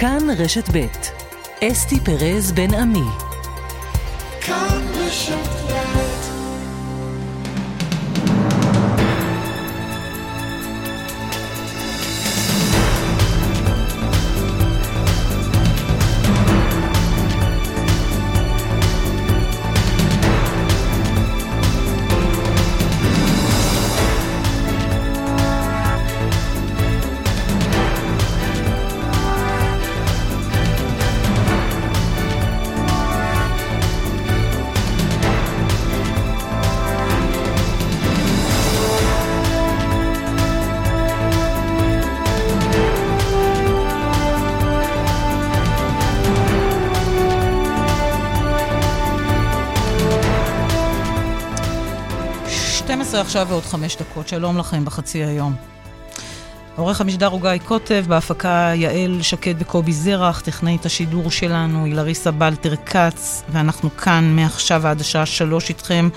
כאן רשת ב' אסתי פרז בן עמי. כאן רשת עכשיו ועוד חמש דקות. שלום לכם בחצי היום. עורך המשדר הוא גיא קוטב, בהפקה יעל שקד וקובי זרח, טכנאית השידור שלנו היא לריסה בלטר כץ, ואנחנו כאן מעכשיו עד השעה שלוש איתכם.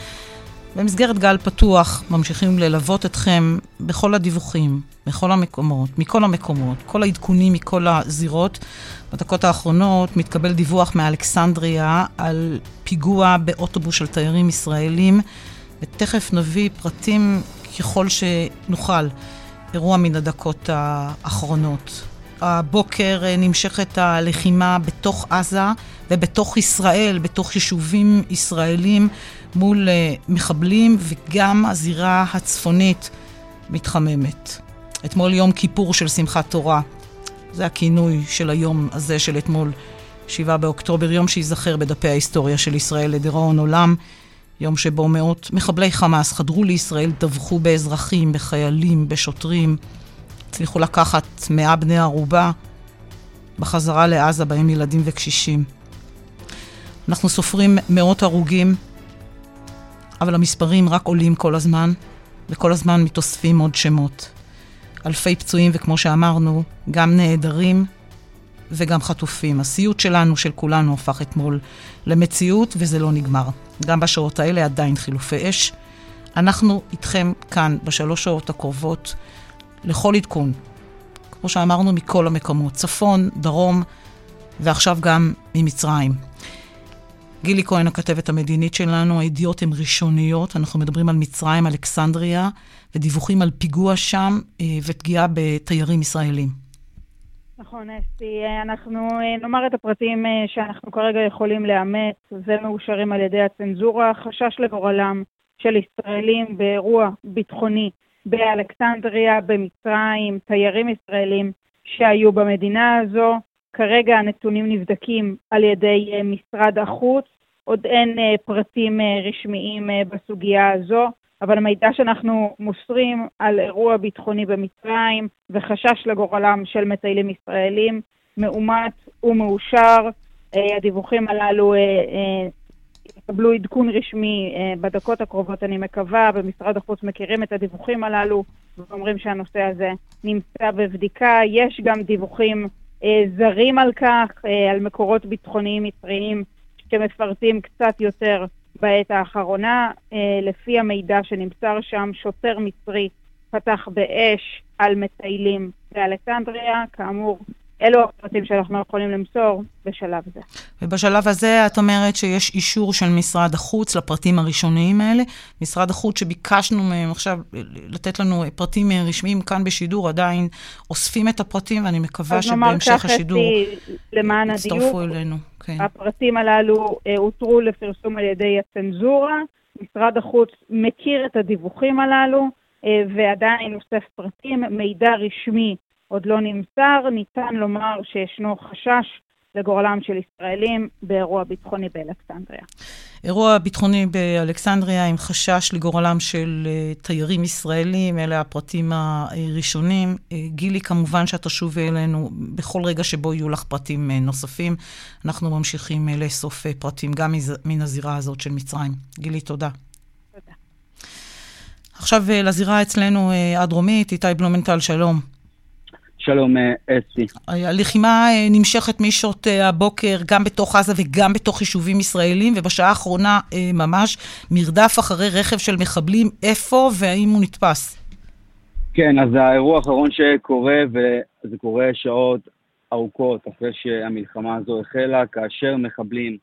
במסגרת גל פתוח, ממשיכים ללוות אתכם בכל הדיווחים, בכל המקומות, מכל המקומות, כל העדכונים מכל הזירות. בדקות האחרונות מתקבל דיווח מאלכסנדריה על פיגוע באוטובוס של תיירים ישראלים. ותכף נביא פרטים ככל שנוכל. אירוע מן הדקות האחרונות. הבוקר אה, נמשכת הלחימה בתוך עזה ובתוך ישראל, בתוך יישובים ישראלים מול אה, מחבלים, וגם הזירה הצפונית מתחממת. אתמול יום כיפור של שמחת תורה. זה הכינוי של היום הזה של אתמול, 7 באוקטובר, יום שייזכר בדפי ההיסטוריה של ישראל לדיראון עולם. יום שבו מאות מחבלי חמאס חדרו לישראל, טבחו באזרחים, בחיילים, בשוטרים, הצליחו לקחת מאה בני ערובה בחזרה לעזה, בהם ילדים וקשישים. אנחנו סופרים מאות הרוגים, אבל המספרים רק עולים כל הזמן, וכל הזמן מתאספים עוד שמות. אלפי פצועים, וכמו שאמרנו, גם נעדרים וגם חטופים. הסיוט שלנו, של כולנו, הפך אתמול למציאות, וזה לא נגמר. גם בשעות האלה עדיין חילופי אש. אנחנו איתכם כאן בשלוש שעות הקרובות לכל עדכון. כמו שאמרנו, מכל המקומות, צפון, דרום, ועכשיו גם ממצרים. גילי כהן, הכתבת המדינית שלנו, הידיעות הן ראשוניות, אנחנו מדברים על מצרים, אלכסנדריה, ודיווחים על פיגוע שם אה, ופגיעה בתיירים ישראלים. נכון, אסתי. אנחנו אה, נאמר את הפרטים אה, שאנחנו כרגע יכולים לאמץ ומאושרים על ידי הצנזורה. חשש לגורלם של ישראלים באירוע ביטחוני באלכסנדריה, במצרים, תיירים ישראלים שהיו במדינה הזו. כרגע הנתונים נבדקים על ידי אה, משרד החוץ. עוד אין פרטים רשמיים בסוגיה הזו. אבל המידע שאנחנו מוסרים על אירוע ביטחוני במצרים וחשש לגורלם של מטיילים ישראלים מאומת ומאושר. אה, הדיווחים הללו אה, אה, יקבלו עדכון רשמי בדקות הקרובות, אני מקווה. במשרד החוץ מכירים את הדיווחים הללו ואומרים שהנושא הזה נמצא בבדיקה. יש גם דיווחים זרים על כך, על מקורות ביטחוניים מצריים שמפרטים קצת יותר בעת האחרונה. אה, לפי המידע שנמסר שם, שוטר מצרי פתח באש על מטיילים באלכסנדריה. כאמור, אלו הפרטים שאנחנו יכולים למסור בשלב זה. ובשלב הזה את אומרת שיש אישור של משרד החוץ לפרטים הראשוניים האלה. משרד החוץ שביקשנו מהם עכשיו לתת לנו פרטים רשמיים כאן בשידור, עדיין אוספים את הפרטים, ואני מקווה שבהמשך השידור יצטרפו אלינו. כן. הפרטים הללו אה, הותרו לפרסום על ידי הצנזורה. משרד החוץ מכיר את הדיווחים הללו אה, ועדיין אוסף פרטים. מידע רשמי עוד לא נמסר. ניתן לומר שישנו חשש לגורלם של ישראלים באירוע ביטחוני באלכסנדריה. אירוע ביטחוני באלכסנדריה עם חשש לגורלם של uh, תיירים ישראלים, אלה הפרטים הראשונים. Uh, גילי, כמובן שאת תשובי אלינו בכל רגע שבו יהיו לך פרטים uh, נוספים. אנחנו ממשיכים לאסוף פרטים גם מז... מן הזירה הזאת של מצרים. גילי, תודה. תודה. עכשיו לזירה אצלנו הדרומית, איתי בלומנטל, שלום. שלום, אה, אסי. הלחימה אה, נמשכת משעות אה, הבוקר, גם בתוך עזה וגם בתוך יישובים ישראלים, ובשעה האחרונה ממש מרדף אחרי רכב של מחבלים. איפה והאם הוא נתפס? כן, אז האירוע האחרון שקורה, וזה קורה שעות ארוכות אחרי שהמלחמה הזו החלה, כאשר מחבלים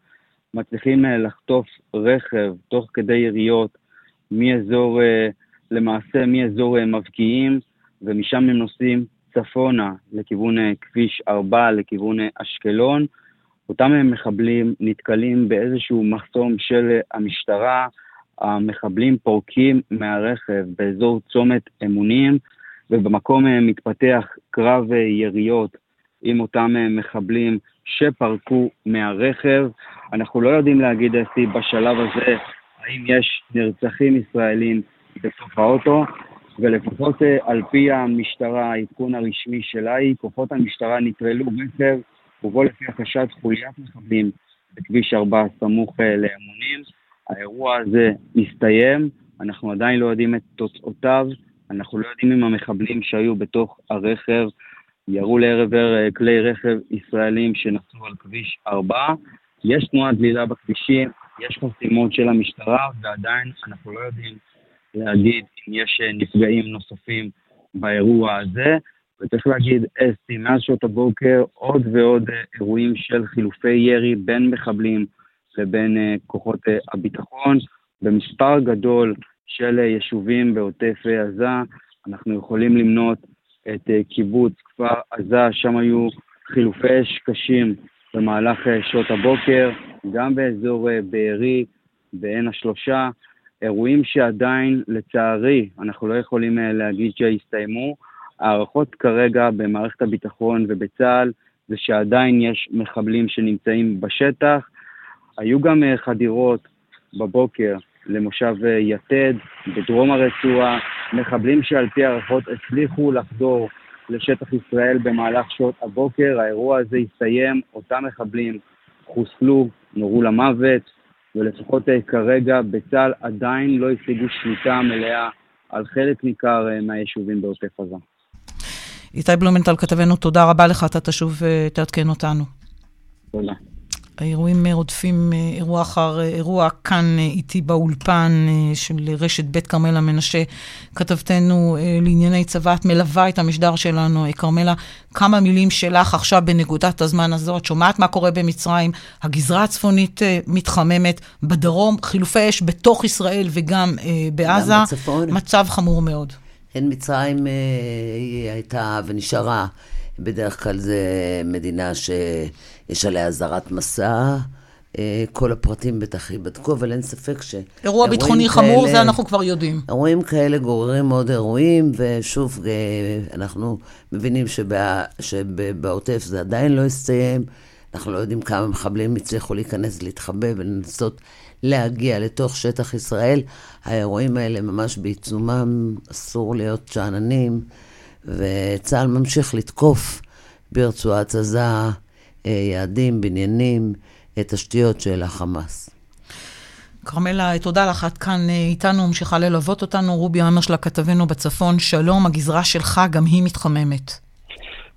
מצליחים לחטוף רכב תוך כדי יריות מאזור, למעשה מאזור מבקיעים, ומשם הם נוסעים צפונה לכיוון כביש 4, לכיוון אשקלון. אותם מחבלים נתקלים באיזשהו מחסום של המשטרה, המחבלים פורקים מהרכב באזור צומת אמונים, ובמקום מתפתח קרב יריות עם אותם מחבלים שפרקו מהרכב. אנחנו לא יודעים להגיד, אסי, בשלב הזה, האם יש נרצחים ישראלים בתוך האוטו, ולפחות על פי המשטרה, העדכון הרשמי שלה היא, כוחות המשטרה נטרלו רכב ובו לפי החשד חוליית מחבלים בכביש 4 סמוך אה, לאמונים. האירוע הזה הסתיים, אנחנו עדיין לא יודעים את תוצאותיו, אנחנו לא יודעים אם המחבלים שהיו בתוך הרכב ירו לעבר אה, כלי רכב ישראלים שנסעו על כביש 4. יש תנועת דלילה בכבישים, יש חסימות של המשטרה, ועדיין אנחנו לא יודעים להגיד אם יש אה, נפגעים נוספים באירוע הזה. וצריך להגיד, אסתי, מאז שעות הבוקר עוד ועוד אה, אירועים של חילופי ירי בין מחבלים לבין uh, כוחות הביטחון. במספר גדול של יישובים בעוטף עזה, אנחנו יכולים למנות את קיבוץ כפר עזה, שם היו חילופי אש קשים במהלך שעות הבוקר, גם באזור בארי, בעין השלושה, אירועים שעדיין, לצערי, אנחנו לא יכולים uh, להגיד שהסתיימו. ההערכות כרגע במערכת הביטחון ובצה"ל זה שעדיין יש מחבלים שנמצאים בשטח. היו גם אה, חדירות בבוקר למושב אה, יתד בדרום הרצועה, מחבלים שעל פי הערכות הצליחו לחדור לשטח ישראל במהלך שעות הבוקר. האירוע הזה הסתיים, אותם מחבלים חוסלו, נורו למוות, ולפחות אה, כרגע בצה"ל עדיין לא השיגו שליטה מלאה על חלק ניכר מהיישובים בעוטף עזה. איתי בלומנטל, כתבנו, תודה רבה לך, אתה תשוב ותעדכן אותנו. תודה. האירועים רודפים אירוע אחר אירוע כאן איתי באולפן של רשת בית כרמלה מנשה. כתבתנו לענייני צבא, את מלווה את המשדר שלנו. כרמלה, כמה מילים שלך עכשיו בנקודת הזמן הזו. את שומעת מה קורה במצרים, הגזרה הצפונית מתחממת, בדרום חילופי אש בתוך ישראל וגם בעזה. גם בצפון. מצב חמור מאוד. הן מצרים אה, היא הייתה ונשארה, בדרך כלל זו מדינה שיש עליה אזהרת מסע. אה, כל הפרטים בטח ייבדקו, אבל אין ספק ש... אירוע ביטחוני כאלה, חמור, זה אנחנו כבר יודעים. אירועים כאלה גוררים עוד אירועים, ושוב, אה, אנחנו מבינים שבע, שבעוטף זה עדיין לא הסתיים. אנחנו לא יודעים כמה מחבלים הצליחו להיכנס, להתחבא ולנסות להגיע לתוך שטח ישראל. האירועים האלה ממש בעיצומם, אסור להיות שאננים, וצה"ל ממשיך לתקוף ברצועת עזה יעדים, בניינים, תשתיות של החמאס. כרמלה, תודה לך, את כאן אה, איתנו, ממשיכה ללוות אותנו. רובי של הכתבנו בצפון, שלום, הגזרה שלך גם היא מתחממת.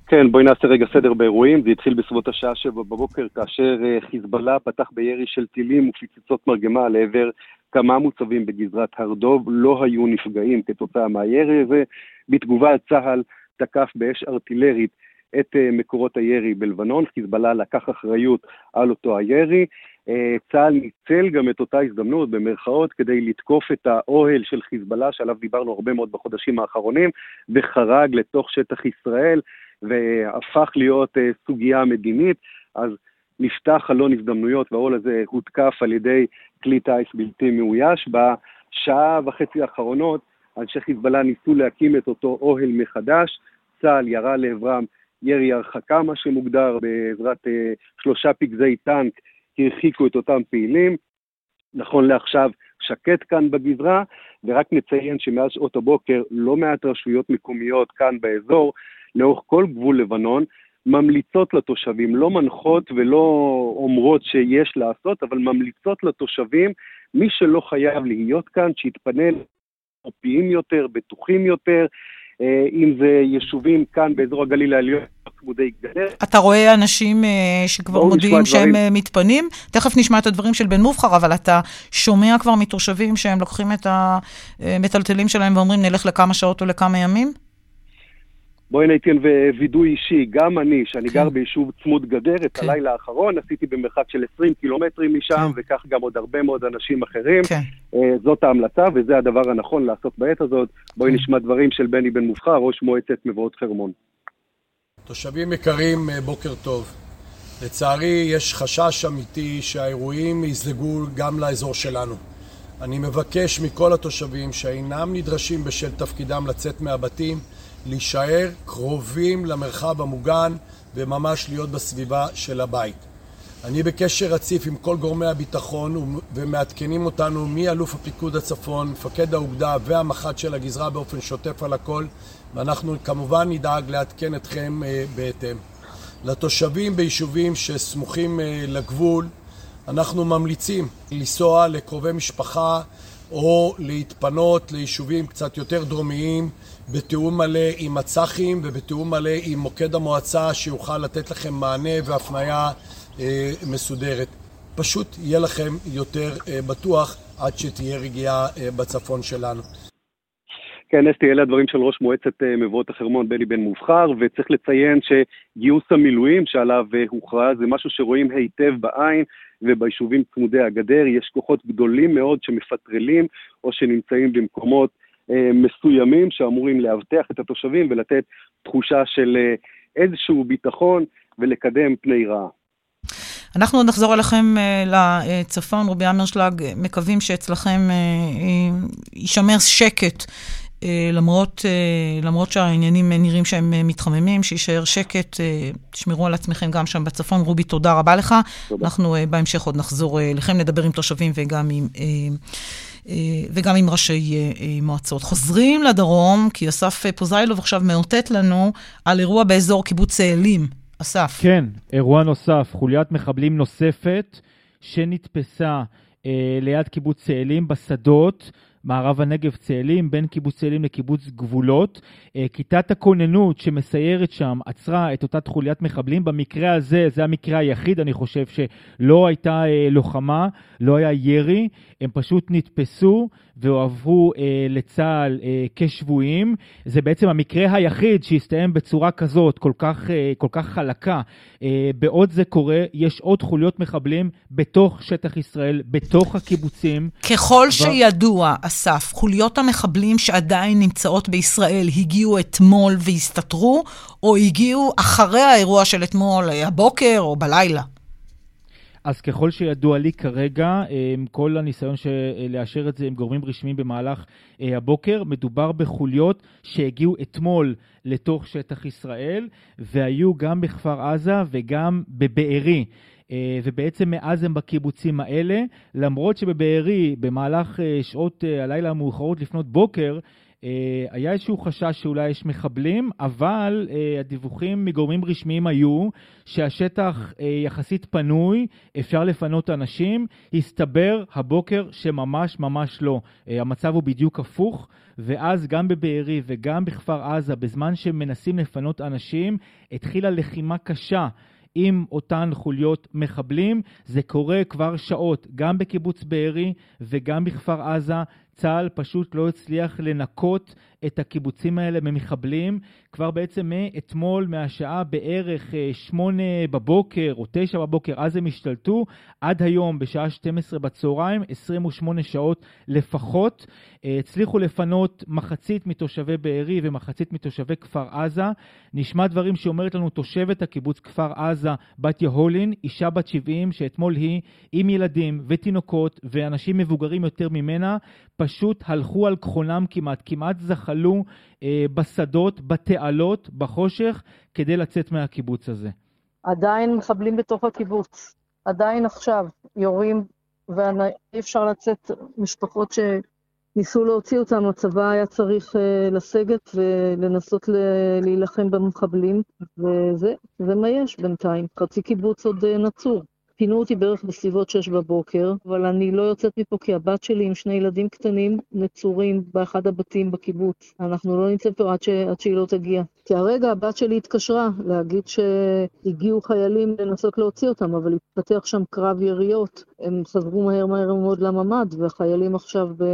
כן, בואי נעשה רגע סדר באירועים. זה התחיל בסביבות השעה שבע בבוקר, כאשר אה, חיזבאללה פתח בירי של טילים ופצצות מרגמה לעבר כמה מוצבים בגזרת הר דוב. לא היו נפגעים כתוצאה מהירי הזה. בתגובה צה"ל תקף באש ארטילרית את אה, מקורות הירי בלבנון. חיזבאללה לקח אחריות על אותו הירי. אה, צה"ל ניצל גם את אותה הזדמנות, במרכאות, כדי לתקוף את האוהל של חיזבאללה, שעליו דיברנו הרבה מאוד בחודשים האחרונים, וחרג לתוך שטח ישראל. והפך להיות אה, סוגיה מדינית, אז נפתח חלון הזדמנויות והעול הזה הותקף על ידי כלי טיס בלתי מאויש. בשעה וחצי האחרונות אנשי חיזבאללה ניסו להקים את אותו אוהל מחדש, צה"ל ירה לעברם ירי הרחקה, מה שמוגדר, בעזרת אה, שלושה פגזי טנק הרחיקו את אותם פעילים. נכון לעכשיו שקט כאן בגזרה, ורק נציין שמאז שעות הבוקר לא מעט רשויות מקומיות כאן באזור לאורך כל גבול לבנון, ממליצות לתושבים, לא מנחות ולא אומרות שיש לעשות, אבל ממליצות לתושבים, מי שלא חייב להיות כאן, שיתפנה חופיים יותר, בטוחים יותר, אם זה יישובים כאן באזור הגליל העליון, צמודי גדר. אתה רואה אנשים אה, שכבר מודיעים שהם דברים. אה, מתפנים? תכף נשמע את הדברים של בן מובחר, אבל אתה שומע כבר מתושבים שהם לוקחים את המטלטלים שלהם ואומרים, נלך לכמה שעות או לכמה ימים? בואי ניתן וידוי אישי, גם אני, שאני כן. גר ביישוב צמוד גדר, את כן. הלילה האחרון עשיתי במרחק של 20 קילומטרים משם, כן. וכך גם עוד הרבה מאוד אנשים אחרים. כן. Uh, זאת ההמלצה, וזה הדבר הנכון לעשות בעת הזאת. בואי כן. נשמע דברים של בני בן מובחר, ראש מועצת מבואות חרמון. תושבים יקרים, אה, בוקר טוב. לצערי, יש חשש אמיתי שהאירועים יזלגו גם לאזור שלנו. אני מבקש מכל התושבים שאינם נדרשים בשל תפקידם לצאת מהבתים, להישאר קרובים למרחב המוגן וממש להיות בסביבה של הבית. אני בקשר רציף עם כל גורמי הביטחון ומעדכנים אותנו מאלוף הפיקוד הצפון, מפקד האוגדה והמח"ט של הגזרה באופן שוטף על הכל ואנחנו כמובן נדאג לעדכן אתכם אה, בהתאם. לתושבים ביישובים שסמוכים אה, לגבול אנחנו ממליצים לנסוע לקרובי משפחה או להתפנות ליישובים קצת יותר דרומיים בתיאום מלא עם הצח"ים ובתיאום מלא עם מוקד המועצה שיוכל לתת לכם מענה והפניה אה, מסודרת. פשוט יהיה לכם יותר אה, בטוח עד שתהיה רגיעה אה, בצפון שלנו. כן, אסתי, אלה הדברים של ראש מועצת אה, מבואות החרמון, בני בן מובחר, וצריך לציין שגיוס המילואים שעליו אה, הוכרז זה משהו שרואים היטב בעין, וביישובים צמודי הגדר יש כוחות גדולים מאוד שמפטרלים או שנמצאים במקומות מסוימים שאמורים לאבטח את התושבים ולתת תחושה של אה, איזשהו ביטחון ולקדם פני רעה. אנחנו עוד נחזור אליכם uh, לצפון, רובי אמרשלג, מקווים שאצלכם יישמר שקט אה, למרות, אה, למרות שהעניינים נראים שהם אה, מתחממים, שיישאר שקט, תשמרו על עצמכם גם שם בצפון. רובי, תודה רבה לך. תודה. אנחנו בהמשך עוד נחזור אליכם, נדבר עם תושבים וגם עם... וגם עם ראשי מועצות. חוזרים לדרום, כי אסף פוזיילוב עכשיו מאותת לנו על אירוע באזור קיבוץ צאלים. אסף. כן, אירוע נוסף, חוליית מחבלים נוספת שנתפסה אה, ליד קיבוץ צאלים בשדות. מערב הנגב צאלים, בין קיבוץ צאלים לקיבוץ גבולות. אה, כיתת הכוננות שמסיירת שם עצרה את אותה תחוליית מחבלים. במקרה הזה, זה המקרה היחיד, אני חושב, שלא הייתה אה, לוחמה, לא היה ירי, הם פשוט נתפסו והועברו אה, לצה"ל אה, כשבויים. זה בעצם המקרה היחיד שהסתיים בצורה כזאת, כל כך, אה, כל כך חלקה. אה, בעוד זה קורה, יש עוד חוליות מחבלים בתוך שטח ישראל, בתוך הקיבוצים. ככל ו... שידוע, אסף, חוליות המחבלים שעדיין נמצאות בישראל הגיעו אתמול והסתתרו, או הגיעו אחרי האירוע של אתמול, הבוקר או בלילה? אז ככל שידוע לי כרגע, עם כל הניסיון לאשר את זה עם גורמים רשמיים במהלך אה, הבוקר, מדובר בחוליות שהגיעו אתמול לתוך שטח ישראל, והיו גם בכפר עזה וגם בבארי. אה, ובעצם מאז הם בקיבוצים האלה, למרות שבבארי, במהלך אה, שעות הלילה המאוחרות לפנות בוקר, אה, היה איזשהו חשש שאולי יש מחבלים, אבל uh, הדיווחים מגורמים רשמיים היו שהשטח uh, יחסית פנוי, אפשר לפנות אנשים. הסתבר הבוקר שממש ממש לא. המצב הוא בדיוק הפוך, ואז גם בבארי וגם בכפר עזה, בזמן שמנסים לפנות אנשים, התחילה לחימה קשה. עם אותן חוליות מחבלים. זה קורה כבר שעות, גם בקיבוץ בארי וגם בכפר עזה. צה"ל פשוט לא הצליח לנקות את הקיבוצים האלה ממחבלים. כבר בעצם מאתמול, מהשעה בערך אה, שמונה בבוקר או תשע בבוקר, אז הם השתלטו, עד היום בשעה 12 בצהריים, 28 שעות לפחות. אה, הצליחו לפנות מחצית מתושבי בארי ומחצית מתושבי כפר עזה. נשמע דברים שאומרת לנו תושבת הקיבוץ כפר עזה, בת יהולין, אישה בת 70, שאתמול היא עם ילדים ותינוקות ואנשים מבוגרים יותר ממנה, פשוט הלכו על כחונם כמעט, כמעט זחלו אה, בשדות, בתעלות, בחושך, כדי לצאת מהקיבוץ הזה. עדיין מחבלים בתוך הקיבוץ. עדיין עכשיו יורים, ואי אפשר לצאת, משפחות שניסו להוציא אותם, הצבא היה צריך אה, לסגת ולנסות להילחם במחבלים, וזה, זה מה יש בינתיים. חצי קיבוץ עוד אה, נצור. פינו אותי בערך בסביבות שש בבוקר, אבל אני לא יוצאת מפה כי הבת שלי עם שני ילדים קטנים נצורים באחד הבתים בקיבוץ. אנחנו לא נמצא פה עד, ש... עד שהיא לא תגיע. כי הרגע הבת שלי התקשרה להגיד שהגיעו חיילים לנסות להוציא אותם, אבל התפתח שם קרב יריות. הם חזרו מהר מהר מאוד לממ"ד, והחיילים עכשיו ב...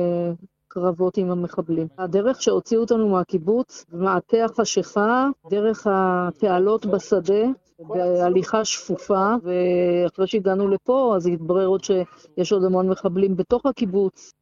קרבות עם המחבלים. הדרך שהוציאו אותנו מהקיבוץ, מעטה החשיכה, דרך התעלות בשדה, בהליכה שפופה, ואחרי שהגענו לפה, אז התברר עוד שיש עוד המון מחבלים בתוך הקיבוץ.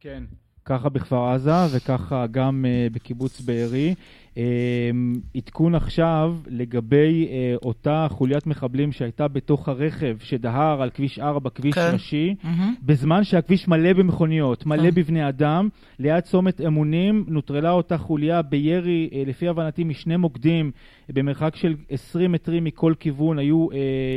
כן, ככה בכפר עזה וככה גם uh, בקיבוץ בארי. אמ, עדכון עכשיו לגבי uh, אותה חוליית מחבלים שהייתה בתוך הרכב שדהר על כביש 4, כביש כן. ראשי, mm-hmm. בזמן שהכביש מלא במכוניות, מלא כן. בבני אדם, ליד צומת אמונים נוטרלה אותה חוליה בירי, uh, לפי הבנתי, משני מוקדים במרחק של 20 מטרים מכל כיוון, היו uh,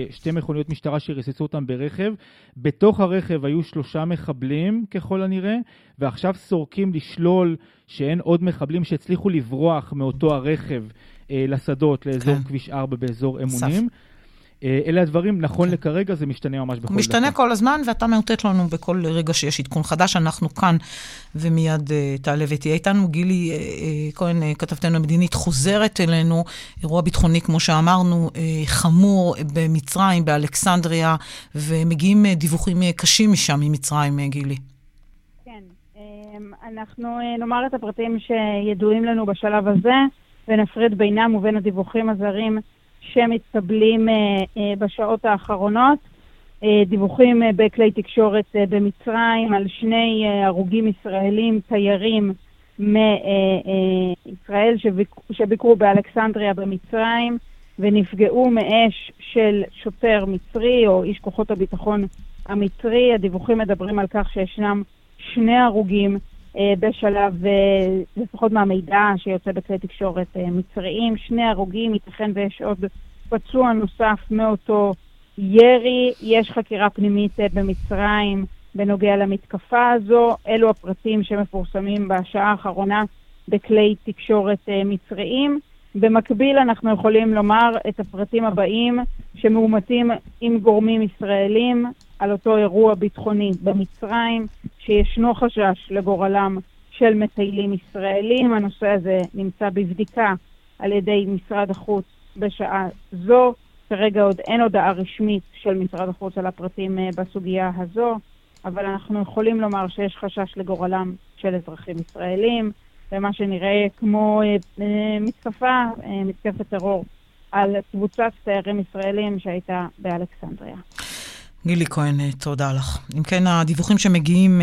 שתי מכוניות משטרה שריססו אותם ברכב. בתוך הרכב היו שלושה מחבלים ככל הנראה, ועכשיו סורקים לשלול שאין עוד מחבלים שהצליחו לברוח מאותו הרכב אה, לשדות, לאזור כן. כביש 4 באזור אמונים. אה, אלה הדברים, נכון כן. לכרגע זה משתנה ממש בכל דקה. משתנה דקה. כל הזמן, ואתה מאותת לנו בכל רגע שיש עדכון חדש. אנחנו כאן, ומיד uh, תעלה ותהיה איתנו. גילי uh, כהן, uh, כתבתנו המדינית, חוזרת אלינו, אירוע ביטחוני, כמו שאמרנו, uh, חמור במצרים, באלכסנדריה, ומגיעים uh, דיווחים uh, קשים משם, ממצרים, uh, גילי. אנחנו אה, נאמר את הפרטים שידועים לנו בשלב הזה, ונפריד בינם ובין הדיווחים הזרים שמתקבלים אה, אה, בשעות האחרונות. דיווחים בכלי תקשורת במצרים על שני הרוגים ישראלים, תיירים מישראל שביקרו באלכסנדריה במצרים ונפגעו מאש של שוטר מצרי או איש כוחות הביטחון המצרי. הדיווחים מדברים על כך שישנם שני הרוגים אה, בשלב, אה, לפחות מהמידע שיוצא בכלי תקשורת אה, מצריים, שני הרוגים, ייתכן ויש עוד פצוע נוסף מאותו ירי. יש חקירה פנימית במצרים בנוגע למתקפה הזו. אלו הפרטים שמפורסמים בשעה האחרונה בכלי תקשורת מצריים. במקביל אנחנו יכולים לומר את הפרטים הבאים שמאומתים עם גורמים ישראלים על אותו אירוע ביטחוני במצרים, שישנו חשש לגורלם של מטיילים ישראלים. הנושא הזה נמצא בבדיקה על ידי משרד החוץ בשעה זו. כרגע עוד אין הודעה רשמית של משרד החוץ על הפרטים אה, בסוגיה הזו, אבל אנחנו יכולים לומר שיש חשש לגורלם של אזרחים ישראלים. במה שנראה כמו אה, אה, מתקפה, מתקפת טרור על קבוצת תיירים ישראלים שהייתה באלכסנדריה. גילי כהן, תודה לך. אם כן, הדיווחים שמגיעים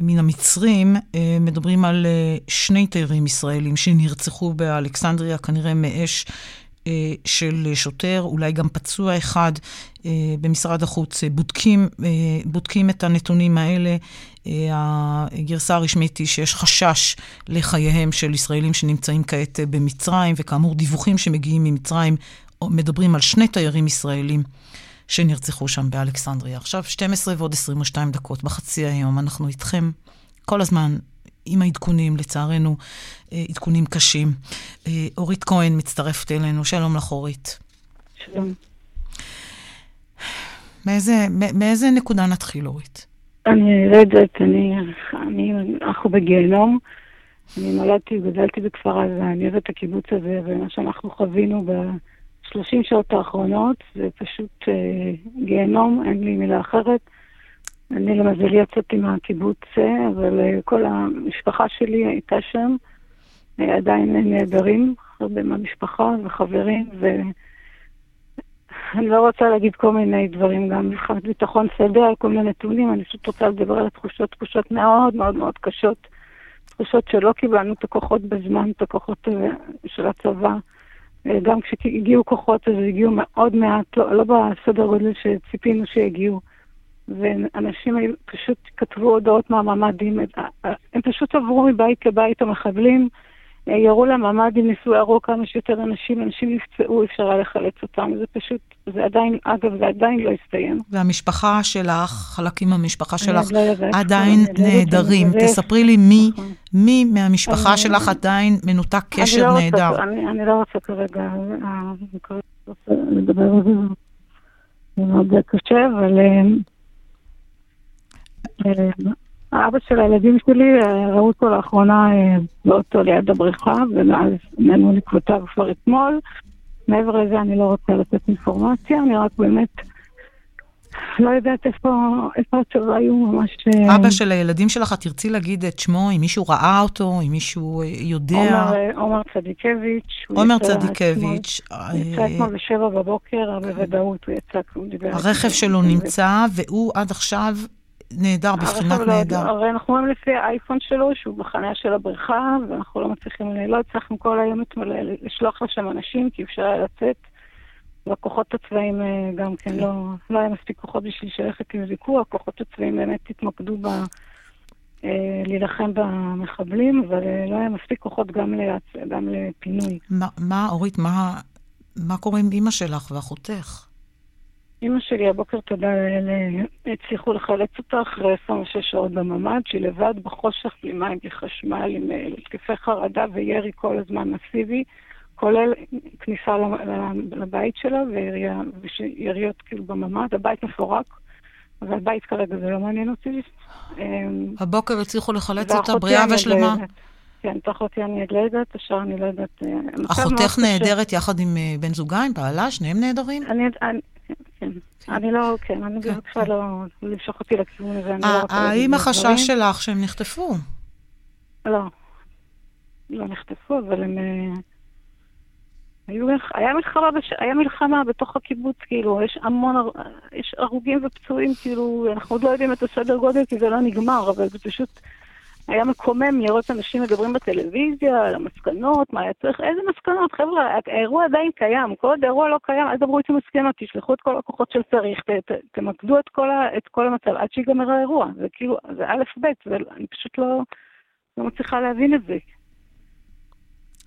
מן המצרים מדברים על שני תיירים ישראלים שנרצחו באלכסנדריה, כנראה מאש של שוטר, אולי גם פצוע אחד במשרד החוץ. בודקים, בודקים את הנתונים האלה. הגרסה הרשמית היא שיש חשש לחייהם של ישראלים שנמצאים כעת במצרים, וכאמור, דיווחים שמגיעים ממצרים מדברים על שני תיירים ישראלים שנרצחו שם באלכסנדריה. עכשיו 12 ועוד 22 דקות בחצי היום, אנחנו איתכם כל הזמן עם העדכונים, לצערנו, אה, עדכונים קשים. אה, אורית כהן מצטרפת אלינו, שלום לך אורית. שלום. מאיזה, מאיזה נקודה נתחיל, אורית? אני לא יודעת, אני, אני, אנחנו בגיהנום. אני נולדתי, גדלתי בכפר עזה, אני אוהבת את הקיבוץ הזה, ומה שאנחנו חווינו ב-30 שעות האחרונות זה פשוט אה, גיהנום, אין לי מילה אחרת. אני למזלי יצאתי מהקיבוץ, אה, אבל אה, כל המשפחה שלי הייתה שם, אה, עדיין נהדרים, הרבה מהמשפחה וחברים, ו... אני לא רוצה להגיד כל מיני דברים, גם מבחינת ביטחון על כל מיני נתונים, אני פשוט רוצה לדבר על התחושות, תחושות מאוד מאוד מאוד קשות. תחושות שלא קיבלנו את הכוחות בזמן, את הכוחות אה, של הצבא. אה, גם כשהגיעו כוחות, אז הגיעו מאוד מעט, לא, לא בסדר גודל שציפינו שיגיעו. ואנשים פשוט כתבו הודעות מהממ"דים, אה, הם פשוט עברו מבית לבית המחבלים. ירו לממ"דים, ניסו להרוג כמה שיותר אנשים, אנשים נפצעו, אפשר היה לחלץ אותם. זה פשוט, זה עדיין, אגב, זה עדיין לא הסתיים. והמשפחה שלך, חלקים מהמשפחה שלך, לא עדיין לא נהדרים. תספרי לי מי, נכון. מי מהמשפחה שלך עדיין מנותק קשר לא נהדר. אני לא רוצה כרגע אה, לדבר על זה. זה מאוד קשה, אבל... האבא של הילדים שלי, אה, ראו אותו לאחרונה אה, באוטו ליד הבריכה, ומאז נענו לקבוציו כבר אתמול. מעבר לזה אני לא רוצה לתת אינפורמציה, אני רק באמת לא יודעת איפה, איפה התשובה היו ממש... אה, אבא של הילדים שלך, תרצי להגיד את שמו, אם מישהו ראה אותו, אם מישהו יודע? עומר, עומר צדיקביץ'. עומר צדיקביץ'. יצא אתמול בשבע בבוקר, בוודאות הוא יצא, הוא דיבר. הרכב שלו נמצא, והוא עד עכשיו נהדר, בבחינת לא נהדר. הרי אנחנו רואים לפי האייפון שלו, שהוא בחניה של הבריכה, ואנחנו לא מצליחים, לא הצלחנו כל היום לשלוח לשם אנשים, כי אפשר היה לצאת. והכוחות הצבאיים אה, גם כן לא, לא היה מספיק כוחות בשביל שלכת עם ויכוח, הכוחות הצבאיים באמת התמקדו ב... אה, להילחם במחבלים, אבל אה, לא היה מספיק כוחות גם, להצ... גם לפינוי. מה, מה, אורית, מה, מה קורה עם אימא שלך ואחותך? אימא שלי הבוקר, תודה לאל, הצליחו לחלץ אותה אחרי 26 שעות בממ"ד, שהיא לבד בחושך, בלי מים, בלי חשמל, עם התקפי חרדה וירי כל הזמן מסיבי. כולל כניסה לבית שלה ויריות כאילו בממ"ד, הבית מפורק, אבל בית כרגע זה לא מעניין אותי. הבוקר הצליחו לחלץ אותה בריאה ושלמה. כן, את אחותי אני עוד לא יודעת, השאר אני לא יודעת. אה, אחותך נהדרת יחד עם אה, בן זוגה, עם בעלה? שניהם נהדרים? אני, כן. כן. אני לא, כן, אני כן, רוצה לא למשוך אותי לכיוון הזה. לא האם החשש שלך שהם נחטפו? לא. לא נחטפו, אבל הם... אה, היו, היה, מלחמה בש... היה מלחמה בתוך הקיבוץ, כאילו, יש המון, יש הרוגים ופצועים, כאילו, אנחנו עוד לא יודעים את הסדר גודל כי זה לא נגמר, אבל זה פשוט היה מקומם לראות אנשים מדברים בטלוויזיה על המסקנות, מה היה צריך, איזה מסקנות, חבר'ה, האירוע עדיין קיים, כל עוד האירוע לא קיים, אל תדברו איתי מסקנות, תשלחו את כל הכוחות של צריך, ת, ת, תמקדו את כל, ה, את כל המצב עד שיגמר האירוע, זה כאילו, זה א' ב', ואני פשוט לא, לא מצליחה להבין את זה.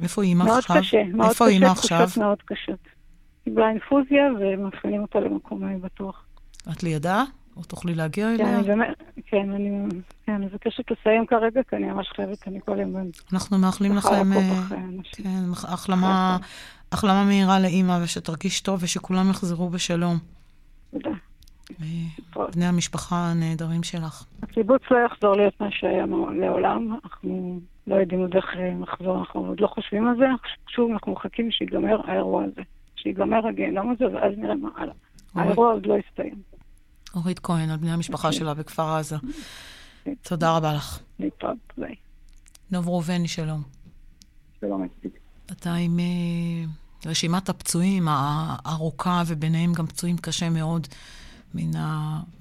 איפה אימא עכשיו? מאוד קשה, מאוד איפה קשה, תחושות מאוד קשות. קיבלה אינפוזיה ומפעילים אותה למקום בטוח. את לידה? או תוכלי להגיע אליה? כן, אני באמת, כן, אני, כן, אני מבקשת לסיים כרגע, כי אני ממש חייבת, אני כל יום... אנחנו מאחלים לכם, אה, כן, החלמה, החלמה מהירה לאימא, ושתרגיש טוב, ושכולם יחזרו בשלום. תודה. בני המשפחה הנהדרים שלך. הקיבוץ לא יחזור להיות מה שהיה לעולם, אנחנו לא יודעים עוד איך לחזור, אנחנו עוד לא חושבים על זה, שוב אנחנו מחכים שיגמר האירוע הזה, שיגמר הגיהנום הזה, ואז נראה מה הלאה. האירוע עוד לא הסתיים. אורית כהן, על בני המשפחה שלה בכפר עזה. תודה רבה לך. נוב ראובני, שלום. שלום, אתה עם אה, רשימת הפצועים הארוכה, וביניהם גם פצועים קשה מאוד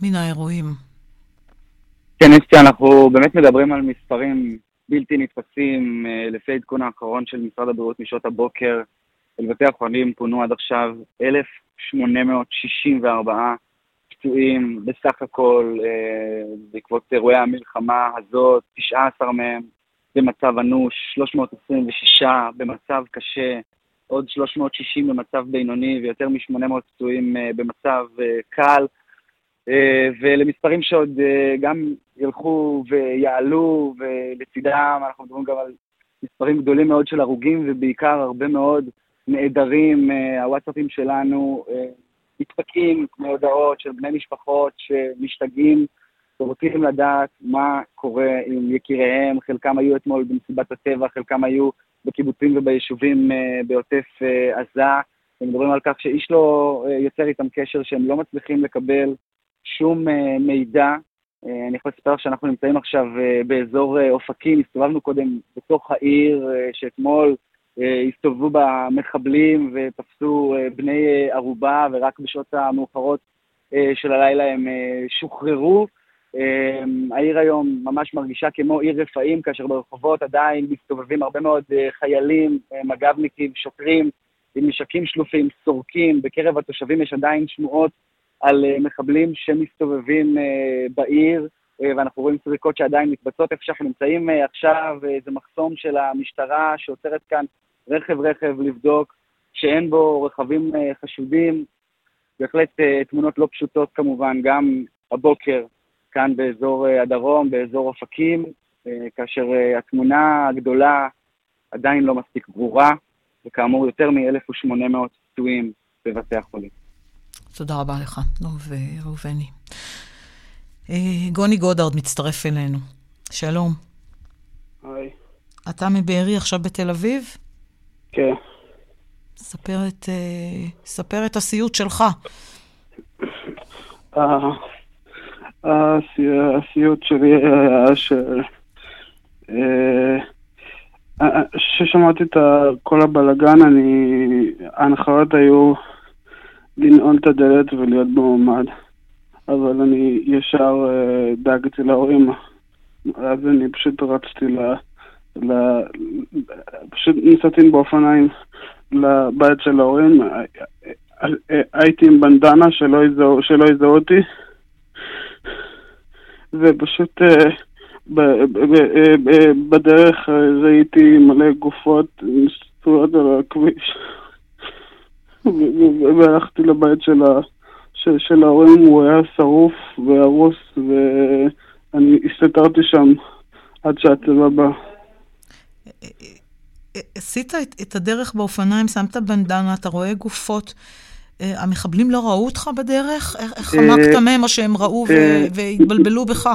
מן האירועים. כן, אסתי, אנחנו באמת מדברים על מספרים בלתי נתפסים. אה, לפי העדכון האחרון של משרד הבריאות משעות הבוקר, אל בתי החולים פונו עד עכשיו 1,864 פצועים בסך הכל אה, בעקבות אירועי המלחמה הזאת, 19 מהם במצב אנוש, 326 במצב קשה, עוד 360 במצב בינוני ויותר מ-800 פצועים אה, במצב קל. אה, ולמספרים שעוד אה, גם ילכו ויעלו, ולצידם אנחנו מדברים גם על מספרים גדולים מאוד של הרוגים, ובעיקר הרבה מאוד נעדרים. אה, הוואטסאפים שלנו מתפקים מהודעות של בני משפחות שמשתגעים ורוצים לדעת מה קורה עם יקיריהם. חלקם היו אתמול במסיבת הטבע, חלקם היו בקיבוצים וביישובים בעוטף עזה. הם מדברים על כך שאיש לא יוצר איתם קשר, שהם לא מצליחים לקבל שום אה, מידע. אה, אני יכול לספר שאנחנו נמצאים עכשיו אה, באזור אופקים, הסתובבנו קודם בתוך העיר, שאתמול הסתובבו בה מחבלים ותפסו בני ערובה, ורק בשעות המאוחרות של הלילה הם שוחררו. העיר היום ממש מרגישה כמו עיר רפאים, כאשר ברחובות עדיין מסתובבים הרבה מאוד חיילים, מג"בניקים, שוטרים, עם נשקים שלופים, סורקים. בקרב התושבים יש עדיין שמועות על אה, מחבלים שמסתובבים אה, בעיר, אה, ואנחנו רואים סריקות שעדיין מתבצעות איפה שאנחנו נמצאים עכשיו, זה מחסום של המשטרה שעוצרת כאן רכב-רכב לבדוק שאין בו רכבים חשודים. בהחלט תמונות לא פשוטות כמובן, גם הבוקר כאן באזור הדרום, באזור אופקים, כאשר התמונה הגדולה עדיין לא מספיק ברורה, וכאמור יותר מ-1,800 פצועים בבתי החולים. תודה רבה לך, נוב ראובני. אה, גוני גודארד מצטרף אלינו. שלום. היי. אתה מבארי עכשיו בתל אביב? כן. ספר את, uh, ספר את הסיוט שלך. הסיוט שלי היה ש... כששמעתי את כל הבלגן, אני... ההנחיות היו לנעול את הדלת ולהיות בממ"ד. אבל אני ישר דאגתי להורים. אז אני פשוט רצתי ל... ל... פשוט נסעתי באופניים לבית של ההורים. הייתי עם בנדנה שלא יזהו אותי. ופשוט בדרך ראיתי מלא גופות מסתובבות על הכביש. והלכתי לבית של, ה, של, של ההורים, הוא היה שרוף והרוס, ואני הסתתרתי שם עד שהצבא בא. עשית את, את הדרך באופניים, שמת בנדנה, אתה רואה גופות. המחבלים לא ראו אותך בדרך? איך חמקת מהם, או שהם ראו והתבלבלו בך?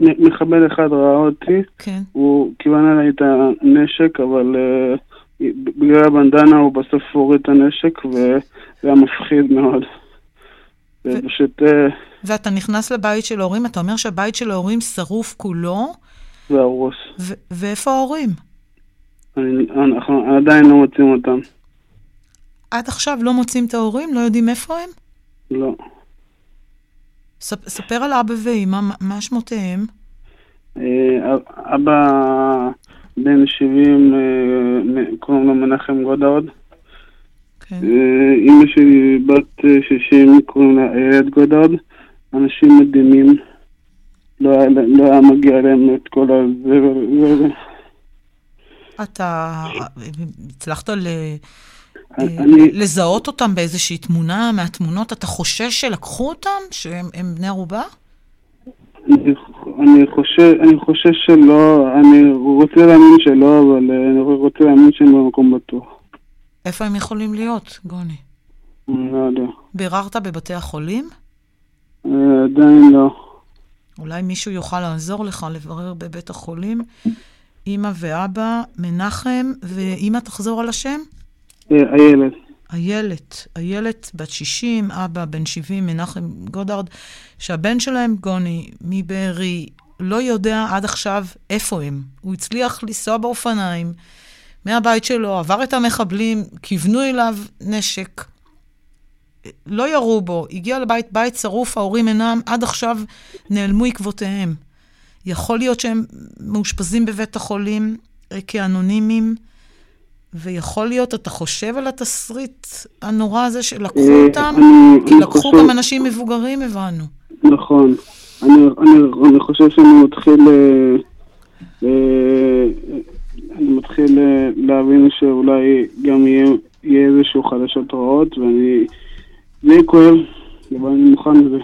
מחבל אחד ראה אותי, כן. הוא כיוון עליי את הנשק, אבל uh, בגלל הבנדנה הוא בסוף הוריד את הנשק, וזה היה מפחיד מאוד. ו... ופשוט... Uh, ואתה נכנס לבית של ההורים, אתה אומר שהבית של ההורים שרוף כולו? והרוס. ו- ואיפה ההורים? אני, אנחנו עדיין לא מוצאים אותם. עד עכשיו לא מוצאים את ההורים? לא יודעים איפה הם? לא. ספ, ספר על אבא ואמא, מה שמותיהם? אבא בן 70, קוראים לו מנחם גודאוד. כן. אימא שלי בת 60, קוראים לה איילת גודאוד. אנשים מדהימים. לא היה, לא היה מגיע להם את כל הזה. אתה הצלחת ל... אני... לזהות אותם באיזושהי תמונה מהתמונות? אתה חושש שלקחו אותם? שהם בני ערובה? אני, אני, חושש, אני חושש שלא, אני רוצה להאמין שלא, אבל אני רוצה להאמין שהם במקום בטוח. איפה הם יכולים להיות, גוני? לא יודע. ביררת בבתי החולים? עדיין לא. אולי מישהו יוכל לעזור לך לברר בבית החולים? אמא ואבא, מנחם, ואמא תחזור על השם? איילת. איילת, איילת בת 60, אבא בן 70, מנחם גודארד, שהבן שלהם, גוני, מבארי, לא יודע עד עכשיו איפה הם. הוא הצליח לנסוע באופניים מהבית שלו, עבר את המחבלים, כיוונו אליו נשק. לא ירו בו, הגיע לבית, בית שרוף, ההורים אינם, עד עכשיו נעלמו עקבותיהם. יכול להיות שהם מאושפזים בבית החולים כאנונימיים. ויכול להיות, אתה חושב על התסריט הנורא הזה שלקחו אותם? כי לקחו גם אנשים מבוגרים, הבנו. נכון. אני חושב שאני מתחיל... אני מתחיל להבין שאולי גם יהיה איזשהו חדשות רעות, ואני... זה יהיה כואב, אבל אני מוכן לזה.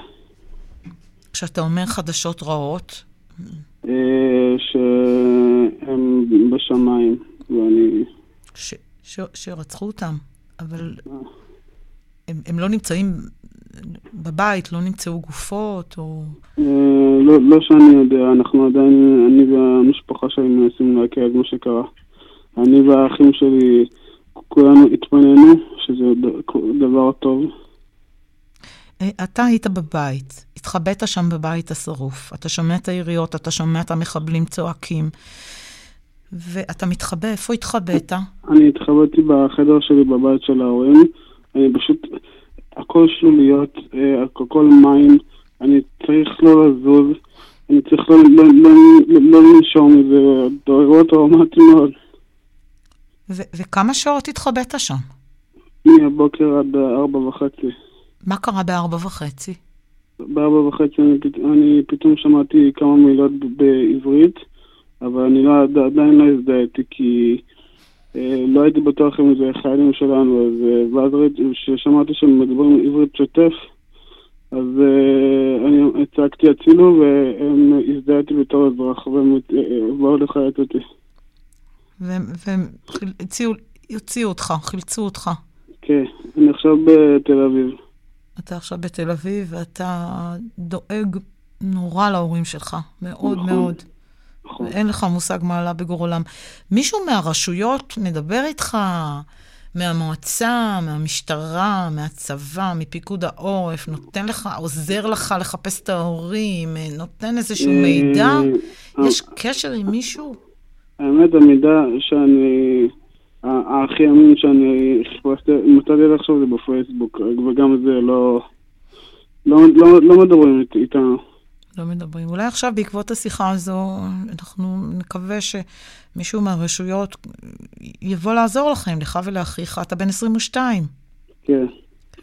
כשאתה אומר חדשות רעות? שהם בשמיים, ואני... ש, ש, שרצחו אותם, אבל הם, הם לא נמצאים בבית, לא נמצאו גופות, או... לא, לא שאני יודע, אנחנו עדיין, אני והמשפחה שלי מנסים להקל את מה שקרה. אני והאחים שלי, כולנו התפנינו, שזה דבר טוב. אתה היית בבית, התחבאת שם בבית השרוף, אתה שומע את היריות, אתה שומע את המחבלים צועקים. ואתה מתחבא, איפה התחבאת? אני התחבאתי בחדר שלי בבית של ההורים. אני פשוט, הכל שלוליות, הכל מים, אני צריך לא לזוז, אני צריך לא, לא, לא, לא לנשום, זה אירוע טראומטי מאוד. וכמה שעות התחבאת שם? מהבוקר עד ארבע וחצי. מה קרה בארבע וחצי? בארבע וחצי אני, אני פתאום שמעתי כמה מילות בעברית. אבל אני לא, עדיין לא הזדהיתי כי אה, לא הייתי בטוח אם זה חיילים שלנו, אז אה, ואז כששמעתי שהם מדברים עברית שוטף, אז אה, אני צעקתי הצילו והם הזדהיתי בתור אזרח והם אה, באו לחיית אותי. והם, והם הציעו, הוציאו אותך, חילצו אותך. כן, אני עכשיו בתל אביב. אתה עכשיו בתל אביב ואתה דואג נורא להורים שלך, מאוד נכון. מאוד. נכון. אין לך מושג מה עלה בגורלם. מישהו מהרשויות מדבר איתך, מהמועצה, מהמשטרה, מהצבא, מפיקוד העורף, נותן לך, עוזר לך לחפש את ההורים, אה, נותן איזשהו מידע? יש קשר עם מישהו? האמת, המידע שאני... הכי אמין שאני חיפשתי, מצאתי לחשוב זה בפייסבוק, וגם זה לא... לא, לא, לא מדברים איתנו. לא מדברים. אולי עכשיו, בעקבות השיחה הזו, אנחנו נקווה שמישהו מהרשויות יבוא לעזור לכם, לך ולאחיך. אתה בן 22. כן.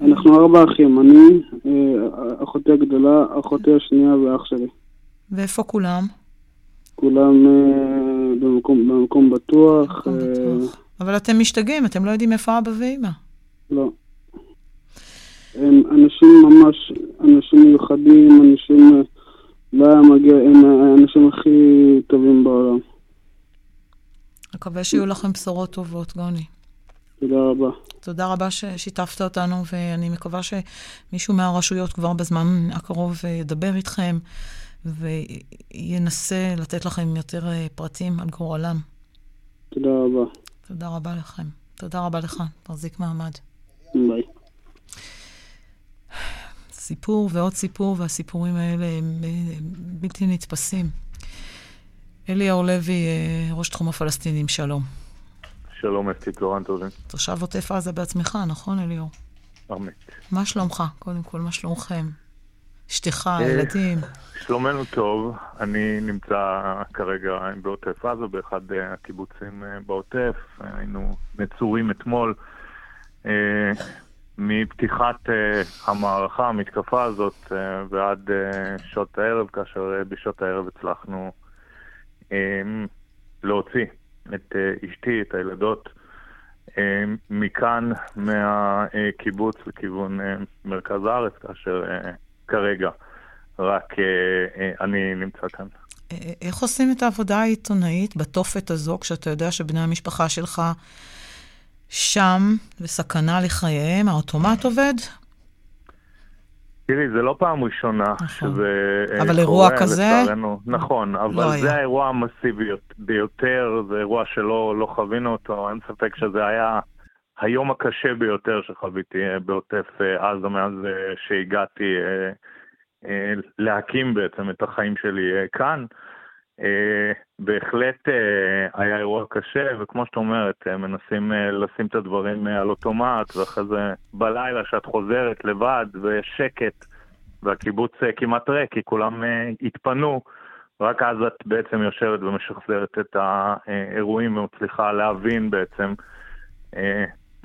אנחנו ארבע אחים, אני, אה, אחותי הגדולה, אחותי השנייה ואח שלי. ואיפה כולם? כולם אה, במקום, במקום בטוח. במקום אה... בטוח. אבל אתם משתגעים, אתם לא יודעים איפה אבא ואמא. לא. הם אנשים ממש, אנשים מיוחדים, אנשים... לא היה מגיע, הם האנשים הכי טובים בעולם. מקווה שיהיו לכם בשורות טובות, גוני. תודה רבה. תודה רבה ששיתפת אותנו, ואני מקווה שמישהו מהרשויות כבר בזמן הקרוב ידבר איתכם וינסה לתת לכם יותר אה, פרטים על גורלם. תודה רבה. תודה רבה לכם. תודה רבה לך. תחזיק מעמד. ביי. סיפור ועוד סיפור, והסיפורים האלה הם בלתי נתפסים. אליאור לוי, אה, ראש תחום הפלסטינים, שלום. שלום, אסתי, צהריים טובים. תושב עוטף עזה בעצמך, נכון, אליאור? אמת. מה שלומך? קודם כל, מה שלומכם? אשתך, אה, הילדים? שלומנו טוב. אני נמצא כרגע בעוטף עזה, באחד הקיבוצים אה, בעוטף. היינו נצורים אתמול. מפתיחת המערכה, המתקפה הזאת, ועד שעות הערב, כאשר בשעות הערב הצלחנו להוציא את uh, אשתי, את הילדות, uh, מכאן, מהקיבוץ לכיוון uh, מרכז הארץ, כאשר uh, כרגע רק אני נמצא כאן. איך עושים את העבודה העיתונאית בתופת הזו, כשאתה יודע שבני המשפחה שלך... שם, בסכנה לחייהם, האוטומט עובד? תראי, זה לא פעם ראשונה נכון. שזה אה, אבל אירוע כזה? לצערנו. נכון, אבל לא זה היה. האירוע המסיבי ביותר, זה אירוע שלא לא חווינו אותו, אין ספק שזה היה היום הקשה ביותר שחוויתי אה, בעוטף אה, עזה מאז שהגעתי להקים בעצם את החיים שלי כאן. אה, בהחלט אה, היה אירוע קשה, וכמו שאת אומרת, אה, מנסים לשים את הדברים על אוטומט, ואחרי זה בלילה שאת חוזרת לבד ושקט, והקיבוץ כמעט ריק, כי כולם התפנו, רק אז את בעצם יושבת ומשחזרת את האירועים ומצליחה להבין בעצם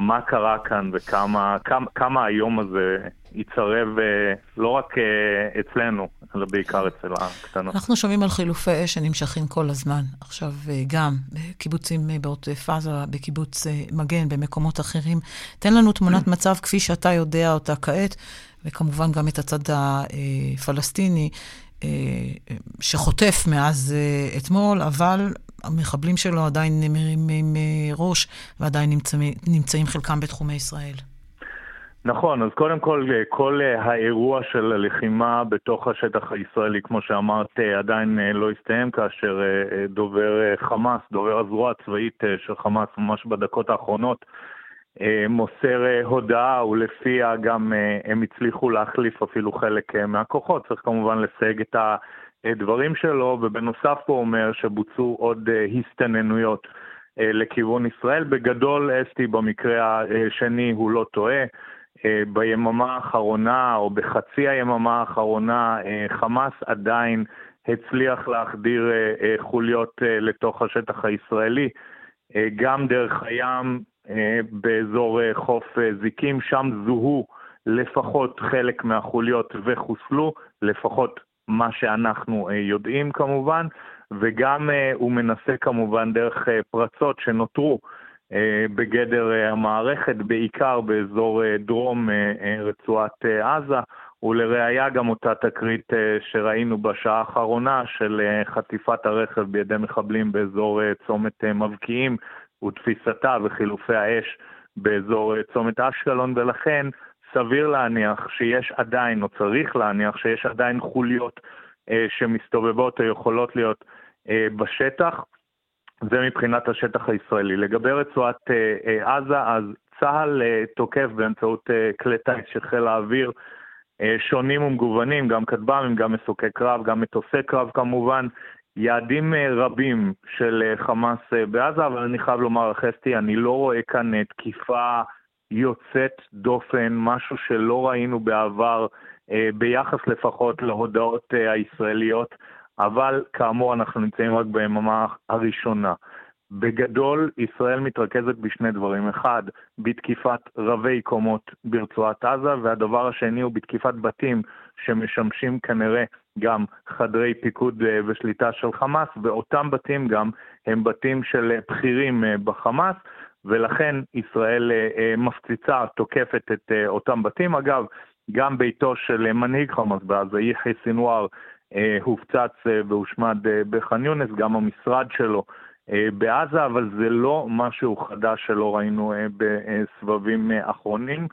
מה קרה כאן וכמה כמה, כמה היום הזה יצרב אה, לא רק אה, אצלנו, אלא בעיקר אצל הקטנות. אנחנו שומעים על חילופי אש שנמשכים כל הזמן. עכשיו אה, גם בקיבוצים בעוטף עזה, בקיבוץ מגן, במקומות אחרים. תן לנו תמונת מצב כפי שאתה יודע אותה כעת, וכמובן גם את הצד הפלסטיני. שחוטף מאז אתמול, אבל המחבלים שלו עדיין מרימים ראש ועדיין נמצאים, נמצאים חלקם בתחומי ישראל. נכון, אז קודם כל, כל האירוע של הלחימה בתוך השטח הישראלי, כמו שאמרת, עדיין לא הסתיים, כאשר דובר חמאס, דובר הזרוע הצבאית של חמאס, ממש בדקות האחרונות, מוסר הודעה, ולפיה גם הם הצליחו להחליף אפילו חלק מהכוחות. צריך כמובן לסייג את הדברים שלו, ובנוסף הוא אומר שבוצעו עוד הסתננויות לכיוון ישראל. בגדול, אסתי, במקרה השני הוא לא טועה. אה, ביממה האחרונה, או בחצי היממה האחרונה, אה, חמאס עדיין הצליח להחדיר אה, חוליות לתוך השטח הישראלי, גם דרך הים באזור חוף זיקים, שם זוהו לפחות חלק מהחוליות וחוסלו, לפחות מה שאנחנו יודעים כמובן, וגם הוא מנסה כמובן דרך פרצות שנותרו אה, בגדר אה, המערכת, בעיקר באזור אה, דרום רצועת עזה, ולראיה גם אותה תקרית שראינו בשעה האחרונה של חטיפת הרכב בידי מחבלים באזור צומת מבקיעים ותפיסתה וחילופי האש באזור צומת אשקלון, ולכן סביר להניח שיש עדיין, או צריך להניח שיש עדיין חוליות שמסתובבות או יכולות להיות בשטח. זה מבחינת השטח הישראלי. לגבי רצועת אה, אה, עזה, אז צה"ל תוקף באמצעות כלי טיס של חיל האוויר שונים ומגוונים, גם כטב"מים, גם מסוקי קרב, גם מטוסי קרב כמובן, יעדים רבים של חמאס בעזה, אבל אני חייב לומר, חסטי, אני לא רואה כאן תקיפה יוצאת דופן, משהו שלא ראינו בעבר, ביחס לפחות להודעות הישראליות. אבל כאמור אנחנו נמצאים רק ביממה הראשונה. בגדול, ישראל מתרכזת בשני דברים. אחד, בתקיפת רבי קומות ברצועת עזה, והדבר השני הוא בתקיפת בתים שמשמשים כנראה גם חדרי פיקוד אה, ושליטה של חמאס, ואותם בתים גם הם בתים של בכירים אה, בחמאס, ולכן ישראל אה, מפציצה, תוקפת את אותם בתים. אגב, גם ביתו של מנהיג חמאס בעזה, יחיא סינואר, אה, הופצץ אה, והושמד אה, בח'אן יונס, גם המשרד שלו בעזה, אבל זה לא משהו חדש שלא ראינו בסבבים אחרונים.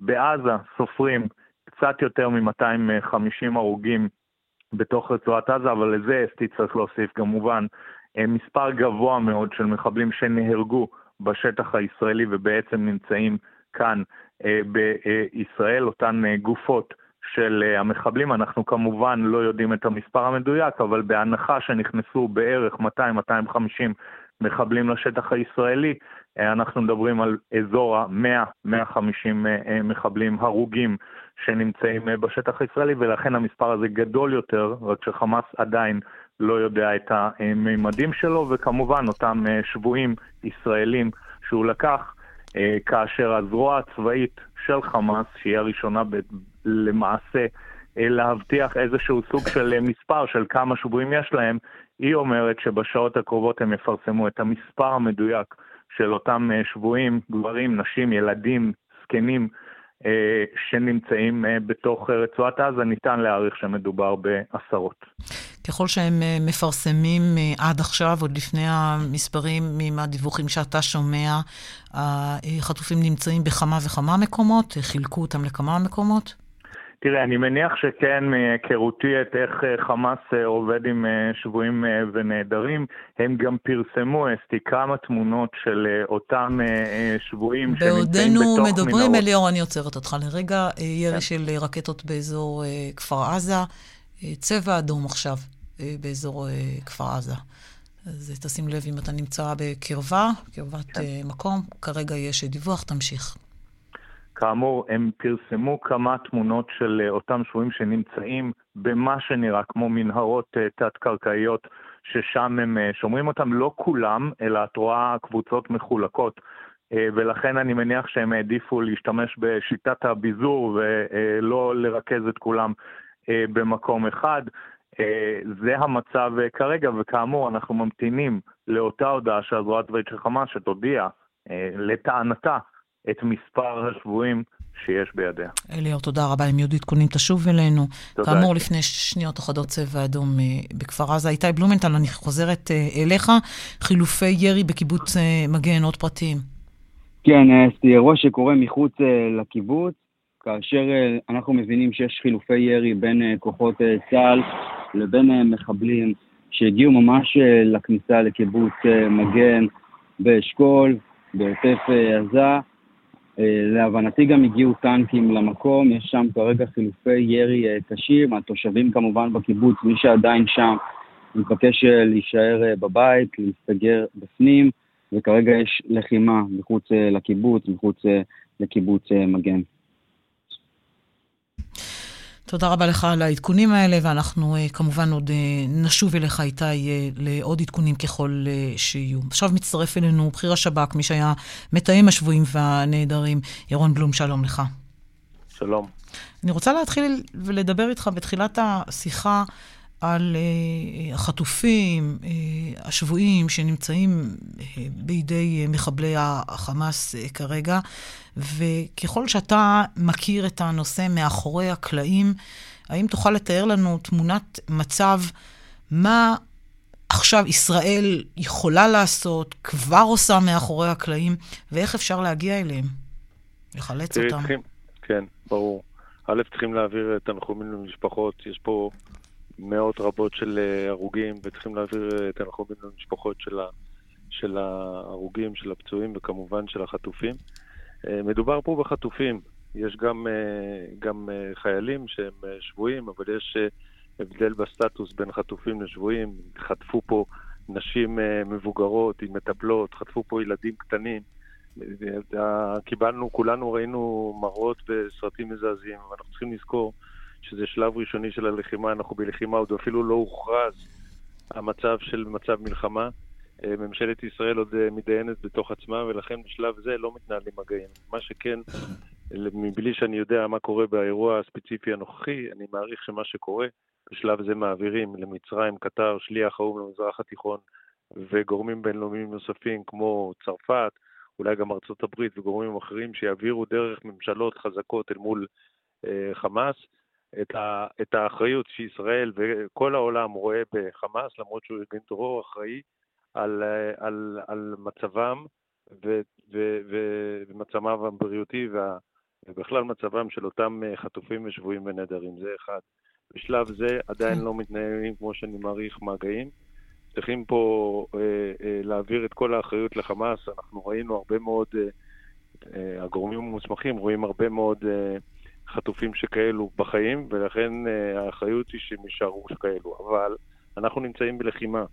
בעזה סופרים קצת יותר מ-250 הרוגים בתוך רצועת עזה, אבל לזה אסתי צריך להוסיף כמובן מספר גבוה מאוד של מחבלים שנהרגו בשטח הישראלי ובעצם נמצאים כאן בישראל, אותן גופות של אה, המחבלים. אנחנו כמובן לא יודעים את המספר המדויק, אבל בהנחה שנכנסו בערך 200-250 מחבלים לשטח הישראלי, אה, אנחנו מדברים על אזור ה-100-150 אה, מחבלים הרוגים שנמצאים בשטח הישראלי, ולכן המספר הזה גדול יותר, רק שחמאס עדיין לא יודע את המימדים שלו, וכמובן אותם שבויים ישראלים שהוא לקח, כאשר הזרוע הצבאית של חמאס, שהיא הראשונה למעשה אה, להבטיח איזשהו סוג של אה, מספר של כמה שבויים יש להם, היא אומרת שבשעות הקרובות הם יפרסמו את המספר המדויק של אותם אה, שבויים, גברים, נשים, ילדים, זקנים, שנמצאים בתוך רצועת עזה, ניתן להעריך שמדובר בעשרות. ככל שהם מפרסמים עד עכשיו, עוד לפני המספרים, מהדיווחים שאתה שומע, החטופים נמצאים בכמה וכמה מקומות? חילקו אותם לכמה מקומות? תראה, אני מניח שכן, מהיכרותי את איך אה, חמאס אה, עובד עם אה, שבויים ונעדרים, הם גם פרסמו, אסתי, כמה תמונות של אותם שבויים שנמצאים בתוך מנהרות. בעודנו מדברים, אליאור, אני עוצרת אותך לרגע, ירי כן. של רקטות באזור כפר עזה, צבע אדום עכשיו באזור כפר עזה. אז תשים לב אם אתה נמצא בקרבה, קרבת כן. מקום, כרגע יש דיווח, תמשיך. כאמור, הם פרסמו כמה תמונות של אה, אותם שבויים שנמצאים במה שנראה כמו מנהרות אה, תת-קרקעיות, ששם הם אה, שומרים אותם. לא כולם, אלא את רואה קבוצות מחולקות. ולכן אני מניח שהם העדיפו להשתמש בשיטת הביזור ולא לרכז את כולם במקום אחד. זה המצב כרגע, וכאמור, אנחנו ממתינים לאותה הודעה של הזרוע הצבאית של חמאס שתודיע, לטענתה, את מספר השבויים שיש בידיה. אליאור, תודה רבה. אם יהיו עדכונים, תשוב אלינו. תודה. כאמור, לפני שניות אחדות צבע אדום אה, בכפר עזה. איתי בלומנטל, אני חוזרת אה, אליך. חילופי ירי בקיבוץ אה, מגן, עוד פרטים. כן, זה אירוע שקורה מחוץ לקיבוץ, כאשר אנחנו מבינים שיש חילופי ירי בין כוחות צה"ל לבין מחבלים שהגיעו ממש לכניסה לקיבוץ מגן באשכול, בעוטף עזה. אה, להבנתי גם הגיעו טנקים למקום, יש שם כרגע חילופי ירי אה, קשים, התושבים כמובן בקיבוץ, מי שעדיין שם, מתבקש אה, להישאר בבית, להסתגר בפנים, וכרגע יש לחימה מחוץ לקיבוץ, מחוץ לקיבוץ מגן. תודה רבה לך על העדכונים האלה, ואנחנו uh, כמובן עוד uh, נשוב אליך, איתי, uh, לעוד עדכונים ככל שיהיו. עכשיו מצטרף אלינו בכיר השב"כ, מי שהיה מתאם השבויים והנעדרים, ירון בלום, שלום לך. שלום. אני רוצה להתחיל ולדבר איתך בתחילת השיחה על uh, החטופים, uh, השבויים שנמצאים uh, בידי מחבלי החמאס כרגע, וככל שאתה מכיר את הנושא מאחורי הקלעים, האם תוכל לתאר לנו תמונת מצב מה עכשיו ישראל יכולה לעשות, כבר עושה מאחורי הקלעים, ואיך אפשר להגיע אליהם, לחלץ אותם? צריכים, כן, ברור. א', צריכים להעביר תנחומים למשפחות, יש פה מאות רבות של אה, הרוגים, וצריכים להעביר אה, תנחומים למשפחות של, ה, של ההרוגים, של הפצועים וכמובן של החטופים. מדובר פה בחטופים. יש גם, גם חיילים שהם שבויים, אבל יש הבדל בסטטוס בין חטופים לשבויים. חטפו פה נשים מבוגרות עם מטפלות, חטפו פה ילדים קטנים. קיבלנו, כולנו ראינו מראות בסרטים מזעזעים, ואנחנו צריכים לזכור שזה שלב ראשוני של הלחימה, אנחנו בלחימה, עוד אפילו לא הוכרז המצב של מצב מלחמה. אה, ממשלת ישראל עוד אה, מתדיינת בתוך עצמה, ולכן בשלב זה לא מתנהלים מגעים. מה שכן, מבלי שאני יודע מה קורה באירוע הספציפי הנוכחי, אני מעריך שמה שקורה, בשלב זה מעבירים למצרים, קטר, שליח האו"ם למזרח התיכון וגורמים בינלאומיים נוספים כמו צרפת, אולי גם ארצות הברית וגורמים אחרים שיעבירו דרך ממשלות חזקות אל מול אה, חמאס את, ה, את האחריות שישראל וכל העולם רואה בחמאס, למרות שהוא ארגון טרור אחראי, על, אה, על, על מצבם ו, ו, ו, ומצבם הבריאותי וה, ובכלל מצבם של אותם אה, חטופים ושבויים ונעדרים. זה אחד. בשלב זה עדיין לא מתנהלים, כמו שאני מעריך, מגעים. צריכים פה אה, אה, להעביר את כל האחריות לחמאס. אנחנו ראינו הרבה מאוד, אה, אה, הגורמים המוסמכים רואים הרבה מאוד אה, חטופים שכאלו בחיים, ולכן אה, האחריות היא שהם יישארו שכאלו. אבל אנחנו נמצאים בלחימה,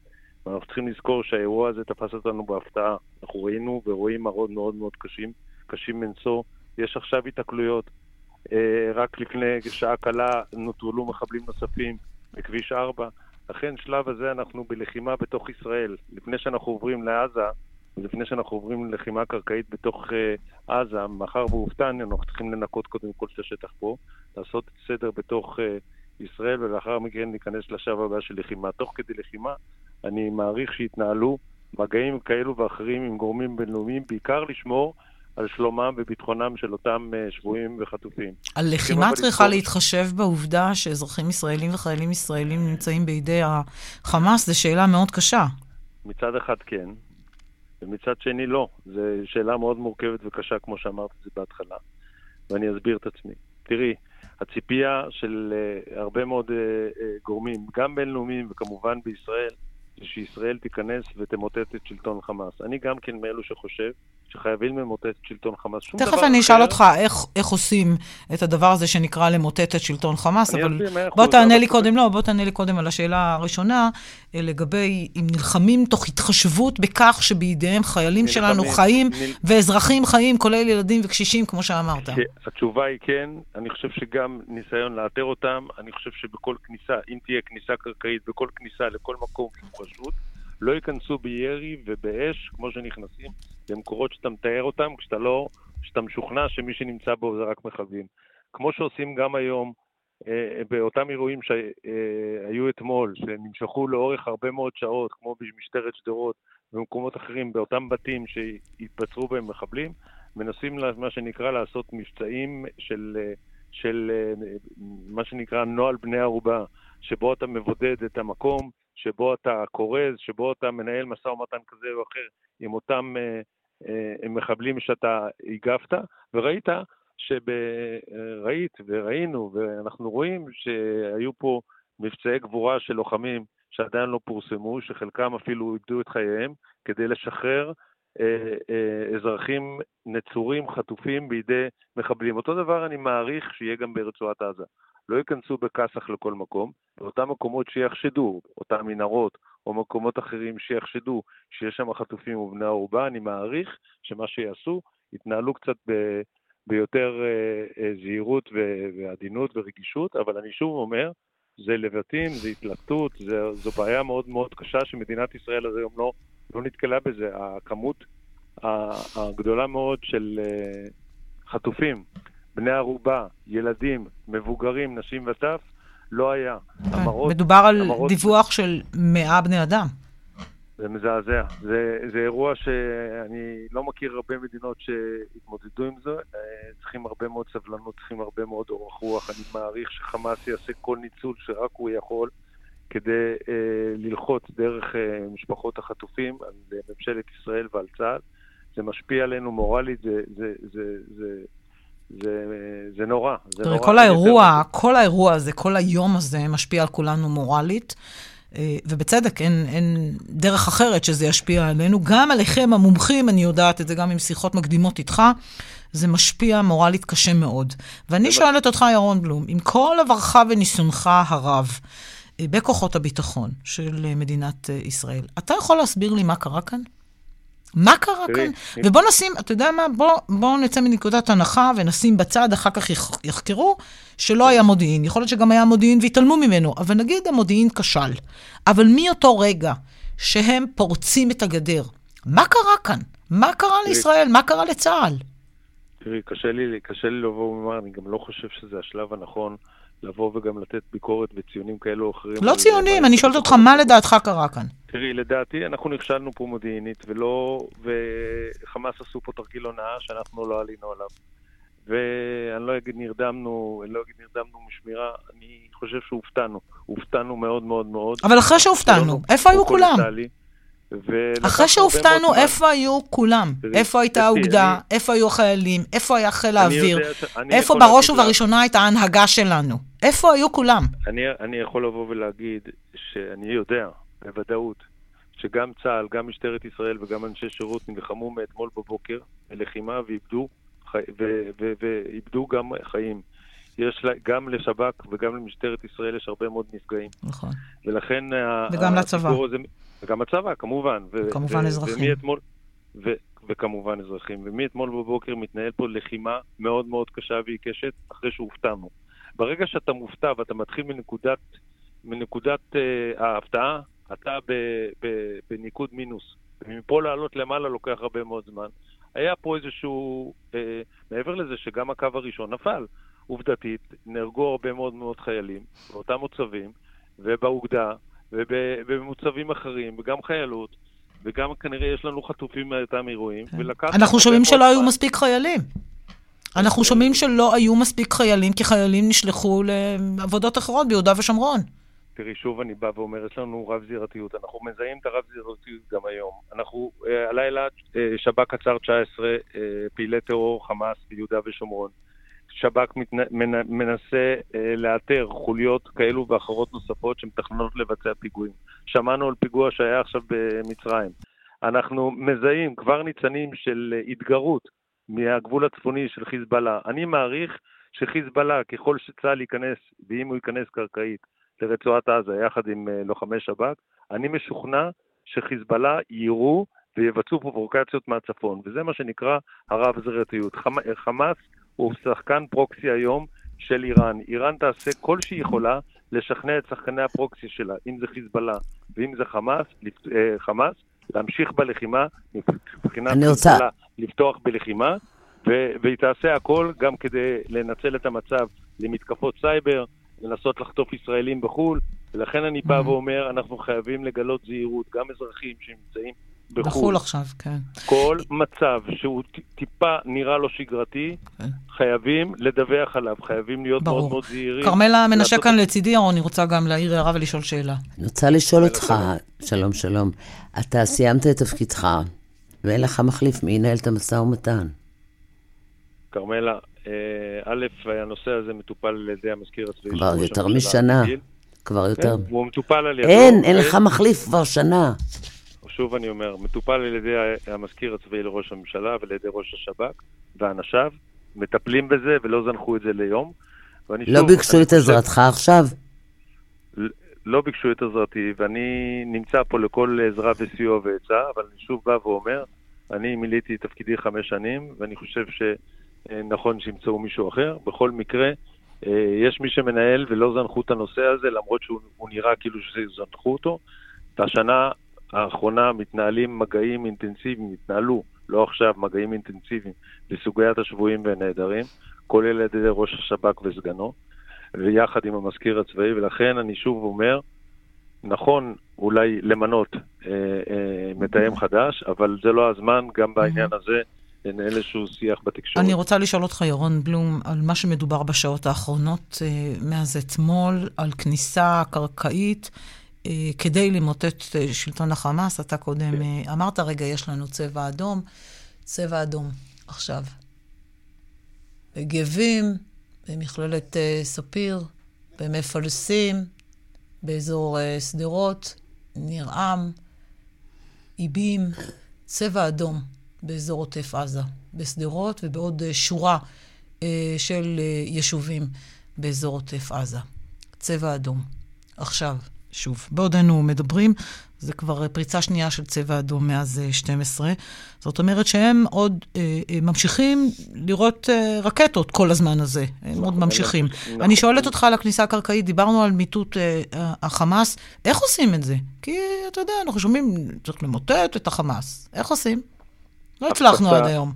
ואנחנו צריכים לזכור שהאירוע הזה תפס אותנו בהפתעה. אנחנו ראינו ורואים מראות מאוד מאוד קשים, קשים מנשוא. יש עכשיו התקלויות. אה, רק לפני שעה קלה נוטרלו מחבלים נוספים בכביש 4. לכן שלב הזה אנחנו בלחימה בתוך ישראל. לפני שאנחנו עוברים לעזה, ולפני שאנחנו עוברים ללחימה קרקעית בתוך uh, עזה, מאחר והופתענו, אנחנו צריכים לנקות קודם כל את השטח פה, לעשות סדר בתוך uh, ישראל, ולאחר מכן להיכנס לשלב הבא של לחימה. תוך כדי לחימה, אני מעריך שיתנהלו מגעים כאלו ואחרים עם גורמים בינלאומיים, בעיקר לשמור על שלומם וביטחונם של אותם אה, שבויים וחטופים. הלחימה צריכה להתחשב בעובדה שאזרחים ישראלים וחיילים ישראלים נמצאים בידי החמאס, זו שאלה מאוד קשה. מצד אחד כן, ומצד שני לא. זו שאלה מאוד מורכבת וקשה, כמו שאמרתי את זה בהתחלה, ואני אסביר את עצמי. תראי, הציפייה של uh, הרבה מאוד uh, uh, גורמים, גם בינלאומיים וכמובן בישראל, זה שישראל תיכנס ותמוטט את שלטון חמאס. אני גם כן מאלו שחושב שחייבים למוטט את שלטון חמאס. שום תכף אני אשאל אותך איך, איך עושים את הדבר הזה שנקרא למוטט את שלטון חמאס, אבל בוא תענה לי קודם, לא, בוא תענה לי קודם על השאלה הראשונה, אה, לגבי אם נלחמים תוך התחשבות בכך שבידיהם חיילים שלנו חיים, נל... ואזרחים חיים, כולל ילדים וקשישים, כמו שאמרת. התשובה היא כן, אני חושב שגם ניסיון לאתר אותם, אני חושב שבכל כניסה, אם תהיה כניסה קרקעית, בכל כניסה לכל מקום חשבות, לא ייכנסו בירי ובאש כמו שנכנסים למקורות שאתה מתאר אותם, כשאתה לא, כשאתה משוכנע שמי שנמצא בו זה רק מחבלים. כמו שעושים גם היום אה, באותם אירועים שהיו אתמול, שנמשכו לאורך הרבה מאוד שעות, כמו במשטרת שדרות ובמקומות אחרים, באותם בתים שהתבצרו בהם מחבלים, מנסים מה שנקרא לעשות מבצעים של, של מה שנקרא נוהל בני ערובה, שבו אתה מבודד את המקום, שבו אתה כורז, שבו אתה מנהל משא ומתן כזה או אחר עם אותם אה, אה, מחבלים שאתה הגבת, וראית שראית וראינו ואנחנו רואים שהיו פה מבצעי גבורה של לוחמים שעדיין לא פורסמו, שחלקם אפילו איבדו את חייהם, כדי לשחרר אה, אה, אזרחים נצורים, חטופים בידי מחבלים. אותו דבר אני מעריך שיהיה גם ברצועת עזה. לא ייכנסו בכסח לכל מקום, באותם מקומות שיחשדו, אותם מנהרות או מקומות אחרים שיחשדו שיש שם חטופים ובני ערובה, אני מעריך שמה שיעשו, יתנהלו קצת ב... ביותר אה, אה, זהירות ועדינות ורגישות, אבל אני שוב אומר, זה לבטים, זה התלקטות, זה, זו בעיה מאוד מאוד קשה שמדינת ישראל עד היום לא, לא נתקלה בזה. הכמות הגדולה מאוד של אה, חטופים בני ערובה, ילדים, מבוגרים, נשים וטף, לא היה. כן, המראות, מדובר על המראות... דיווח של 100 בני אדם. זה מזעזע. זה, זה אירוע שאני לא מכיר הרבה מדינות שהתמודדו עם זה. אה, צריכים הרבה מאוד סבלנות, צריכים הרבה מאוד אורך רוח. אני מעריך שחמאס יעשה כל ניצול שרק הוא יכול כדי אה, ללחוץ דרך אה, משפחות החטופים על ממשלת ישראל ועל צה"ל. זה משפיע עלינו מורלית, זה, זה, זה, זה, זה, זה נורא. זה תראה, נורא כל האירוע, כל האירוע הזה, כל היום הזה משפיע על כולנו מורלית. אה, ובצדק, אין, אין דרך אחרת שזה ישפיע עלינו. גם עליכם, המומחים, אני יודעת את זה גם עם שיחות מקדימות איתך, זה משפיע מורלית קשה מאוד. ואני שואלת אותך, ירון בלום, עם כל עברך וניסיונך הרב אה, בכוחות הביטחון של אה, מדינת ישראל, אתה יכול להסביר לי מה קרה כאן? מה קרה כאן? ובוא נשים, אתה יודע מה? בוא, בוא נצא מנקודת הנחה ונשים בצד, אחר כך יח- יחקרו שלא היה מודיעין. יכול להיות שגם היה מודיעין והתעלמו ממנו, אבל נגיד המודיעין כשל. אבל מאותו רגע שהם פורצים את הגדר, מה קרה כאן? מה קרה. לישראל? מה קרה לצה"ל? תראי, קשה לי, קשה לי לבוא ולומר, אני גם לא חושב שזה השלב הנכון לבוא וגם לתת ביקורת וציונים כאלו או אחרים. לא ציונים, אני שואלת אותך, מה לדעתך קרה כאן? תראי, לדעתי אנחנו נכשלנו פה מודיעינית, ולא... וחמאס עשו פה תרגיל הונאה שאנחנו לא עלינו עליו. ואני לא אגיד נרדמנו, אני לא אגיד נרדמנו משמירה, אני חושב שהופתענו. הופתענו מאוד מאוד מאוד. אבל אחרי שהופתענו, איפה היו כולם? קולוטלי, ולקח אחרי שהופתענו, מאוד. איפה היו כולם? איפה הייתה האוגדה? אני- איפה היו החיילים? איפה היה חיל האוויר? יודע איפה בראש ובראשונה הייתה ההנהגה שלנו? איפה היו כולם? אני, אני יכול לבוא ולהגיד שאני יודע בוודאות שגם צה"ל, גם משטרת ישראל וגם אנשי שירות נלחמו מאתמול בבוקר בלחימה ואיבדו, חי, ו, ו, ואיבדו גם חיים. יש לה, גם לשב"כ וגם למשטרת ישראל יש הרבה מאוד נפגעים. נכון. ולכן... וגם לצבא. הזה, וגם הצבא, כמובן. ו, כמובן ו, אזרחים. ומאתמול, ו, וכמובן אזרחים. ומאתמול בבוקר מתנהל פה לחימה מאוד מאוד קשה ועיקשת אחרי שהופתענו. ברגע שאתה מופתע ואתה מתחיל מנקודת, מנקודת אה, ההפתעה, אתה ב, ב, בניקוד מינוס. ומפה לעלות למעלה לוקח הרבה מאוד זמן. היה פה איזשהו, אה, מעבר לזה שגם הקו הראשון נפל. עובדתית, נהרגו הרבה מאוד מאוד חיילים באותם מוצבים, ובאוגדה, ובמוצבים אחרים, וגם חיילות, וגם כנראה יש לנו חטופים מאותם אירועים. כן. אנחנו שומעים שלא היו. מספיק חיילים. אנחנו שומעים שלא היו מספיק חיילים, כי חיילים נשלחו לעבודות אחרות ביהודה ושומרון. תראי, שוב אני בא ואומר, יש לנו רב-זירתיות, אנחנו מזהים את הרב-זירתיות גם היום. אנחנו, אה, הלילה שב"כ עצר 19 אה, פעילי טרור חמאס ביהודה ושומרון. שב"כ. מנסה אה, לאתר חוליות כאלו ואחרות נוספות שמתכננות לבצע פיגועים. שמענו על פיגוע שהיה עכשיו במצרים. אנחנו מזהים כבר ניצנים של אה, התגרות מהגבול הצפוני של חיזבאללה. אני מעריך שחיזבאללה, ככל שצה"ל ייכנס, ואם הוא ייכנס קרקעית, לרצועת עזה יחד עם אה, לוחמי שב"כ, אני משוכנע שחיזבאללה יירו ויבצעו פרובוקציות מהצפון, וזה מה שנקרא הרב-זרתיות. חמ... חמאס הוא שחקן פרוקסי היום של איראן. איראן תעשה כל שהיא יכולה לשכנע את שחקני הפרוקסי שלה, אם זה חיזבאללה ואם זה חמאס. אה, חמאס להמשיך בלחימה, מבחינת חיזבאללה לפתוח בלחימה, ו... והיא תעשה הכל גם כדי לנצל את המצב למתקפות סייבר, לנסות לחטוף ישראלים בחו"ל, ולכן אני בא Mhm. ואומר, אנחנו חייבים לגלות זהירות, גם אזרחים שנמצאים בחו"ל. בחו"ל עכשיו, כן. כל מצב שהוא טיפה נראה לו שגרתי, חייבים לדווח עליו, חייבים להיות מאוד ברור. מאוד זהירים. כרמלה מנשה כאן לצידי, ירון, אני רוצה גם להעיר הערה ולשאול שאלה. אני רוצה לשאול אותך, שלום, שלום, אתה סיימת את תפקידך, ואין לך מחליף, מי ינהל את המשא ומתן? כרמלה, אה, א', הנושא הזה מטופל על ידי המזכיר הצבאי כבר יותר משנה. כבר יותר... כן, הוא מטופל על ידו. אין, אין ו- לך מחליף כבר שנה. שוב אני אומר, מטופל על ידי המזכיר הצבאי לראש הממשלה ועל ידי ראש השב"כ ואנשיו, מטפלים בזה ולא זנחו את זה ליום. לא שוב- ביקשו את חושב- עזרתך עכשיו? לא ביקשו את עזרתי, ואני נמצא פה לכל עזרה וסיוע ועצה, אבל אני שוב בא ואומר, אני מילאתי את תפקידי חמש שנים, ואני חושב שנכון שימצאו מישהו אחר. בכל מקרה, אה, יש מי שמנהל ולא זנחו את הנושא הזה, למרות שהוא הוא נראה כאילו שזנחו אותו. בשנה האחרונה מתנהלים מגעים אינטנסיביים, התנהלו, לא עכשיו, מגעים אינטנסיביים בסוגיית השבויים והנעדרים, כולל על ידי ראש השב"כ וסגנו. ויחד עם המזכיר הצבאי, ולכן אני שוב אומר, נכון אולי למנות אה, אה, מתאם חדש, אבל זה לא הזמן גם בעניין הזה לנהל איזשהו שיח בתקשורת. אני רוצה לשאול אותך, ירון בלום, על מה שמדובר בשעות האחרונות אה, מאז אתמול, על כניסה קרקעית כדי למוטט אה, שלטון החמאס. אתה קודם כן. אה, אמרת, רגע, יש לנו צבע אדום. צבע אדום עכשיו. בגבים, במכללת אה, ספיר, במפלסים, באזור אה, שדרות, ניר עם, איבים, צבע אדום. באזור עוטף עזה, בשדרות ובעוד שורה של יישובים באזור עוטף עזה. צבע אדום. עכשיו, שוב, בעודנו מדברים, זה כבר פריצה שנייה של צבע אדום מאז 12. זאת אומרת שהם עוד אה, אה, ממשיכים לראות אה, רקטות כל הזמן הזה. הם נכון, עוד ממשיכים. נכון. אני שואלת אותך על הכניסה הקרקעית, דיברנו על מיטוט אה, החמאס. איך עושים את זה? כי אתה יודע, אנחנו שומעים, צריך למוטט את החמאס. איך עושים? לא הצלחנו עד היום.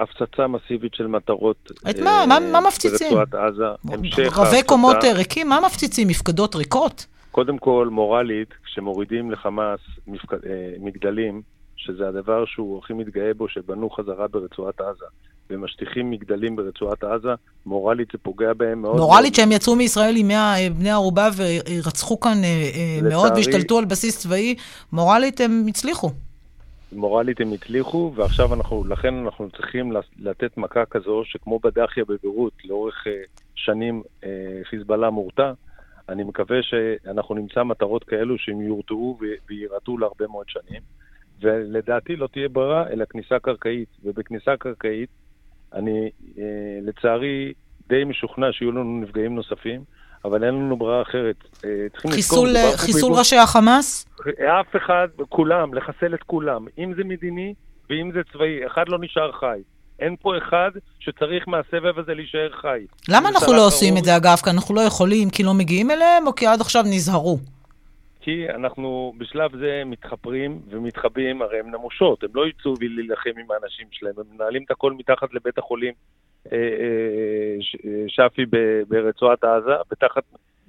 הפצצה מסיבית של מטרות את מה? מה, מה מפציצים? ברצועת עזה. המשך רבי קומות ריקים? מה מפציצים? מפקדות ריקות? קודם כל, מורלית, כשמורידים לחמאס מפק... אה, מגדלים, שזה הדבר שהוא הכי מתגאה בו, שבנו חזרה ברצועת עזה, ומשטיחים מגדלים ברצועת עזה, מורלית זה פוגע בהם מאוד. מורלית שהם יצאו מישראל עם 100 אה, בני ערובה ורצחו כאן אה, לצערי, מאוד והשתלטו על בסיס צבאי, מורלית הם הצליחו. מורלית הם הצליחו, ועכשיו אנחנו, לכן אנחנו צריכים לתת מכה כזו, שכמו בדחיה בביירות, לאורך שנים חיזבאללה מורתע, אני מקווה שאנחנו נמצא מטרות כאלו שהם יורתעו ויירתעו להרבה מאוד שנים. ולדעתי לא תהיה ברירה אלא כניסה קרקעית. ובכניסה קרקעית, אני אה, לצערי די משוכנע שיהיו לנו נפגעים נוספים, אבל אין לנו ברירה אחרת. אה, חיסול, לזכור, חיסול ראשי החמאס? אף אחד, כולם, לחסל את כולם. אם זה מדיני ואם זה צבאי, אחד לא נשאר חי. אין פה אחד שצריך מהסבב הזה להישאר חי. למה אנחנו לא עושים את זה, אגב? כי אנחנו לא יכולים, כי לא מגיעים אליהם, או כי עד עכשיו נזהרו? כי אנחנו בשלב זה מתחפרים ומתחבאים, הרי הם נמושות, הם לא יצאו להילחם עם האנשים שלהם, הם מנהלים את הכל מתחת לבית החולים אה, אה, שפי ברצועת עזה, ותחת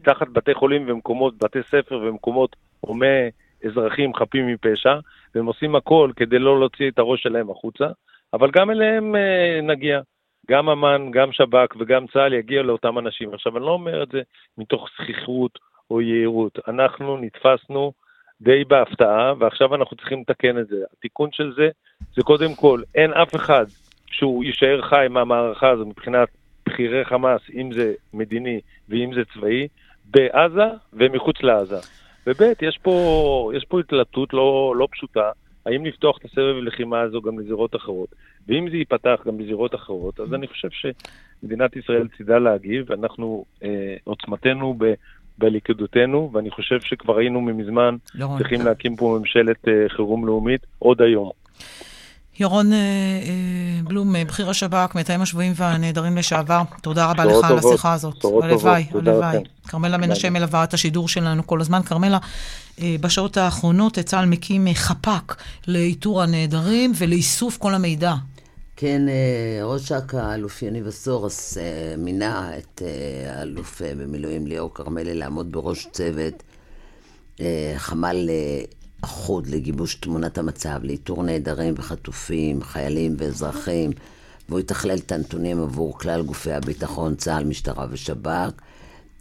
תחת בתי חולים ומקומות, בתי ספר ומקומות הומי אזרחים חפים מפשע, והם עושים הכל כדי לא להוציא את הראש שלהם החוצה. אבל גם אליהם אה, נגיע. גם אמ"ן, גם שב"כ וגם צה"ל יגיע לאותם אנשים. עכשיו, אני לא אומר את זה מתוך זכיחות או יהירות. אנחנו נתפסנו די בהפתעה, ועכשיו אנחנו צריכים לתקן את זה. התיקון של זה, זה קודם כל, אין אף אחד שהוא יישאר חי מהמערכה הזו מבחינת בכירי חמאס, אם זה מדיני ואם זה צבאי, בעזה ומחוץ לעזה. וב' יש פה, יש פה התלבטות לא, לא פשוטה, האם לפתוח את הסבב לחימה הזו גם לזירות אחרות. ואם זה ייפתח גם בזירות אחרות, אז אני חושב שמדינת ישראל צידה להגיב, ואנחנו, אה, עוצמתנו ב... בליכודותינו, ואני חושב שכבר היינו מזמן לא צריכים להקים פה ממשלת אה, חירום לאומית עוד היום. ירון אה, אה, בלום, אה, בכיר השב"כ, מתאם השבויים והנעדרים לשעבר, תודה רבה לך על השיחה הזאת. הלוואי, הלוואי. כרמלה מנשה מלווה את השידור שלנו כל הזמן. כרמלה, בשעות האחרונות צה"ל מקים חפ"ק לאיתור הנעדרים ולאיסוף כל המידע. כן, ראש אכ"א, האלוף יניב אסורס, מינה את האלוף במילואים ליאור כרמלי לעמוד בראש צוות חמ"ל אחוד לגיבוש תמונת המצב, לאיתור נעדרים וחטופים, חיילים ואזרחים, והוא יתכלל את הנתונים עבור כלל גופי הביטחון, צה"ל, משטרה ושב"כ.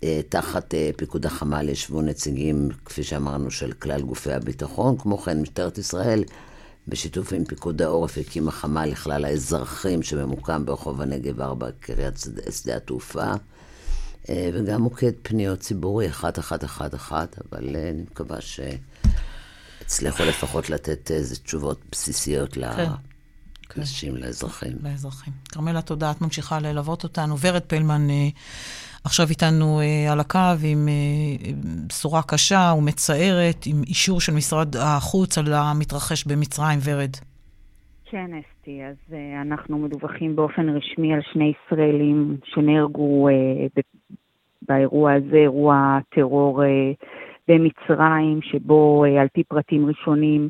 אה, תחת אה, פיקוד החמ"ל ישבו נציגים, כפי שאמרנו, של כלל גופי הביטחון. כמו כן, משטרת ישראל, בשיתוף עם פיקוד העורף, הקימה חמ"ל לכלל האזרחים שממוקם ברחוב הנגב 4, קריית שדה התעופה. אה, וגם מוקד פניות ציבורי 1111, אבל אני מקווה ש... הצליחו לפחות לתת איזה תשובות בסיסיות כן. לאנשים, כן. לאזרחים. לאזרחים. כרמלה, תודה. את ממשיכה ללוות אותנו. ורד פלמן אה, עכשיו איתנו אה, על הקו עם אה, בשורה קשה ומצערת, עם אישור של משרד החוץ על המתרחש במצרים. ורד. כן, אסתי. אז uh, אנחנו מדווחים באופן רשמי על שני ישראלים שנהרגו uh, באירוע הזה, אירוע טרור uh, במצרים, שבו אה, על פי פרטים ראשונים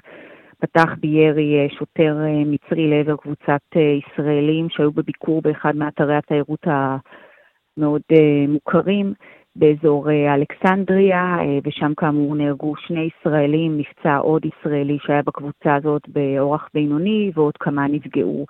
פתח בירי אה, שוטר אה, מצרי לעבר קבוצת ישראלים שהיו בביקור באחד מאתרי התיירות המאוד מוכרים באזור אלכסנדריה, ושם כאמור נהרגו שני ישראלים, נפצע עוד ישראלי שהיה בקבוצה הזאת באורח בינוני, ועוד כמה נפגעו.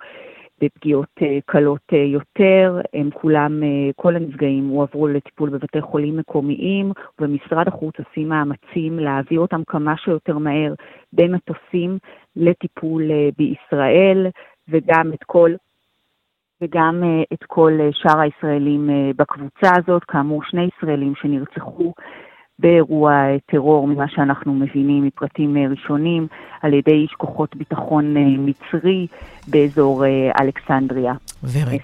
בפגיעות אה, קלות אה, יותר. הם כולם, אה, כל הנפגעים הועברו לטיפול בבתי חולים מקומיים, ומשרד החוץ עושים מאמצים להעביר אותם כמה שיותר מהר במטוסים לטיפול בישראל, וגם את כל... וגם את כל שאר הישראלים בקבוצה הזאת, כאמור שני ישראלים שנרצחו באירוע טרור, ממה שאנחנו מבינים מפרטים ראשונים, על ידי איש כוחות ביטחון מצרי באזור אלכסנדריה. ורד.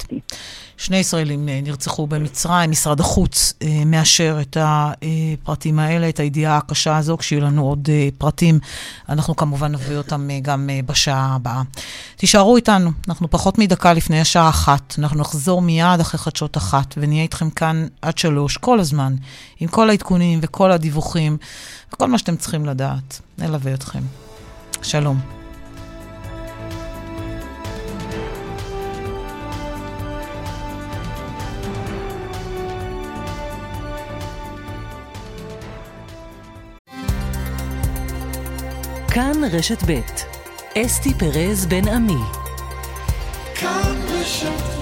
שני ישראלים אה, נרצחו במצרים, משרד החוץ אה, מאשר את הפרטים האלה, את הידיעה הקשה הזו, כשיהיו לנו עוד אה, פרטים, אנחנו כמובן נביא אותם גם בשעה הבאה. תישארו איתנו, אנחנו פחות מדקה לפני השעה אחת, אנחנו נחזור מיד אחרי חדשות אחת, ונהיה איתכם כאן עד שלוש, כל הזמן, עם כל העדכונים וכל הדיווחים, וכל מה שאתם צריכים לדעת, נלווה אתכם. שלום. כאן רשת ב' אסתי פרז בן עמי. כאן רשת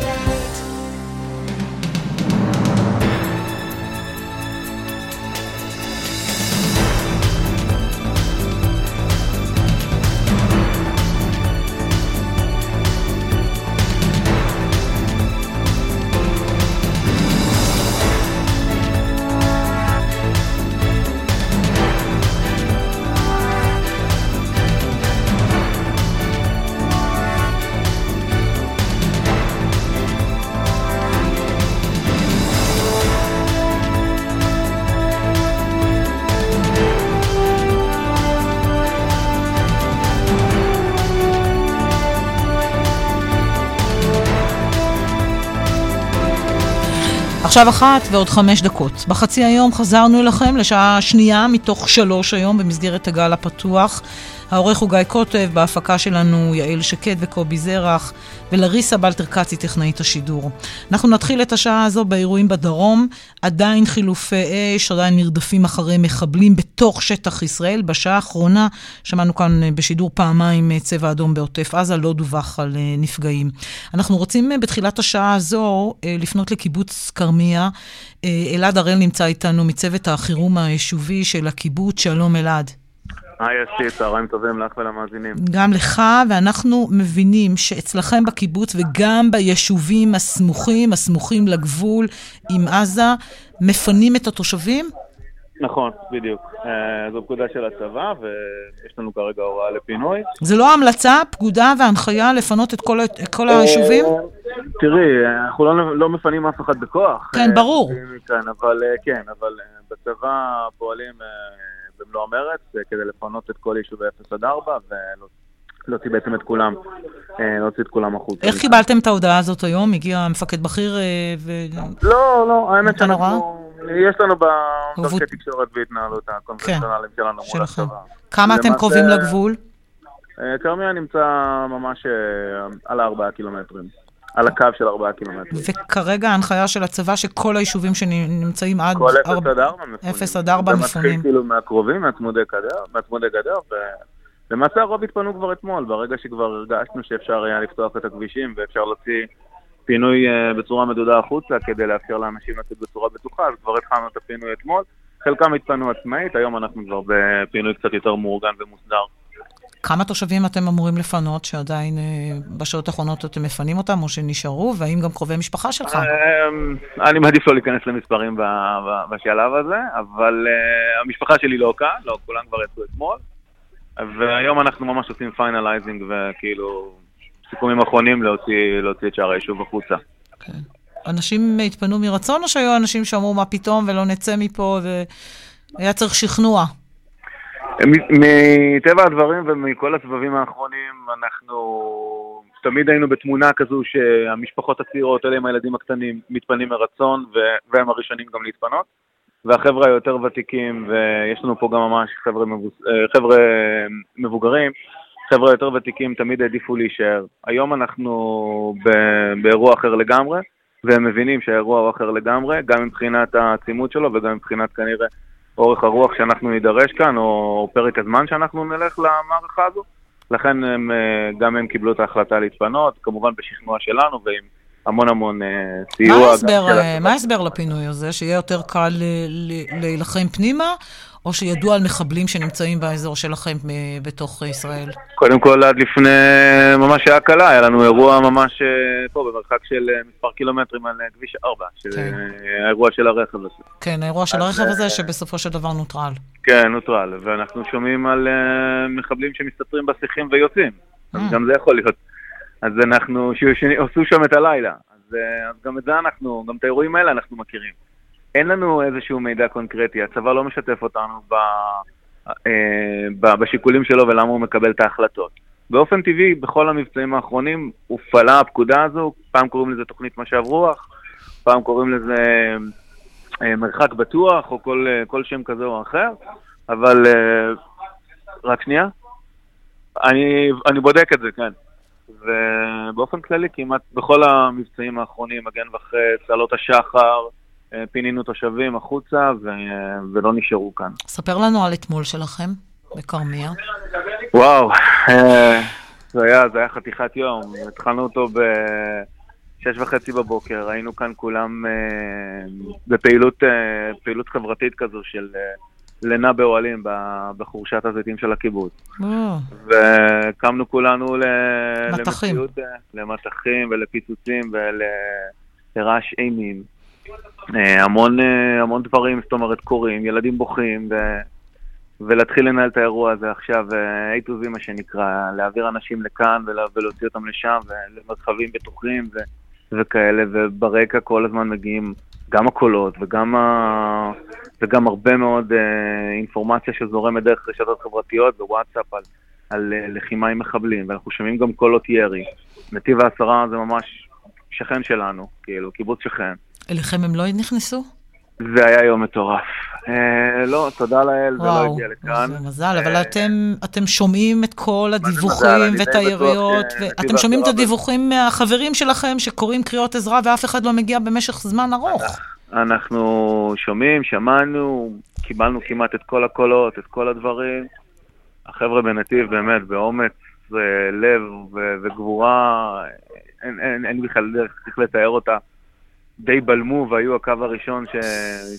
עכשיו אחת ועוד חמש דקות. בחצי היום חזרנו אליכם לשעה שנייה מתוך שלוש היום במסגרת הגל הפתוח. העורך הוא גיא קוטב, בהפקה שלנו יעל שקד וקובי זרח, ולריסה בלטר קצי, טכנאית השידור. אנחנו נתחיל את השעה הזו באירועים בדרום, עדיין חילופי אש, עדיין נרדפים אחרי מחבלים בתוך שטח ישראל. בשעה האחרונה שמענו כאן אה, בשידור פעמיים אה, צבע אדום בעוטף עזה, לא דווח על אה, נפגעים. אנחנו רוצים בתחילת השעה הזו לפנות לקיבוץ כרמיה. אלעד הראל נמצא איתנו מצוות החירום היישובי של הקיבוץ, שלום אלעד. היי אסי, צהריים טובים לך ולמאזינים. גם לך, ואנחנו מבינים שאצלכם בקיבוץ וגם ביישובים הסמוכים, הסמוכים לגבול עם עזה, מפנים את התושבים? נכון, בדיוק. אה, זו פקודה של הצבא, ויש לנו כרגע הוראה לפינוי. זה לא המלצה, פקודה והנחיה לפנות את כל, את כל היישובים? אה, תראי, אנחנו לא, לא מפנים אף אחד בכוח. כן, ברור. כן, אבל כן, אבל בצבא פועלים במלוא המרץ, אה, כדי לפנות את כל יישובי 0 עד 4 ולהוציא בעצם את כולם, אה, להוציא את כולם החוצה. איך קיבלתם את ההודעה הזאת היום? הגיע מפקד בכיר אה, ו... לא, לא, האמת שאנחנו... יש לנו בדרכי תקשורת והתנהלות הקונבנציונליים כן, שלנו מול הצבא. כמה אתם קרובים לגבול? כרמיה נמצא ממש על הארבעה קילומטרים. על הקו של ארבעה קילומטרים. וכרגע ההנחיה של הצבא שכל היישובים שנמצאים עד... כל 0 עד 4 מפונים. 0 עד 4 מפונים. זה מתחיל כאילו מהקרובים, מהצמודי גדר, מהצמודי גדר, ולמעשה הרוב התפנו כבר אתמול, ברגע שכבר הרגשנו שאפשר היה לפתוח את הכבישים ואפשר להוציא פינוי אה, בצורה מדודה החוצה כדי לאפשר לאנשים לצאת בצורה בטוחה, אז כבר התחלנו את הפינוי אתמול. חלקם התפנו עצמאית, היום אנחנו כבר בפינוי קצת יותר מאורגן ומוסדר. כמה תושבים אתם אמורים לפנות, שעדיין אה, בשעות האחרונות אתם מפנים אותם, או שנשארו, והאם גם קרובי משפחה שלך? אמ, אני מעדיף לא להיכנס למספרים בשלב הזה, אבל אה, המשפחה שלי לא כאן, לא, כולם כבר יצאו אתמול, והיום אנחנו ממש עושים finalizing וכאילו סיכומים אחרונים להוציא, להוציא את שאר היישוב החוצה. כן. אנשים התפנו מרצון, או שהיו אנשים שאמרו מה פתאום ולא נצא מפה, והיה צריך שכנוע? מטבע הדברים ומכל הסבבים האחרונים, אנחנו תמיד היינו בתמונה כזו שהמשפחות הצעירות, אלה עם הילדים הקטנים, מתפנים מרצון, והם הראשונים גם להתפנות. והחבר'ה היותר ותיקים, ויש לנו פה גם ממש חבר'ה, מבוס... אה, חבר'ה מבוגרים, חבר'ה יותר ותיקים תמיד העדיפו להישאר. היום אנחנו באירוע אחר לגמרי, והם מבינים שהאירוע הוא אחר לגמרי, גם מבחינת העצימות שלו וגם מבחינת כנראה אורך הרוח שאנחנו נידרש כאן, או פרק הזמן שאנחנו נלך למערכה הזו. לכן הם, אה, גם הם קיבלו את ההחלטה להתפנות, כמובן בשכנוע שלנו ועם המון המון סיוע. מה ההסבר לפינוי הזה? שיהיה יותר קל להילחם פנימה, או שידוע על מחבלים שנמצאים באזור שלכם בתוך ישראל? קודם כל, עד לפני ממש שעה קלה, היה לנו אירוע ממש פה, במרחק של מספר קילומטרים על כביש 4, של כן. האירוע של הרכב הזה. כן, האירוע של הרכב הזה, שבסופו של דבר נוטרל. כן, נוטרל, ואנחנו שומעים על מחבלים שמסתתרים בשיחים ויוצאים, אז גם זה יכול להיות. אז אנחנו, שעשו שם את הלילה. אז, אז גם את זה אנחנו, גם את האירועים האלה אנחנו מכירים. אין לנו איזשהו מידע קונקרטי, הצבא לא משתף אותנו ב, אה, ב, בשיקולים שלו ולמה הוא מקבל את ההחלטות. באופן טבעי, בכל המבצעים האחרונים הופעלה הפקודה הזו, פעם קוראים לזה תוכנית משב רוח, פעם קוראים לזה אה, מרחק בטוח, או כל, אה, כל שם כזה או אחר, אבל... רק שנייה. אני, אני בודק את זה, כן. ובאופן כללי, כמעט בכל המבצעים האחרונים, מגן וחץ, עלות השחר, פינינו תושבים החוצה ו... ולא נשארו כאן. ספר לנו על אתמול שלכם בכרמיה. וואו, אה, זה היה, זה היה חתיכת יום. התחלנו אותו ב... שש וחצי בבוקר, היינו כאן כולם אה, בפעילות פעילות חברתית כזו של לינה באוהלים בחורשת הזיתים של הקיבוץ. וקמנו כולנו למציאות, למטחים ולפיצוצים ולרעש אימים. אה, המון, אה, המון דברים, זאת אומרת, קורים, ילדים בוכים, ו... ולהתחיל לנהל את האירוע הזה עכשיו, אה, A to Z מה שנקרא, להעביר אנשים לכאן ולהוציא אותם לשם, ולמרחבים בטוחים ו... וכאלה, וברקע כל הזמן מגיעים גם הקולות וגם, ה... וגם הרבה מאוד אינפורמציה שזורמת דרך רשתות חברתיות ווואטסאפ על, על לחימה עם מחבלים, ואנחנו שומעים גם קולות ירי. נתיב העשרה זה ממש שכן שלנו, כאילו, קיבוץ שכן. אליכם הם לא נכנסו? זה היה יום מטורף. אה, לא, תודה לאל, זה לא הגיע לכאן. זה מזל, אבל אתם, אתם שומעים את כל הדיווחים ואת היריות, ואתם שומעים את הדיווחים מהחברים שלכם שקוראים קריאות עזרה ואף אחד לא מגיע במשך זמן ארוך. אנחנו שומעים, שמענו, קיבלנו כמעט את כל הקולות, את כל הדברים. החבר'ה בנתיב באמת באומץ לב וגבורה, אין, אין, אין בכלל דרך, צריך לתאר אותה. די בלמו והיו הקו הראשון ש...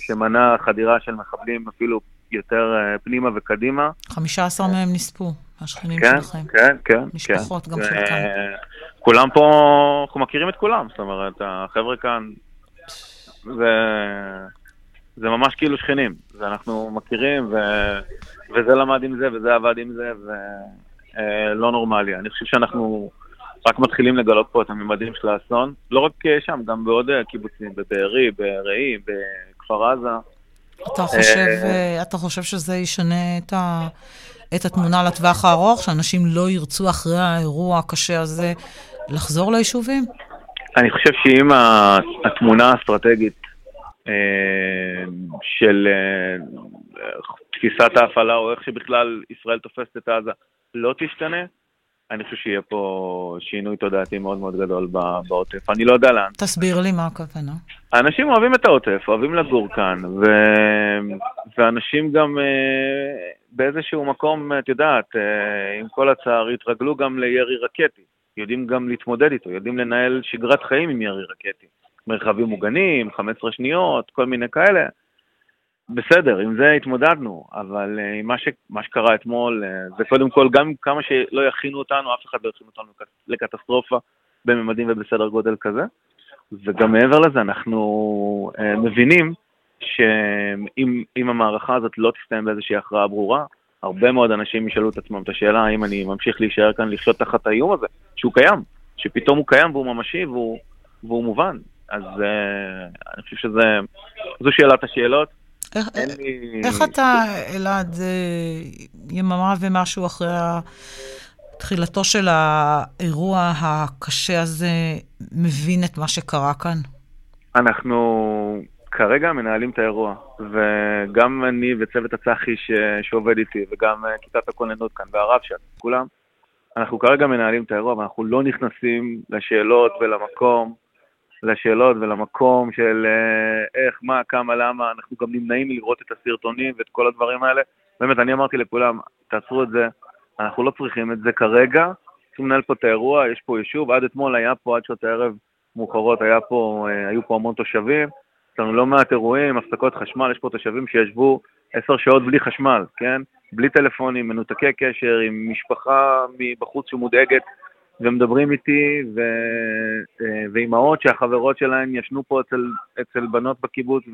שמנע חדירה של מחבלים אפילו יותר uh, פנימה וקדימה. 15 מהם נספו, השכנים כן, שלכם. כן, כן. משפחות כן. גם חלקם. כולם פה, אנחנו מכירים את כולם, זאת אומרת, החבר'ה כאן, זה, זה ממש כאילו שכנים, ואנחנו מכירים, ו, וזה למד עם זה, וזה עבד עם זה, ולא נורמלי. אני חושב שאנחנו... רק מתחילים לגלות פה את הממדים של האסון, לא רק שם, גם בעוד אה, קיבוצים, בבארי, בראי, בכפר עזה. אתה חושב, אה, אתה חושב שזה ישנה את, ה, את התמונה לטווח הארוך, שאנשים לא ירצו אחרי האירוע הקשה הזה לחזור ליישובים? אני חושב שאם התמונה האסטרטגית אה, של תפיסת ההפעלה, או איך שבכלל ישראל תופסת את עזה, לא תשתנה, אני חושב שיהיה פה שינוי תודעתי מאוד מאוד גדול בעוטף. אני לא יודע לאן. תסביר לי מה הכוונה. האנשים אוהבים את העוטף, אוהבים לגור כאן, ו... ואנשים גם אה, באיזשהו מקום, את יודעת, אה, עם כל הצער, התרגלו גם לירי רקטי. יודעים גם להתמודד איתו, יודעים לנהל שגרת חיים עם ירי רקטי. מרחבים מוגנים, 15 שניות, כל מיני כאלה. בסדר, עם זה התמודדנו, אבל uh, מה, ש, מה שקרה אתמול, uh, זה קודם כל, גם כמה שלא יכינו אותנו, אף אחד לא יכין אותנו לקטסטרופה בממדים ובסדר גודל כזה. וגם מעבר לזה, אנחנו uh, מבינים שאם המערכה הזאת לא תסתיים באיזושהי הכרעה ברורה, הרבה מאוד אנשים ישאלו את עצמם את השאלה האם אני ממשיך להישאר כאן לחיות תחת האיום הזה, שהוא קיים, שפתאום הוא קיים והוא ממשי והוא, והוא מובן. אז uh, אני חושב שזו שאלת השאלות. איך, איך אתה, אלעד, יממה ומשהו אחרי תחילתו של האירוע הקשה הזה, מבין את מה שקרה כאן? אנחנו כרגע מנהלים את האירוע, וגם אני וצוות הצח"י ש... שעובד איתי, וגם כיתת הכוננות כאן, והרב שם, כולם, אנחנו כרגע מנהלים את האירוע, ואנחנו לא נכנסים לשאלות ולמקום. לשאלות ולמקום של אה, איך, מה, כמה, למה, אנחנו גם נמנעים מלראות את הסרטונים ואת כל הדברים האלה. באמת, אני אמרתי לכולם, תעצרו את זה, אנחנו לא צריכים את זה כרגע, צריכים לנהל פה את האירוע, יש פה יישוב, עד אתמול היה פה, עד שעות הערב, מאוחרות היה פה, היו פה המון תושבים, יש לנו לא מעט אירועים, הפסקות חשמל, יש פה תושבים שישבו עשר שעות בלי חשמל, כן? בלי טלפונים, מנותקי קשר, עם משפחה מבחוץ שמודאגת ומדברים איתי, ו... ואימהות שהחברות שלהן ישנו פה אצל, אצל בנות בקיבוץ,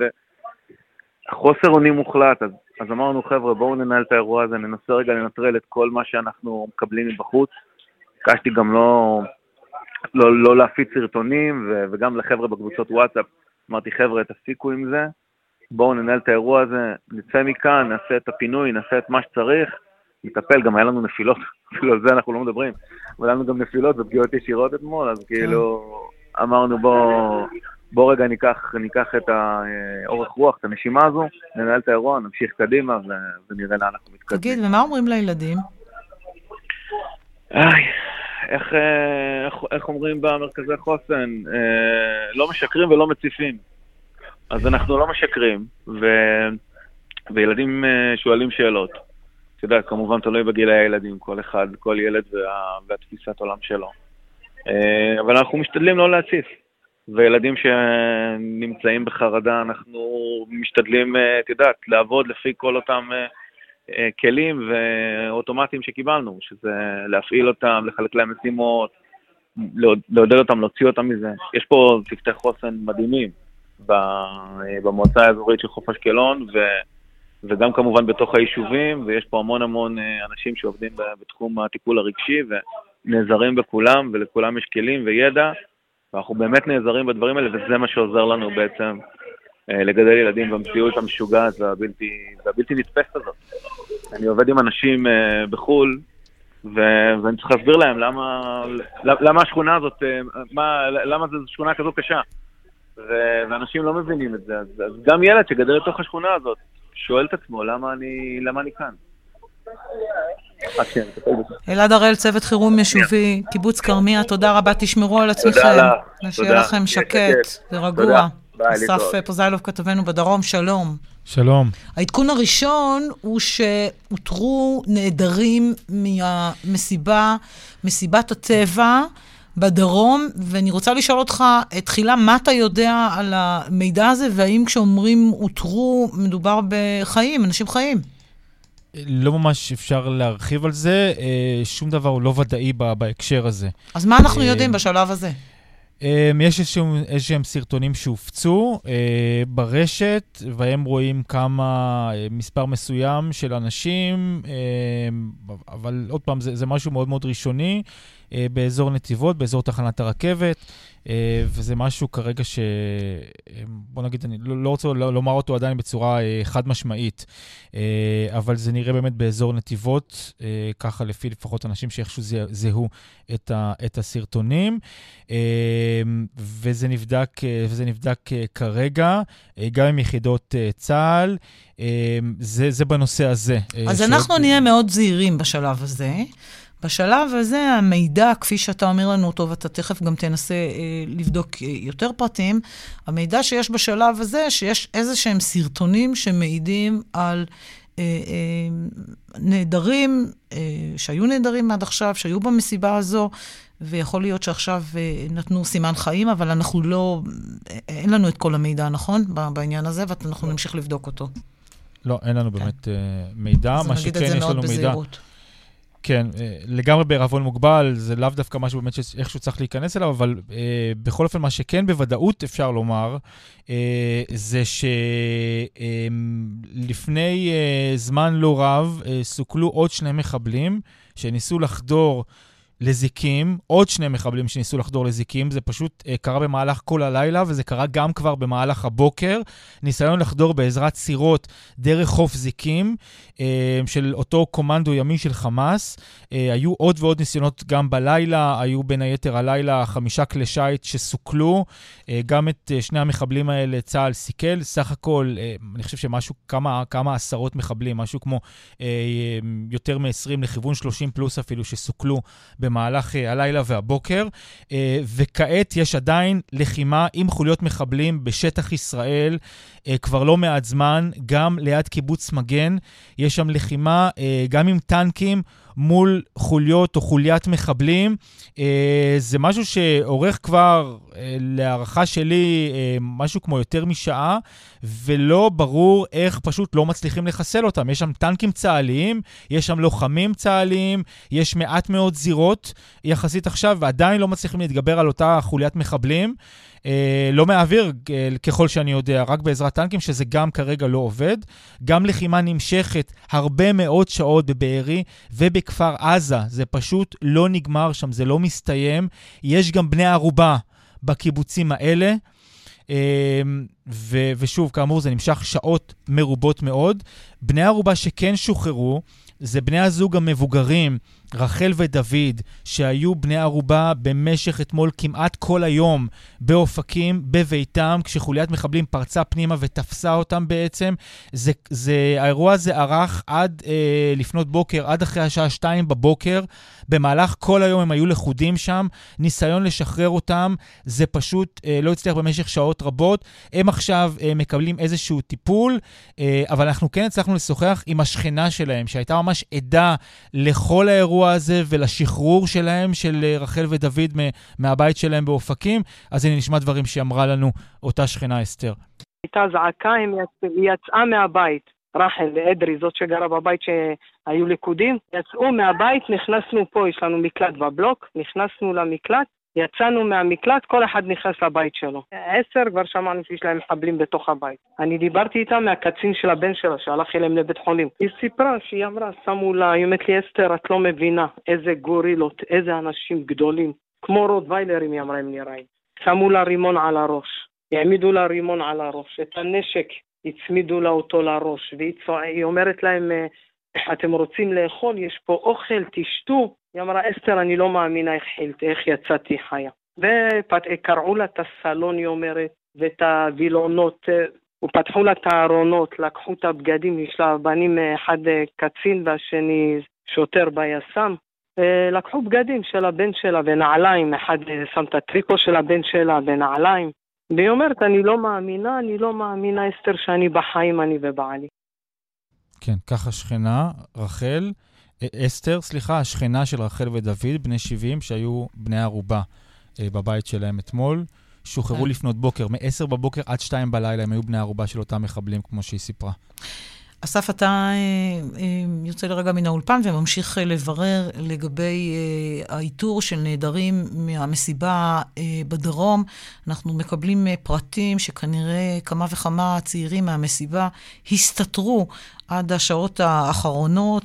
וחוסר אונים מוחלט. אז, אז אמרנו, חבר'ה, בואו ננהל את האירוע הזה, ננסה רגע לנטרל את כל מה שאנחנו מקבלים מבחוץ. ביקשתי גם לא, לא, לא להפיץ סרטונים, ו, וגם לחבר'ה בקבוצות וואטסאפ, אמרתי, חבר'ה, תפסיקו עם זה, בואו ננהל את האירוע הזה, נצא מכאן, נעשה את הפינוי, נעשה את מה שצריך, נטפל, גם היה לנו נפילות, אפילו על זה אנחנו לא מדברים, אבל היה לנו גם נפילות ופגיעות ישירות אתמול, אז כאילו אמרנו בואו בוא רגע ניקח, ניקח את האורך רוח, את הנשימה הזו, ננהל את האירוע, נמשיך קדימה ונראה לאן אנחנו מתקדמים. תגיד, ומה אומרים לילדים? איי, איך, איך, איך אומרים במרכזי חוסן? אה, לא משקרים ולא מציפים. אז אנחנו לא משקרים, ו... וילדים אה, שואלים שאלות. אתה יודע, כמובן תלוי בגילי הילדים, כל אחד, כל ילד וה... והתפיסת עולם שלו. אה, אבל אנחנו משתדלים לא להציף. וילדים שנמצאים בחרדה, אנחנו משתדלים, אה, את יודעת, לעבוד לפי כל אותם כלים ואוטומטיים שקיבלנו, שזה להפעיל אותם, לחלק להם משימות, לעודד אותם, להוציא אותם מזה. יש פה צוותי חוסן מדהימים. במועצה האזורית של חוף אשקלון, ו, וגם כמובן בתוך היישובים, ויש פה המון המון אה, אנשים שעובדים בתחום הטיפול הרגשי, ונעזרים בכולם, ולכולם יש כלים וידע, ואנחנו באמת נעזרים בדברים האלה, וזה מה שעוזר לנו בעצם אה, לגדל ילדים במציאות המשוגעת והבלתי, והבלתי נתפסת הזאת. אני עובד עם אנשים אה, בחו"ל, ו- ואני צריך להסביר להם למה, למה השכונה הזאת, מה, למה זו שכונה כזו קשה. ואנשים לא מבינים את זה. אז, אז גם ילד שגדל לתוך השכונה הזאת, שואל את עצמו, למה אני, למה אני כאן? אלעד הראל, צוות חירום יישובי, קיבוץ כרמיה, תודה רבה, תשמרו על עצמכם. תודה לך. שיהיה לכם שקט ורגוע. אסף פוזיילוב, כתבנו בדרום, שלום. שלום. העדכון הראשון הוא שאותרו נעדרים מהמסיבה, מסיבת הטבע. בדרום, ואני רוצה לשאול אותך, תחילה, מה אתה יודע על המידע הזה, והאם כשאומרים אותרו, מדובר בחיים, אנשים חיים? לא ממש אפשר להרחיב על זה, אה, שום דבר הוא לא ודאי בהקשר הזה. אז מה אנחנו אה, יודעים בשלב הזה? Um, יש איזשהם סרטונים שהופצו uh, ברשת, והם רואים כמה, uh, מספר מסוים של אנשים, uh, אבל עוד פעם, זה, זה משהו מאוד מאוד ראשוני, באזור נתיבות, באזור תחנת הרכבת. אה, וזה משהו כרגע ש... אה, בוא נגיד, אני לא, לא רוצה לומר אותו עדיין בצורה אה, חד משמעית, אבל זה נראה באמת באזור נתיבות, ככה לפי לפחות אנשים שאיכשהו זיהו את, ה, את הסרטונים, וזה נבדק, וזה נבדק כרגע, גם עם יחידות צה"ל. זה, זה בנושא הזה. אז אנחנו נהיה מאוד זהירים בשלב הזה. בשלב הזה המידע, כפי שאתה אומר לנו אותו, ואתה תכף גם תנסה אה, לבדוק אה, יותר פרטים, המידע שיש בשלב הזה, שיש איזה שהם סרטונים שמעידים על אה, אה, נעדרים, אה, שהיו נעדרים עד עכשיו, שהיו במסיבה הזו, ויכול להיות שעכשיו אה, נתנו סימן חיים, אבל אנחנו לא, אה, אין לנו את כל המידע, נכון? בעניין הזה, ואנחנו נמשיך לבדוק אותו. לא, אין לנו כן. באמת אה, מידע. מה שכן, יש לנו מידע. בזהירות. כן, אה, לגמרי בערבון מוגבל, זה לאו דווקא משהו באמת שאיכשהו צריך להיכנס אליו, אבל אה, בכל אופן, מה שכן בוודאות אפשר לומר, אה, זה שלפני אה, אה, זמן לא רב אה, סוכלו עוד שני מחבלים שניסו לחדור לזיקים, עוד שני מחבלים שניסו לחדור לזיקים, זה פשוט uh, קרה במהלך כל הלילה, וזה קרה גם כבר במהלך הבוקר. ניסיון לחדור בעזרת סירות דרך חוף זיקים uh, של אותו קומנדו ימי של חמאס. Uh, היו עוד ועוד ניסיונות גם בלילה, היו בין היתר הלילה חמישה כלי שיט שסוכלו. Uh, גם את uh, שני המחבלים האלה צה"ל סיכל. סך הכל, uh, אני חושב שמשהו, כמה, כמה עשרות מחבלים, משהו כמו uh, יותר מ-20 לכיוון 30 פלוס אפילו, שסוכלו. במהלך uh, הלילה והבוקר, uh, וכעת יש עדיין לחימה עם חוליות מחבלים בשטח ישראל uh, כבר לא מעט זמן, גם ליד קיבוץ מגן, יש שם לחימה גם עם טנקים. מול חוליות או חוליית מחבלים. אה, זה משהו שאורך כבר, אה, להערכה שלי, אה, משהו כמו יותר משעה, ולא ברור איך פשוט לא מצליחים לחסל אותם. יש שם טנקים צה"ליים, יש שם לוחמים צה"ליים, יש מעט מאוד זירות יחסית עכשיו, ועדיין לא מצליחים להתגבר על אותה חוליית מחבלים. אה, לא מהאוויר, אה, ככל שאני יודע, רק בעזרת טנקים, שזה גם כרגע לא עובד. גם לחימה נמשכת הרבה מאוד שעות בבארי ובכפר עזה. זה פשוט לא נגמר שם, זה לא מסתיים. יש גם בני ערובה בקיבוצים האלה. אה, ו- ושוב, כאמור, זה נמשך שעות מרובות מאוד. בני ערובה שכן שוחררו, זה בני הזוג המבוגרים, רחל ודוד, שהיו בני ערובה במשך אתמול כמעט כל היום באופקים, בביתם, כשחוליית מחבלים פרצה פנימה ותפסה אותם בעצם. זה, זה, האירוע הזה ארך עד אה, לפנות בוקר, עד אחרי השעה שתיים בבוקר. במהלך כל היום הם היו לכודים שם, ניסיון לשחרר אותם, זה פשוט אה, לא הצליח במשך שעות רבות. הם עכשיו אה, מקבלים איזשהו טיפול, אה, אבל אנחנו כן הצלחנו לשוחח עם השכנה שלהם, שהייתה ממש עדה לכל האירוע הזה ולשחרור שלהם, של אה, רחל ודוד מהבית שלהם באופקים. אז הנה נשמע דברים שאמרה לנו אותה שכנה אסתר. הייתה זעקה, היא יצאה מהבית. רחל ואדרי, זאת שגרה בבית שהיו ליכודים, יצאו מהבית, נכנסנו פה, יש לנו מקלט בבלוק, נכנסנו למקלט, יצאנו מהמקלט, כל אחד נכנס לבית שלו. עשר כבר שמענו שיש להם מחבלים בתוך הבית. אני דיברתי איתה מהקצין של הבן שלה, שהלך אליהם לבית חולים. היא סיפרה שהיא אמרה, שמו לה, היא אומרת לי, אסתר, את לא מבינה איזה גורילות, איזה אנשים גדולים. כמו רוטוויילרים, היא אמרה, הם נראים. שמו לה רימון על הראש. העמידו לה רימון על הראש. את הנשק הצמידו לה אותו לראש, והיא אומרת להם, אתם רוצים לאכול? יש פה אוכל, תשתו. היא אמרה, אסתר, אני לא מאמינה איך חילת, איך יצאתי חיה. וקרעו לה את הסלון, היא אומרת, ואת הווילונות, ופתחו לה את הארונות, לקחו את הבגדים, יש לה בנים, אחד קצין והשני שוטר ביס"מ. לקחו בגדים של הבן שלה ונעליים, אחד שם את הטריקו של הבן שלה ונעליים. והיא אומרת, אני לא מאמינה, אני לא מאמינה, אסתר, שאני בחיים, אני ובעלי. כן, ככה שכנה, רחל, אסתר, סליחה, השכנה של רחל ודוד, בני 70, שהיו בני ערובה אה, בבית שלהם אתמול, שוחררו כן. לפנות בוקר, מ-10 בבוקר עד 2 בלילה, הם היו בני ערובה של אותם מחבלים, כמו שהיא סיפרה. אסף, אתה אה, אה, יוצא לרגע מן האולפן וממשיך אה, לברר לגבי האיתור של נעדרים מהמסיבה בדרום. אנחנו מקבלים פרטים שכנראה כמה וכמה צעירים מהמסיבה הסתתרו עד השעות האחרונות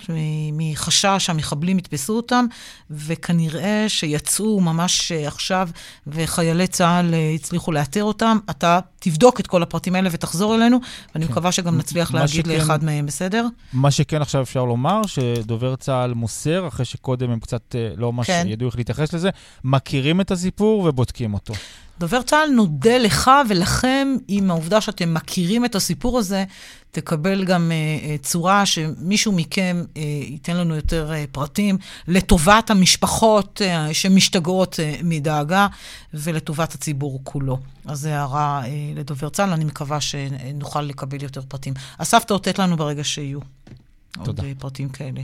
מחשש שהמחבלים יתפסו אותם, וכנראה שיצאו ממש עכשיו וחיילי צה"ל הצליחו לאתר אותם. אתה תבדוק את כל הפרטים האלה ותחזור אלינו, ואני כן. מקווה שגם נצליח להגיד שכן, לאחד מהם, בסדר? מה שכן עכשיו אפשר לומר, שדובר צה"ל מוסר, אחרי שקודם הם קצת אה, לא ממש כן. ידעו איך להתייחס לזה, מכירים את הסיפור ובודקים אותו. דובר צה"ל נודה לך ולכם עם העובדה שאתם מכירים את הסיפור הזה, תקבל גם uh, צורה שמישהו מכם uh, ייתן לנו יותר פרטים לטובת המשפחות שמשתגעות מדאגה ולטובת הציבור כולו. אז זו הערה לדובר צה"ל, אני מקווה שנוכל לקבל יותר פרטים. אסף, תאותת לנו ברגע שיהיו. תודה. עוד פרטים כאלה.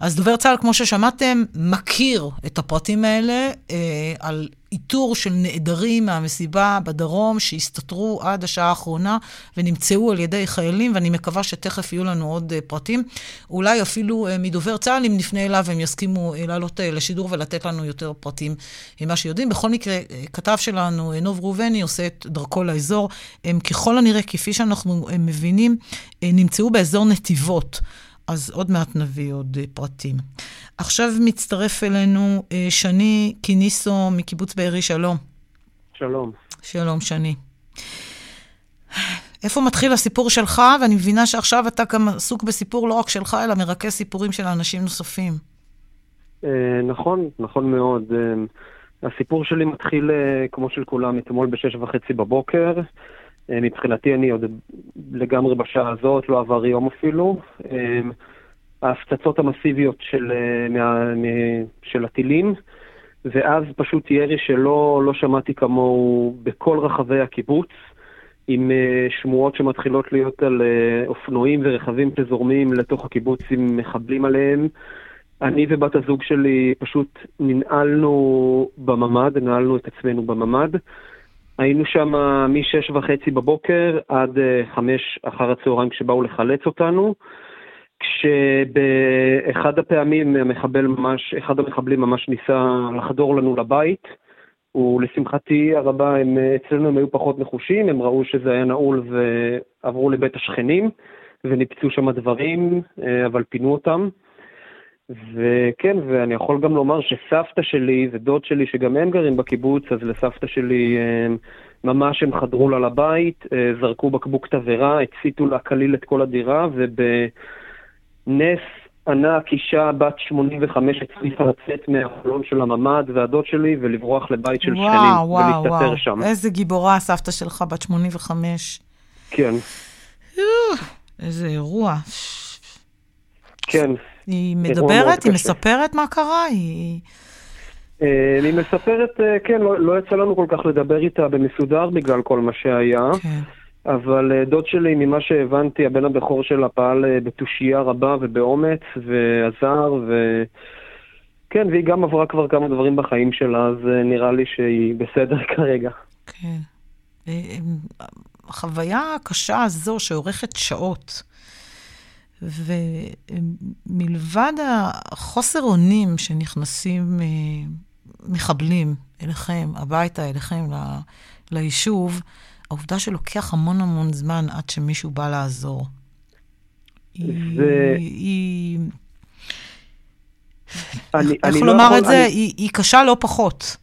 אז דובר צה"ל, כמו ששמעתם, מכיר את הפרטים האלה אה, על איתור של נעדרים מהמסיבה בדרום שהסתתרו עד השעה האחרונה ונמצאו על ידי חיילים, ואני מקווה שתכף יהיו לנו עוד אה, פרטים. אולי אפילו אה, מדובר צה"ל, אם נפנה אליו, הם יסכימו אה, לעלות אה, לשידור ולתת לנו יותר פרטים ממה שיודעים. בכל מקרה, אה, כתב שלנו, אה, נוב ראובני, עושה את דרכו לאזור. הם ככל הנראה, כפי שאנחנו אה, מבינים, אה, נמצאו באזור נתיבות. אז עוד מעט נביא עוד uh, פרטים. עכשיו מצטרף אלינו uh, שני קיניסו מקיבוץ בארי, שלום. שלום. שלום, שני. איפה מתחיל הסיפור שלך? ואני מבינה שעכשיו אתה גם עסוק בסיפור לא רק שלך, אלא מרכז סיפורים של אנשים נוספים. Uh, נכון, נכון מאוד. הסיפור שלי מתחיל, כמו של כולם, אתמול בשש וחצי בבוקר. אה, מבחינתי אני עוד לגמרי בשעה הזאת, לא עבר יום אפילו. אה, ההפצצות המסיביות של, אה, מה, של הטילים, ואז פשוט ירי שלא לא שמעתי כמוהו בכל רחבי הקיבוץ, עם שמועות שמתחילות להיות על אופנועים ורכבים שזורמים לתוך הקיבוץ עם מחבלים עליהם. אני ובת הזוג שלי פשוט ננעלנו בממ"ד, ננעלנו את עצמנו בממ"ד. היינו שם משש וחצי בבוקר עד אה, חמש אחר הצהריים כשבאו לחלץ אותנו. כשבאחד הפעמים המחבל ממש, אחד המחבלים ממש ניסה לחדור לנו לבית. ולשמחתי הרבה, הם, אצלנו הם היו פחות נחושים, הם ראו שזה היה נעול ועברו לבית השכנים וניפצו שם דברים, אה, אבל פינו אותם. וכן, ואני יכול גם לומר שסבתא שלי ודוד שלי, שגם הם גרים בקיבוץ, אז לסבתא שלי אה, ממש הם חדרו לה לבית, אה, זרקו בקבוק תבערה, הציתו לה כליל את כל הדירה, ובנס ענק אישה בת 85 הצליחה לצאת מהחלון של הממ"ד והדוד שלי ולברוח לבית של וואו, שכנים וואו, ולהסתתר וואו. שם. איזה גיבורה הסבתא שלך, בת 85. כן, איזה אירוע. כן. היא מדברת? היא קשה. מספרת מה קרה? היא... אה, אני מספרת, אה, כן, לא, לא יצא לנו כל כך לדבר איתה במסודר בגלל כל מה שהיה. כן. אבל אה, דוד שלי, ממה שהבנתי, הבן הבכור שלה פעל בתושייה רבה ובאומץ, ועזר, ו... כן, והיא גם עברה כבר כמה דברים בחיים שלה, אז אה, נראה לי שהיא בסדר כרגע. כן. החוויה הקשה הזו שאורכת שעות, ומלבד החוסר אונים שנכנסים אה, מחבלים אליכם, הביתה, אליכם, ל- ליישוב, העובדה שלוקח המון המון זמן עד שמישהו בא לעזור. זה- היא... אני, איך אני לא לומר יכול- את זה? אני- היא, היא קשה לא פחות.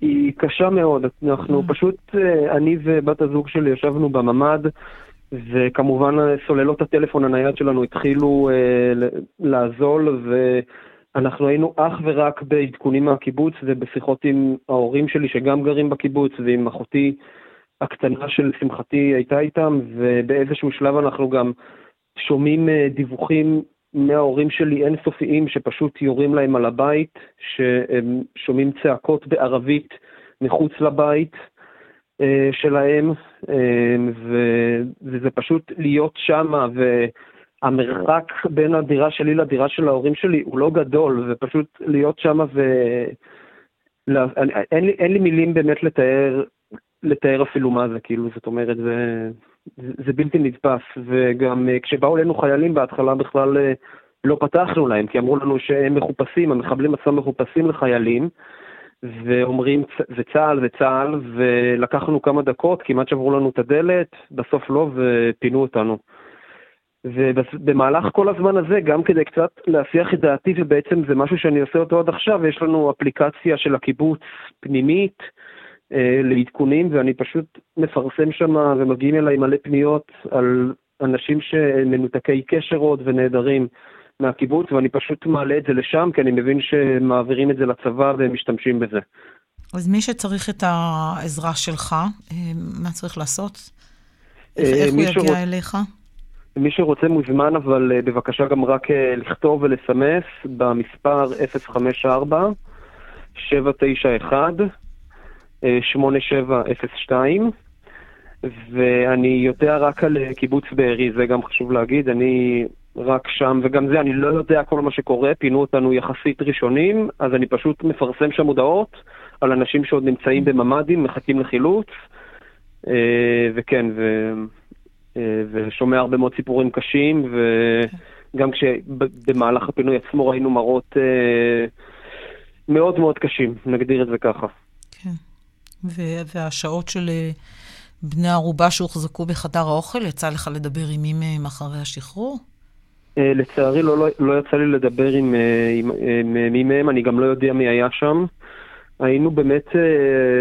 היא קשה מאוד. אנחנו פשוט, אה, אני ובת הזוג שלי ישבנו בממ"ד, וכמובן אה, סוללות הטלפון הנייד שלנו התחילו אה, לעזול, ואנחנו היינו אך ורק בעדכונים מהקיבוץ ובשיחות עם ההורים שלי שגם גרים בקיבוץ, ועם אחותי הקטנה שלשמחתי הייתה איתם, ובאיזשהו שלב אנחנו גם שומעים אה, דיווחים מההורים שלי אינסופיים שפשוט יורים להם על הבית, שהם שומעים צעקות בערבית מחוץ לבית שלהם, אה, וזה פשוט להיות שמה, והמרחק בין הדירה שלי לדירה של ההורים שלי הוא לא גדול, ופשוט להיות שמה ו... אין, לי, אין לי מילים באמת לתאר, לתאר אפילו מה זה, כאילו, זאת אומרת, זה, זה, זה בלתי נתפס. וגם אה, כשבאו אלינו חיילים בהתחלה בכלל אה, לא פתחנו להם, כי אמרו לנו שהם מחופשים, המחבלים עצמם מחופשים לחיילים, ואומרים, "צ- זה צה"ל, זה צה"ל, ולקחנו כמה דקות, כמעט שברו לנו את הדלת, בסוף לא, ופינו אותנו. ובמהלך כל הזמן הזה, גם כדי קצת להסיח את דעתי, ובעצם זה משהו שאני עושה אותו עד עכשיו, יש לנו אפליקציה של הקיבוץ פנימית אה, לעדכונים, ואני פשוט מפרסם שם, ומגיעים אליי מלא פניות על אנשים שמנותקי קשר עוד ונעדרים מהקיבוץ, ואני פשוט מעלה את זה לשם, כי אני מבין שמעבירים את זה לצבא והם משתמשים בזה. אז מי שצריך את העזרה שלך, אה, מה צריך לעשות? איך, אה, איך הוא יגיע שרוצ- אליך? מי שרוצה מוזמן, אבל אה, בבקשה גם רק לכתוב ולסמס במספר 054 791 אה, 8702 ואני יודע רק על קיבוץ בארי, זה גם חשוב להגיד, אני רק שם, וגם זה, אני לא יודע כל מה שקורה, פינו אותנו יחסית ראשונים, אז אני פשוט מפרסם שם הודעות על אנשים שעוד נמצאים בממ"דים, מחכים לחילוץ, אה, וכן, ו... אה, ושומע הרבה מאוד סיפורים קשים, וגם כשבמהלך הפינוי עצמו ראינו מראות אה, מאוד מאוד קשים, נגדיר את זה ככה. ו- והשעות של בני ערובה שהוחזקו בחדר האוכל, יצא לך לדבר עם מי מהם אחרי השחרור? אה, לצערי לא, לא, לא יצא לי לדבר עם, אה, עם, עם אה, מי מהם, אני גם לא יודע מי היה שם. היינו באמת,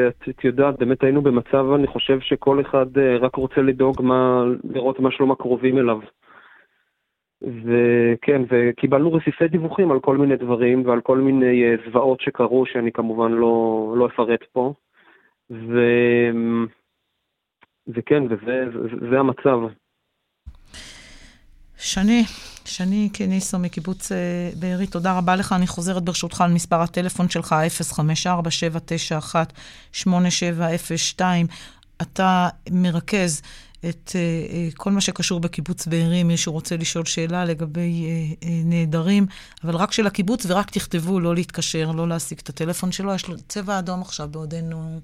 את, את יודעת, באמת היינו במצב, אני חושב שכל אחד רק רוצה לדאוג מה, לראות מה שלום הקרובים אליו. וכן, וקיבלנו רסיסי דיווחים על כל מיני דברים ועל כל מיני זוועות שקרו, שאני כמובן לא, לא אפרט פה. ו... וכן, וזה זה, זה המצב. שני, שני קניסו מקיבוץ אה, בארי, תודה רבה לך. אני חוזרת ברשותך על מספר הטלפון שלך, 054-791-8702. אתה מרכז את uh, כל מה שקשור בקיבוץ בארי, מישהו רוצה לשאול שאלה לגבי uh, uh, נעדרים, אבל רק של הקיבוץ, ורק תכתבו, לא להתקשר, לא להשיג את הטלפון שלו. יש לו צבע אדום עכשיו בעודנו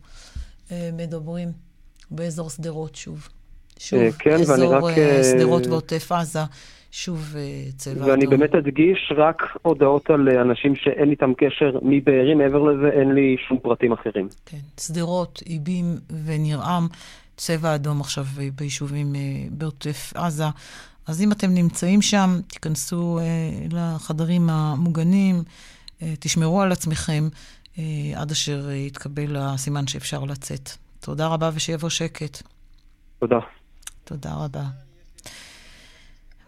uh, מדברים, באזור שדרות שוב. שוב, כן, אזור שדרות ועוטף עזה. שוב צבע אדום. ואני באמת אדגיש רק הודעות על אנשים שאין איתם קשר מבארי, מעבר לזה אין לי שום פרטים אחרים. כן, שדרות, איבים ונרעם. צבע אדום עכשיו ביישובים אה, בעוטף עזה. אז אם אתם נמצאים שם, תיכנסו אה, לחדרים המוגנים, אה, תשמרו על עצמכם עד אשר יתקבל הסימן שאפשר לצאת. תודה רבה ושיבוא שקט. תודה. תודה רבה.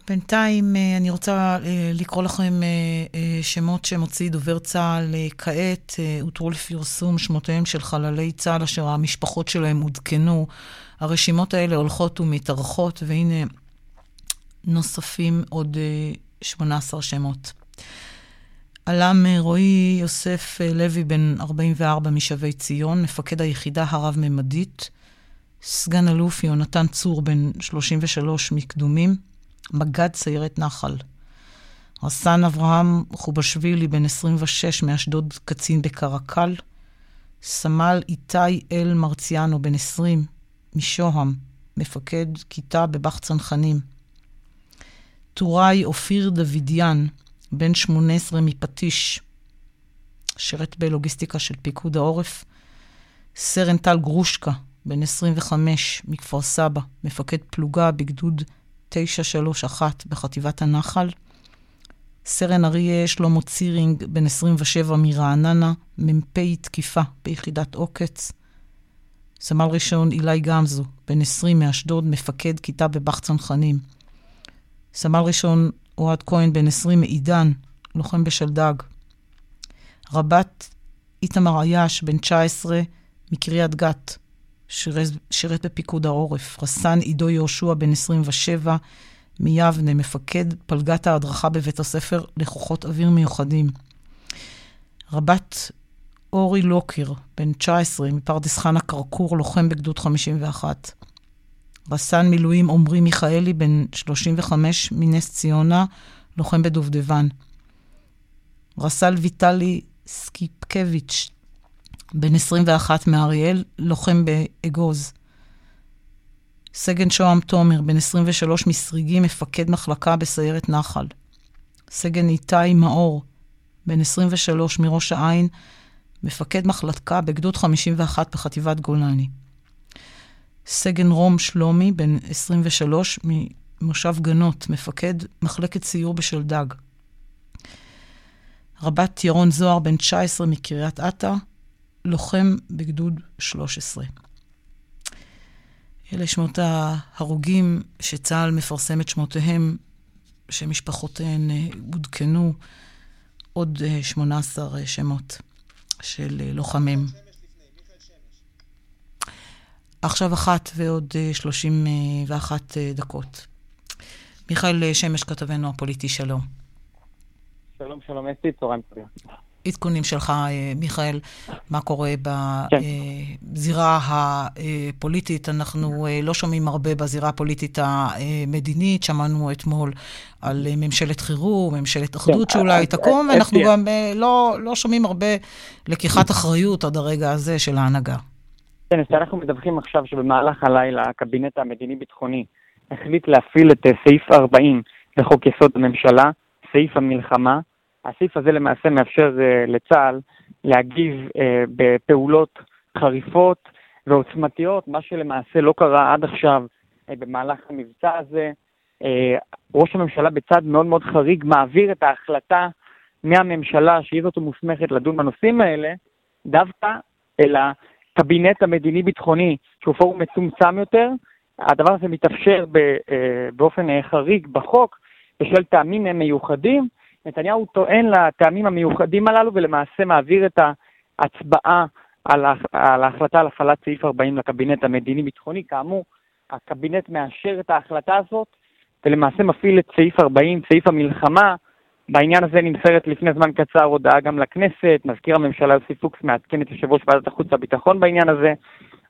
בינתיים אני רוצה לקרוא לכם שמות שמוציא דובר צה"ל כעת. הותרו לפרסום שמותיהם של חללי צה"ל אשר המשפחות שלהם עודכנו. הרשימות האלה הולכות ומתארכות, והנה נוספים עוד 18 שמות. עלם רועי יוסף לוי, בן 44 משבי ציון, מפקד היחידה הרב-ממדית. סגן אלוף יונתן צור, בן 33 מקדומים. מג"ד סיירת נחל. רס"ן אברהם חובשווילי, בן 26, מאשדוד, קצין בקרקל. סמל איתי אל מרציאנו, בן 20, משוהם, מפקד כיתה בבח צנחנים. טוראי אופיר דוידיאן, בן 18 מפטיש, שירת בלוגיסטיקה של פיקוד העורף. סרן טל גרושקה, בן 25, מכפר סבא, מפקד פלוגה בגדוד 931 בחטיבת הנחל. סרן אריה שלמה צירינג, בן 27 מרעננה, מ"פ תקיפה ביחידת עוקץ. סמל ראשון אילי גמזו, בן 20 מאשדוד, מפקד כיתה בבח צנחנים. סמל ראשון אוהד כהן, בן 20 מעידן, לוחם בשלדג. רבת איתמר עייש, בן 19, מקריית גת, שירת, שירת בפיקוד העורף. רס"ן עידו יהושע, בן 27, מיבנה, מפקד פלגת ההדרכה בבית הספר לכוחות אוויר מיוחדים. רבת אורי לוקר, בן 19, מפרדס חנה כרכור, לוחם בגדוד 51. רס"ן מילואים עמרי מיכאלי, בן 35, מנס ציונה, לוחם בדובדבן. רס"ל ויטלי סקיפקביץ', בן 21 מאריאל, לוחם באגוז. סגן שוהם תומר, בן 23 מסריגי, מפקד מחלקה בסיירת נחל. סגן איתי מאור, בן 23 מראש העין, מפקד מחלקה בגדוד 51 בחטיבת גולני. סגן רום שלומי, בן 23, ממושב גנות, מפקד מחלקת סיור בשלדג. רבת ירון זוהר, בן 19, מקריית אתא, לוחם בגדוד 13. אלה שמות ההרוגים שצה"ל מפרסם את שמותיהם, שמשפחותיהן אה, עודכנו, עוד 18 אה, שמות. של אה, לוחמים. עכשיו אחת ועוד 31 אה, דקות. מיכאל שמש, כתבנו הפוליטי, שלום. שלום, שלום אסתי, צהריים טובים. עדכונים שלך, אה, מיכאל, מה קורה בזירה כן. הפוליטית. אנחנו אה, לא שומעים הרבה בזירה הפוליטית המדינית. שמענו אתמול על ממשלת חירום, ממשלת כן, אחדות. שאולי תקום, ואנחנו גם אה, לא, לא שומעים הרבה לקיחת אחריות עד הרגע הזה של ההנהגה. כן, אז אנחנו מדווחים עכשיו שבמהלך הלילה הקבינט המדיני-ביטחוני החליט להפעיל את סעיף 40 לחוק יסוד הממשלה, סעיף המלחמה, הסעיף הזה למעשה מאפשר uh, לצה"ל להגיב uh, בפעולות חריפות ועוצמתיות, מה שלמעשה לא קרה עד עכשיו uh, במהלך המבצע הזה. Uh, ראש הממשלה בצד מאוד מאוד חריג מעביר את ההחלטה מהממשלה, שהיא זאת המוסמכת לדון בנושאים האלה, דווקא אל הקבינט המדיני-ביטחוני, שהוא פורום מצומצם יותר. הדבר הזה מתאפשר באופן חריג בחוק בשל טעמים מיוחדים, נתניהו טוען לטעמים המיוחדים הללו ולמעשה מעביר את ההצבעה על, על ההחלטה על הפעלת סעיף 40 לקבינט המדיני-ביטחוני. כאמור, הקבינט מאשר את ההחלטה הזאת ולמעשה מפעיל את סעיף 40, סעיף המלחמה. בעניין הזה נמסרת לפני זמן קצר הודעה גם לכנסת, מזכיר הממשלה יוסי פוקס מעדכן את יושב ראש ועדת החוץ והביטחון בעניין הזה,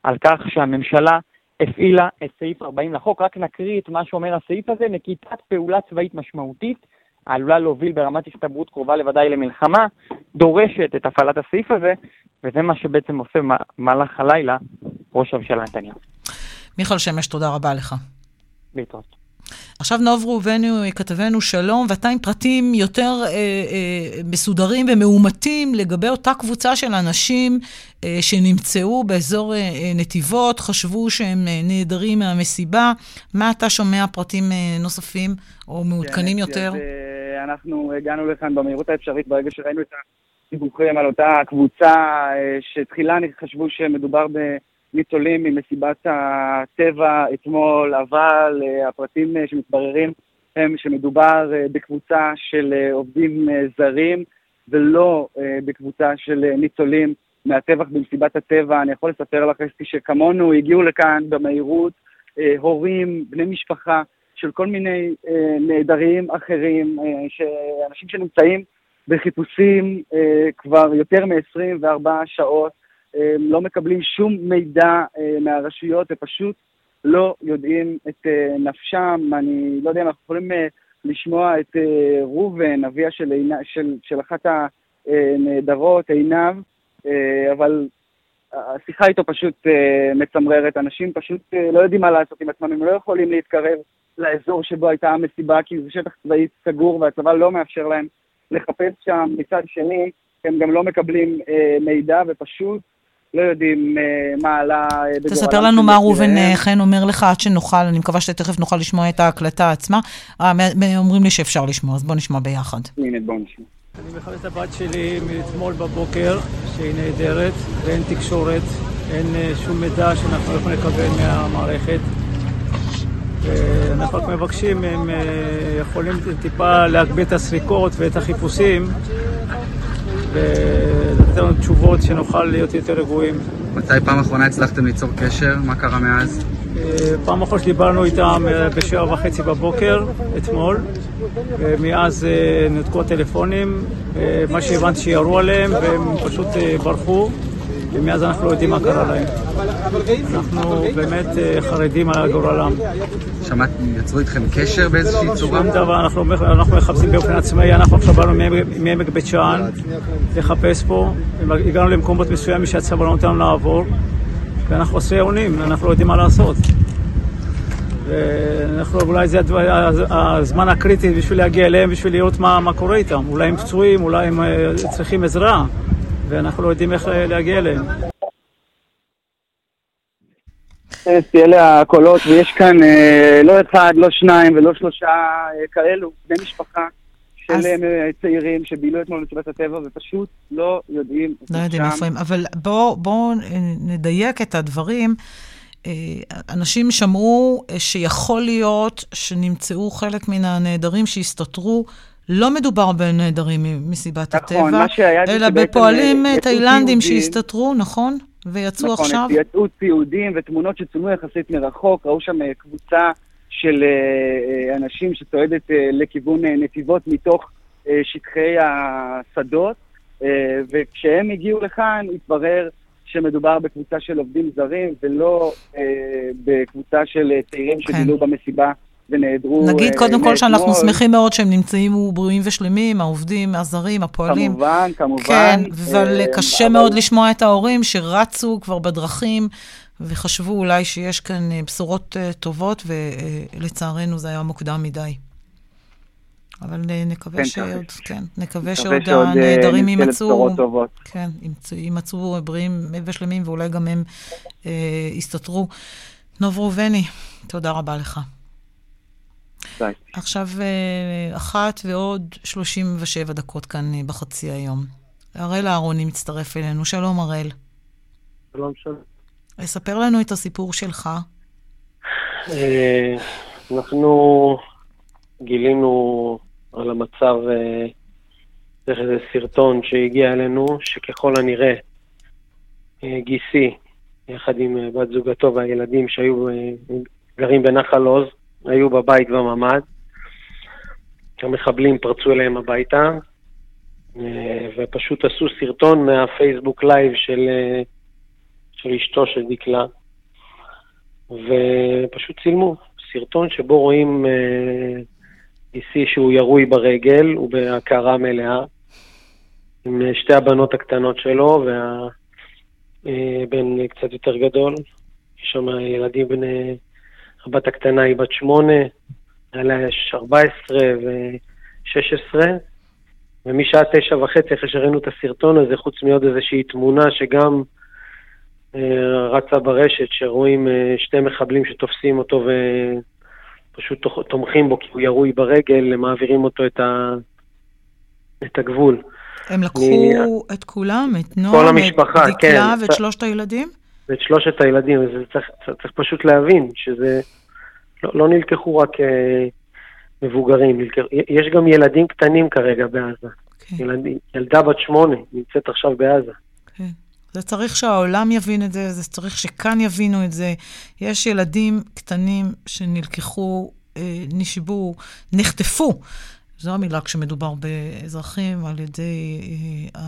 על כך שהממשלה הפעילה את סעיף 40 לחוק. רק נקריא את מה שאומר הסעיף הזה, נקיטת פעולה צבאית משמעותית, העלולה להוביל ברמת הסתברות קרובה לוודאי למלחמה, דורשת את הפעלת הסעיף הזה, וזה מה שבעצם עושה במהלך הלילה ראש הממשלה נתניהו. מיכל שמש, תודה רבה לך. להתראות. עכשיו נוב ראובני, כתבנו שלום, ואתה עם פרטים יותר אה, אה, מסודרים ומאומתים לגבי אותה קבוצה של אנשים אה, שנמצאו באזור אה, אה, נתיבות, חשבו שהם אה, נעדרים מהמסיבה. מה אתה שומע פרטים אה, נוספים או מעודכנים כן, יותר? אז, אה, אנחנו הגענו לכאן במהירות האפשרית ברגע שראינו את הדיווחים על אותה קבוצה אה, שתחילה חשבו שמדובר ב... ניצולים ממסיבת הטבע אתמול, אבל uh, הפרטים uh, שמתבררים הם שמדובר uh, בקבוצה של עובדים זרים ולא בקבוצה של ניצולים מהטבח במסיבת הטבע. אני יכול לספר לך, אסתי, שכמונו הגיעו לכאן במהירות הורים, בני משפחה של כל מיני נעדרים אחרים, אנשים שנמצאים בחיפושים כבר יותר מ-24 שעות. לא מקבלים שום מידע אה, מהרשויות ופשוט לא יודעים את אה, נפשם. אני לא יודע אם אנחנו יכולים אה, לשמוע את ראובן, אביה של, של, של אחת הנעדרות, עינב, אבל השיחה איתו פשוט מצמררת. אנשים פשוט לא יודעים מה לעשות עם עצמם, הם לא יכולים להתקרב לאזור שבו הייתה המסיבה, כי זה שטח צבאי סגור והצבא לא מאפשר להם לחפש שם. מצד שני, הם גם לא מקבלים מידע ופשוט לא יודעים uh, מה עלה uh, בגורלם. תספר לנו מה ראובן uh, חן אומר לך עד שנוכל, אני מקווה שתכף נוכל לשמוע את ההקלטה עצמה. אומרים לי שאפשר לשמוע, אז בואו נשמע ביחד. הנה, בואו נשמע. אני מחפש את הבת שלי מאתמול בבוקר, שהיא נהדרת, ואין תקשורת, אין שום מידע שאנחנו יכולים לקבל מהמערכת. ואנחנו רק מבקשים, הם יכולים טיפה להגביר את הסריקות ואת החיפושים. ולתת לנו תשובות שנוכל להיות יותר רגועים. מתי פעם אחרונה הצלחתם ליצור קשר? מה קרה מאז? אה, פעם אחרונה שדיברנו איתם אה, בשבע וחצי בבוקר, אתמול, ומאז אה, נותקו הטלפונים, מה שהבנתי שירו עליהם והם פשוט ברחו. ומאז אנחנו לא יודעים מה קרה להם. אנחנו באמת אה, חרדים על גורלם. שמעת, יצרו איתכם קשר באיזושהי צורה? שום דבר, אנחנו, אנחנו מחפשים באופן עצמאי, אנחנו עכשיו באנו מעמק בית שאן לחפש פה, הגענו למקומות מסוימים שהצבא לא נותן לעבור, ואנחנו עושים אונים, אנחנו לא יודעים מה לעשות. ואנחנו, אולי זה הזמן הקריטי בשביל להגיע אליהם, בשביל לראות מה, מה קורה איתם. אולי הם פצועים, אולי הם אה, צריכים עזרה. ואנחנו לא יודעים איך להגיע אליהם. אלה הקולות, ויש כאן אה, לא אחד, לא שניים ולא שלושה אה, כאלו, בני משפחה של. אה, צעירים שבילו אתמול במסיבת הטבע ופשוט לא יודעים לא יודעים איפה הם, אבל בואו בוא נדייק את הדברים. אנשים שמעו שיכול להיות שנמצאו חלק מן הנעדרים שהסתתרו לא מדובר בנעדרים מסיבת נכון, הטבע, אלא בפועלים אה, תאילנדים שהסתתרו, נכון? ויצאו נכון, עכשיו? נכון, יצאו ציודים ותמונות שצולמו יחסית מרחוק, ראו שם אה, קבוצה של אה, אנשים שצועדת לכיוון נתיבות מתוך שטחי השדות, וכשהם הגיעו לכאן התברר שמדובר בקבוצה של עובדים זרים ולא בקבוצה של צעירים כן. שבילו במסיבה ונעדרו... נגיד uh, קודם כל שאנחנו שמחים מאוד שהם נמצאים בריאים ושלמים, העובדים, הזרים, הפועלים. כמובן, כמובן. כן, אבל uh, קשה. מאוד לשמוע את ההורים שרצו כבר בדרכים וחשבו אולי שיש כאן uh, בשורות טובות, ולצערנו זה היה מוקדם מדי. אבל נקווה כן, שעוד, כן, נקווה שעוד הנעדרים יימצאו, כן, יימצאו בריאים ושלמים, ואולי גם הם אה, יסתתרו. נוב ראובני, תודה רבה לך. ביי. עכשיו אה, אחת ועוד 37 דקות כאן אה, בחצי היום. הראל אהרוני מצטרף אלינו. שלום, הראל. שלום, שלום. ספר לנו את הסיפור שלך. אה, אנחנו גילינו על המצב דרך איזה סרטון שהגיע אלינו, שככל הנראה גיסי, יחד עם בת זוגתו והילדים שהיו גרים בנחל עוז, היו בבית בממ"ד. המחבלים פרצו אליהם הביתה, אה, ופשוט עשו סרטון מהפייסבוק live של, אה, של אשתו של דקלה. ופשוט צילמו סרטון שבו רואים אה, גיסי שהוא ירוי ברגל, הוא בהכרה מלאה, עם שתי הבנות הקטנות שלו והבן אה, קצת יותר גדול. יש שם ילדים בני... הבת הקטנה היא בת שמונה, עליה יש 14 ו-16, ומשעה תשע וחצי, אחרי שראינו את הסרטון הזה, חוץ מעוד איזושהי תמונה שגם אה, רצה ברשת, שרואים אה, שתי מחבלים שתופסים אותו ופשוט תומכים בו כי הוא ירוי ברגל, הם מעבירים אותו את, ה... את הגבול. הם לקחו אני... את כולם, את נועם, את דקלה כן, ואת שלושת הילדים? ואת שלושת הילדים, אז צריך, צריך פשוט להבין שזה לא, לא נלקחו רק אה, מבוגרים, נלקח, יש גם ילדים קטנים כרגע בעזה. Okay. כן. ילד, ילדה בת שמונה נמצאת עכשיו בעזה. Okay. כן. זה צריך שהעולם יבין את זה, זה צריך שכאן יבינו את זה. יש ילדים קטנים שנלקחו, אה, נשבו, נחטפו. זו המילה כשמדובר באזרחים על ידי אה,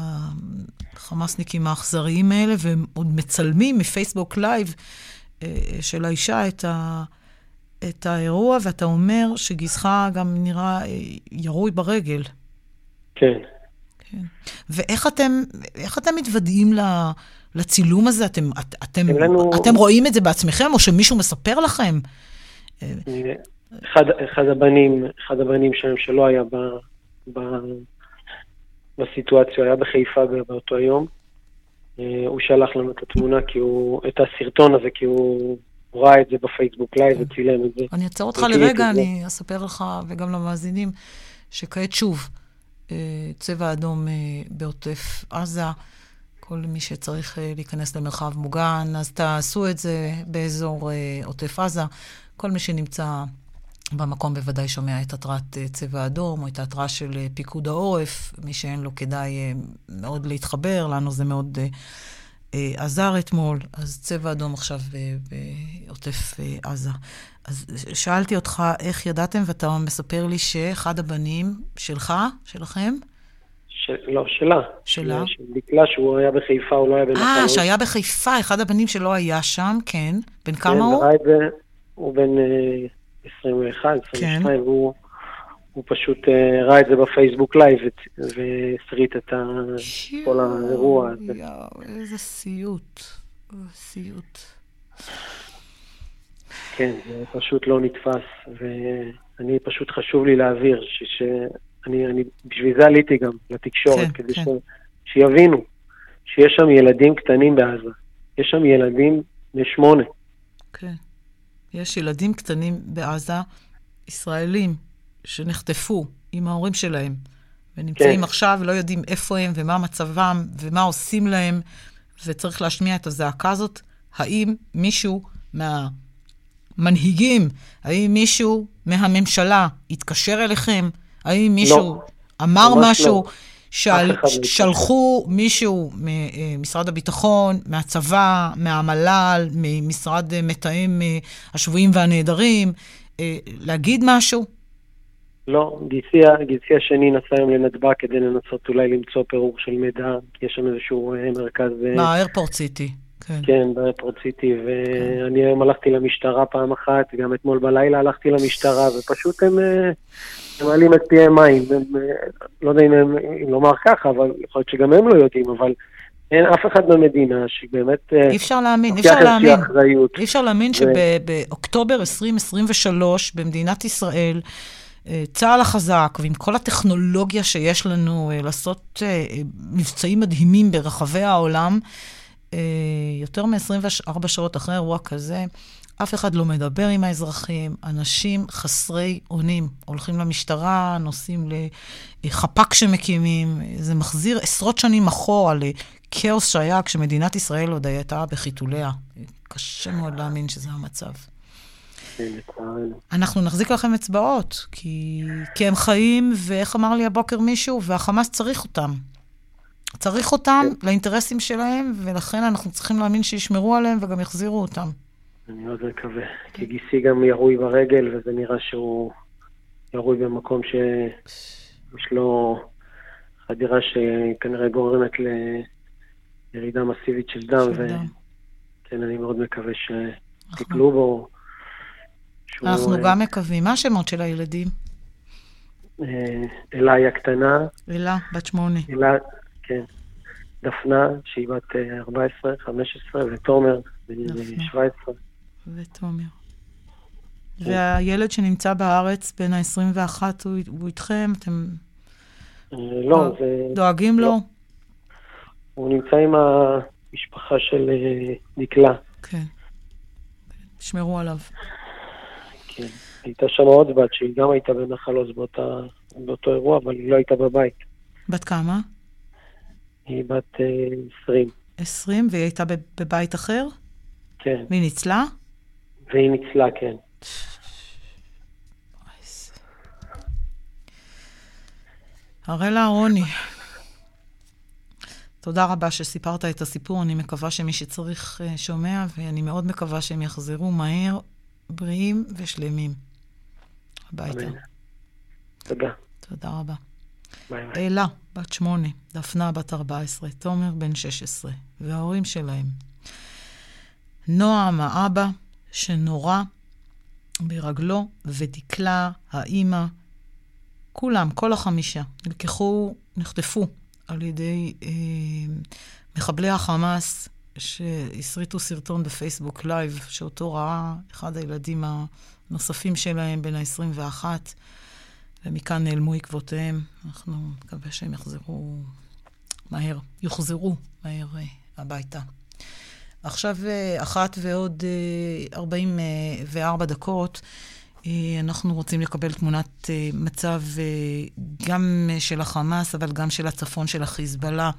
החמאסניקים האכזריים האלה, והם עוד מצלמים מפייסבוק live אה, של האישה את, ה, את האירוע, ואתה אומר שגיסך גם נראה אה, ירוי ברגל. כן. כן. ואיך אתם, אתם מתוודעים לצילום הזה? אתם, את, אתם, לנו... אתם רואים את זה בעצמכם, או שמישהו מספר לכם? אחד, אחד הבנים, אחד הבנים שלהם שלא היה ב, ב, בסיטואציה, היה בחיפה באותו יום. אה, הוא שלח לנו את התמונה, כי הוא, את הסרטון הזה, כי הוא ראה את זה בפייסבוק live כן. וצילם את זה. אני אעצור אותך לרגע, אני אספר לך וגם למאזינים, שכעת שוב, אה, צבע אדום אה, בעוטף עזה. כל מי שצריך להיכנס למרחב מוגן, אז תעשו את זה באזור עוטף עזה. כל מי שנמצא במקום בוודאי שומע את התרעת אה, צבע אדום, או את ההתרעה של אה, פיקוד העורף. מי שאין לו כדאי אה, מאוד להתחבר, לנו זה מאוד עזר אתמול. אז צבע אדום עכשיו בעוטף עזה. אז שאלתי אותך איך ידעתם, ואתה מספר לי שאחד הבנים שלך, שלכם? לא, שלה. שלה? של דקלה, שהוא היה בחיפה, הוא לא היה בנחלות. אה, שהיה בחיפה, אחד הבנים שלא היה שם, כן. בן כמה כן, הוא? כן, הוא בן 21, 22, כן. והוא הוא פשוט אה, ראה את זה בפייסבוק live והסריט את ה, כל האירוע הזה. יואו, איזה סיוט. סיוט. כן, זה פשוט לא נתפס, ואני פשוט חשוב לי להעביר, שאני, אני, בשביל זה עליתי גם לתקשורת, כן, כדי כן. ש, שיבינו שיש שם ילדים קטנים בעזה. יש שם ילדים בני שמונה. כן. יש ילדים קטנים בעזה, ישראלים, שנחטפו עם ההורים שלהם, ונמצאים כן. עכשיו ולא יודעים איפה הם ומה מצבם ומה עושים להם, וצריך להשמיע את הזעקה הזאת. האם מישהו מהמנהיגים, האם מישהו מהממשלה התקשר אליכם? האם מישהו לא. אמר משהו? לא. של... לא שלחו מישהו ממשרד הביטחון, מהצבא, מהמל"ל, ממשרד מתאם אה, השבויים והנעדרים, אה, להגיד משהו? לא, גיסי, גיסי השני נסע היום לנתב"ג כדי לנסות אולי למצוא פירוק של מידע, כי יש שם איזשהו אה, מרכז... מה, איירפורט סיטי. כן, כן באיירפורט סיטי, ואני היום הלכתי למשטרה פעם אחת, גם אתמול בלילה הלכתי למשטרה, ופשוט הם מעלים את פיהם מים. הם, לא יודע אם, הם, אם לומר ככה, אבל יכול להיות שגם הם לא יודעים, אבל אין אף אחד במדינה שבאמת... אה, אי אפשר להאמין, אי אפשר להאמין. אי אפשר להאמין שבאוקטובר 2023 במדינת ישראל, אה, צה"ל החזק, ועם כל הטכנולוגיה שיש לנו אה, לעשות מבצעים מדהימים ברחבי העולם, יותר מ-24 שעות אחרי אירוע כזה, אף אחד לא מדבר עם האזרחים, אנשים חסרי אונים. הולכים למשטרה, נוסעים לחפ"ק שמקימים, זה מחזיר עשרות שנים אחורה לכאוס שהיה כשמדינת ישראל עוד הייתה בחיתוליה. קשה מאוד להאמין שזה המצב. אנחנו נחזיק לכם אצבעות, כי, כי הם חיים, ואיך אמר לי הבוקר מישהו, והחמאס צריך אותם. צריך אותם כן. לאינטרסים שלהם, ולכן אנחנו צריכים להאמין שישמרו עליהם וגם יחזירו אותם. אני מאוד מקווה. כי גיסי גם ירוי ברגל, וזה נראה שהוא ירוי במקום שיש לו חדירה שכנראה גורמת לירידה מסיבית של דם, וכן, אני מאוד מקווה ש... טיפלו בו. אנחנו גם מקווים. מה השמות של הילדים? אלה הקטנה. אלה, בת שמונה. אלה, כן. דפנה, שהיא בת 14, 15, ותומר, בן 17. ותומר. והילד שנמצא בארץ, בן ה-21, הוא, הוא איתכם? אתם לא, זה... דואגים לא. לו? הוא נמצא עם המשפחה של דקלה. כן. תשמרו עליו. כן. הייתה שם עוד בת שהיא גם הייתה בנחל עוז באותה, באותו אירוע, אבל היא לא הייתה בבית. בת כמה? היא בת uh, 20. 20, והיא הייתה בבית אחר? כן. והיא ניצלה? והיא ניצלה, כן. הראל אהרוני, תודה רבה שסיפרת את הסיפור. אני מקווה שמי שצריך שומע, ואני מאוד מקווה שהם יחזרו מהר, בריאים ושלמים הביתה. תודה. תודה רבה. אלה, בת שמונה, דפנה, בת 14, תומר, בן 16, וההורים שלהם. נועם, האבא, שנורה ברגלו, ודקלה, האימא, כולם, כל החמישה, נלקחו, נחטפו על ידי אה, מחבלי החמאס, שהסריטו סרטון בפייסבוק live, שאותו ראה אחד הילדים הנוספים שלהם, בן ה-21, ומכאן נעלמו עקבותיהם. אנחנו מקווה שהם יחזרו מהר, יוחזרו מהר אה, הביתה. עכשיו, אה, אחת ועוד אה, 44 דקות, אנחנו רוצים לקבל תמונת מצב גם של החמאס, אבל גם של הצפון של החיזבאללה.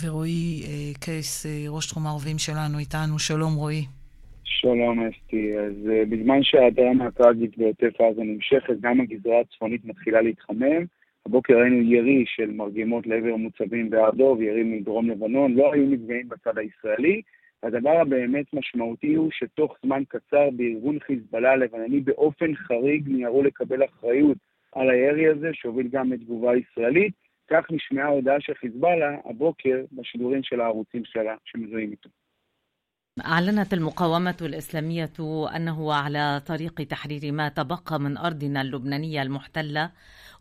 ורועי קייס, ראש תחום הערבים שלנו, איתנו. שלום, רועי. שלום, אסתי. אז בזמן שהדרמה הטראגית בעוטף עזה נמשכת, גם הגזרה הצפונית מתחילה להתחמם. הבוקר ראינו ירי של מרגמות לעבר מוצבים בהר דב, ירי מדרום לבנון, לא היו נפגעים בצד הישראלי. הדבר הבאמת משמעותי הוא שתוך זמן קצר בארגון חיזבאללה הלבנוני באופן חריג מיהרו לקבל אחריות על הירי הזה, שהוביל גם לתגובה ישראלית. כך נשמעה ההודעה של חיזבאללה הבוקר בשידורים של הערוצים שלה שמזוהים איתו. أعلنت المقاومة الإسلامية أنه على طريق تحرير ما تبقى من أرضنا اللبنانية المحتلة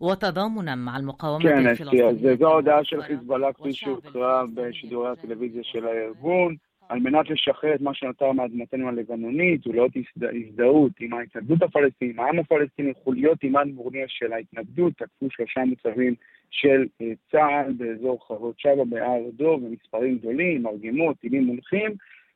وتضامنا مع المقاومة כן, אסתי, אז זו ההודעה של חיזבאללה כפי שהוקרא בשידורי הטלוויזיה של הארגון. על מנת לשחרר את מה שנותר מאדמתנו הלבנונית ולאות הזדהות עם ההתנגדות הפלסטינית, העם הפלסטיני, חוליות אימן מורניה של ההתנגדות, תקפו שלושה מוצבים של צה"ל באזור חרבות שבא בהר דוב במספרים גדולים, מרגמות, טילים מונחים.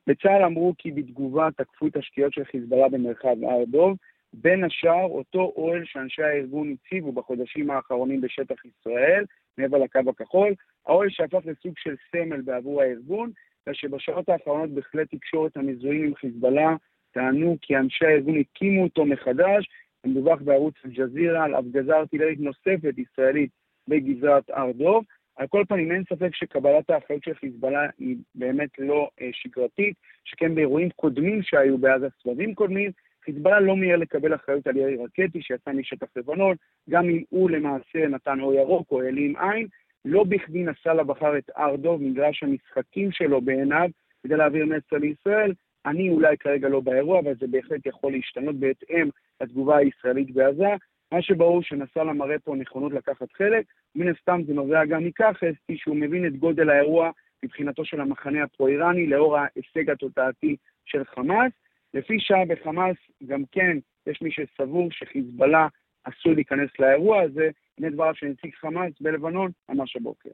בצה"ל אמרו כי בתגובה תקפו תשתיות של חיזבאללה במרחב הר דוב, בין השאר אותו אוהל שאנשי הארגון הציבו בחודשים האחרונים בשטח ישראל, מעבר לקו הכחול, האוהל שהפך לסוג של סמל בעבור הארגון, אלא שבשעות האחרונות בהחלט תקשורת המזוהים עם חיזבאללה טענו כי אנשי הארגון הקימו אותו מחדש, מדווח בערוץ אל-ג'זירה על הפגזה ארטילרית נוספת ישראלית בגזרת הר דוב. על כל פנים אין ספק שקבלת האחריות של חיזבאללה היא באמת לא אה, שגרתית, שכן באירועים קודמים שהיו בעזה, סבבים קודמים, חיזבאללה לא מיהר לקבל אחריות על ירי רקטי שיצא משטח לבנון, גם אם הוא למעשה נתן אור ירוק או העלים עין, לא בכדי נסראללה בחר את הר דוב, מגרש המשחקים שלו בעיניו, כדי להעביר מסר לישראל. אני אולי כרגע לא באירוע, אבל זה בהחלט יכול להשתנות בהתאם לתגובה הישראלית בעזה. מה שברור שנסראללה מראה פה נכונות לקחת חלק, מן הסתם זה נובע גם מכך, אסתי, שהוא מבין את גודל האירוע מבחינתו של המחנה הפרו-איראני, לאור ההישג התודעתי של חמאס. לפי שעה בחמאס, גם כן, יש מי שסבור שחיזבאללה עשוי להיכנס לאירוע הזה, הנה דבריו של נציג חמאס בלבנון ממש הבוקר.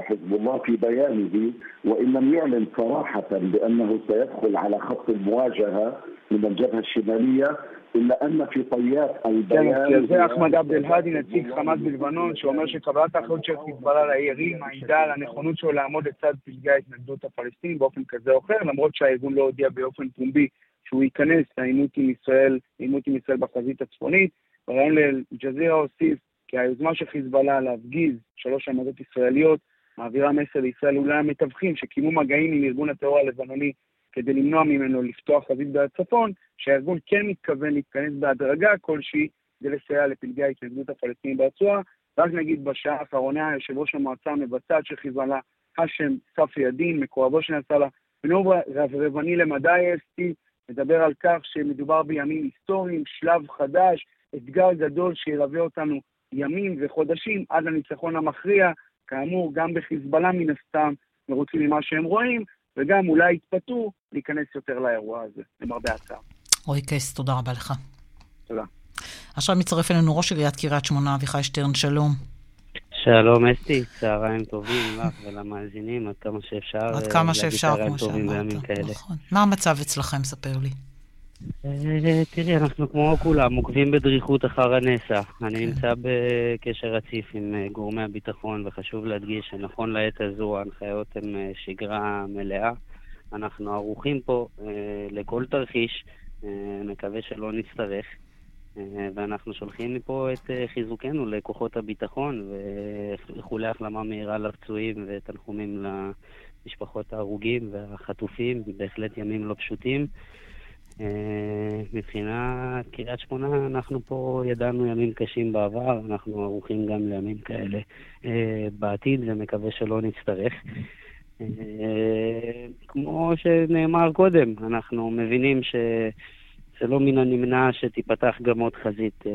حزب الله في بيانه وان لم يعلن صراحه بانه سيدخل على خط المواجهه من الجبهه الشماليه الا ان في طيات البيان... זה אחמד עבד אל-האדי, נציג חמאס בלבנון, שאומר שקבלת האחריות של חיזבאללה לירי מעידה על הנכונות שלו לעמוד לצד פלגי ההתנגדות הפלסטינית באופן כזה או אחר, למרות שהארגון לא הודיע באופן פומבי שהוא ייכנס לעימות עם ישראל, לעימות עם ישראל בחזית הצפונית. בריאיון לאל-ג'זירה הוסיף כי היוזמה של חיזבאללה להפגיז שלוש עמדות ישראליות מעבירה מסר לישראל אולי המתווכים שקיימו מגעים עם ארגון הטרור הלבנוני כדי למנוע ממנו לפתוח חזית בצפון, שהארגון כן מתכוון להתכנס בהדרגה כלשהי כדי לסייע לפלגי ההתנגדות הפלסטינית ברצועה. רק נגיד בשעה האחרונה, יושב ראש המועצה המבצעת של חיזבאללה, האשם ספי א-דין, מקורבו של נסראללה, בנאום רברבני למדי אסתי, מדבר על כך שמדובר בימים היסטוריים, שלב חדש, אתגר גדול שילווה אותנו ימים וחודשים עד הניצחון המכריע, כאמור, גם בחיזבאללה מן הסתם מרוצים ממה שהם רואים, וגם אולי יתפתו להיכנס יותר לאירוע הזה, למרבה הצער. רועי קייס, תודה רבה לך. תודה. עכשיו מצטרף אלינו ראש עיריית קריית שמונה, אביחי שטרן, שלום. שלום אסתי, צהריים טובים לך ולמאזינים, עד כמה שאפשר. עד כמה שאפשר, כמו שאמרת. נכון. מה המצב אצלכם? ספר לי. אה, תראי, אנחנו כמו כולם, עוקבים בדריכות אחר הנסע. אני כן. נמצא בקשר רציף עם אה, גורמי הביטחון, וחשוב להדגיש שנכון לעת הזו ההנחיות הן אה, שגרה מלאה. אנחנו ערוכים פה לכל תרחיש, מקווה שלא נצטרך. ואנחנו שולחים מפה את חיזוקנו לכוחות הביטחון, ואיחולי החלמה מהירה לפצועים ותנחומים למשפחות ההרוגים והחטופים, בהחלט ימים לא פשוטים. מבחינת קריית שמונה, אנחנו פה ידענו ימים קשים בעבר, אנחנו ערוכים גם לימים כאלה אה, בעתיד, ומקווה שלא נצטרך. אה, כמו שנאמר קודם, אנחנו מבינים ש... זה לא מן הנמנע שתיפתח גם עוד חזית אה,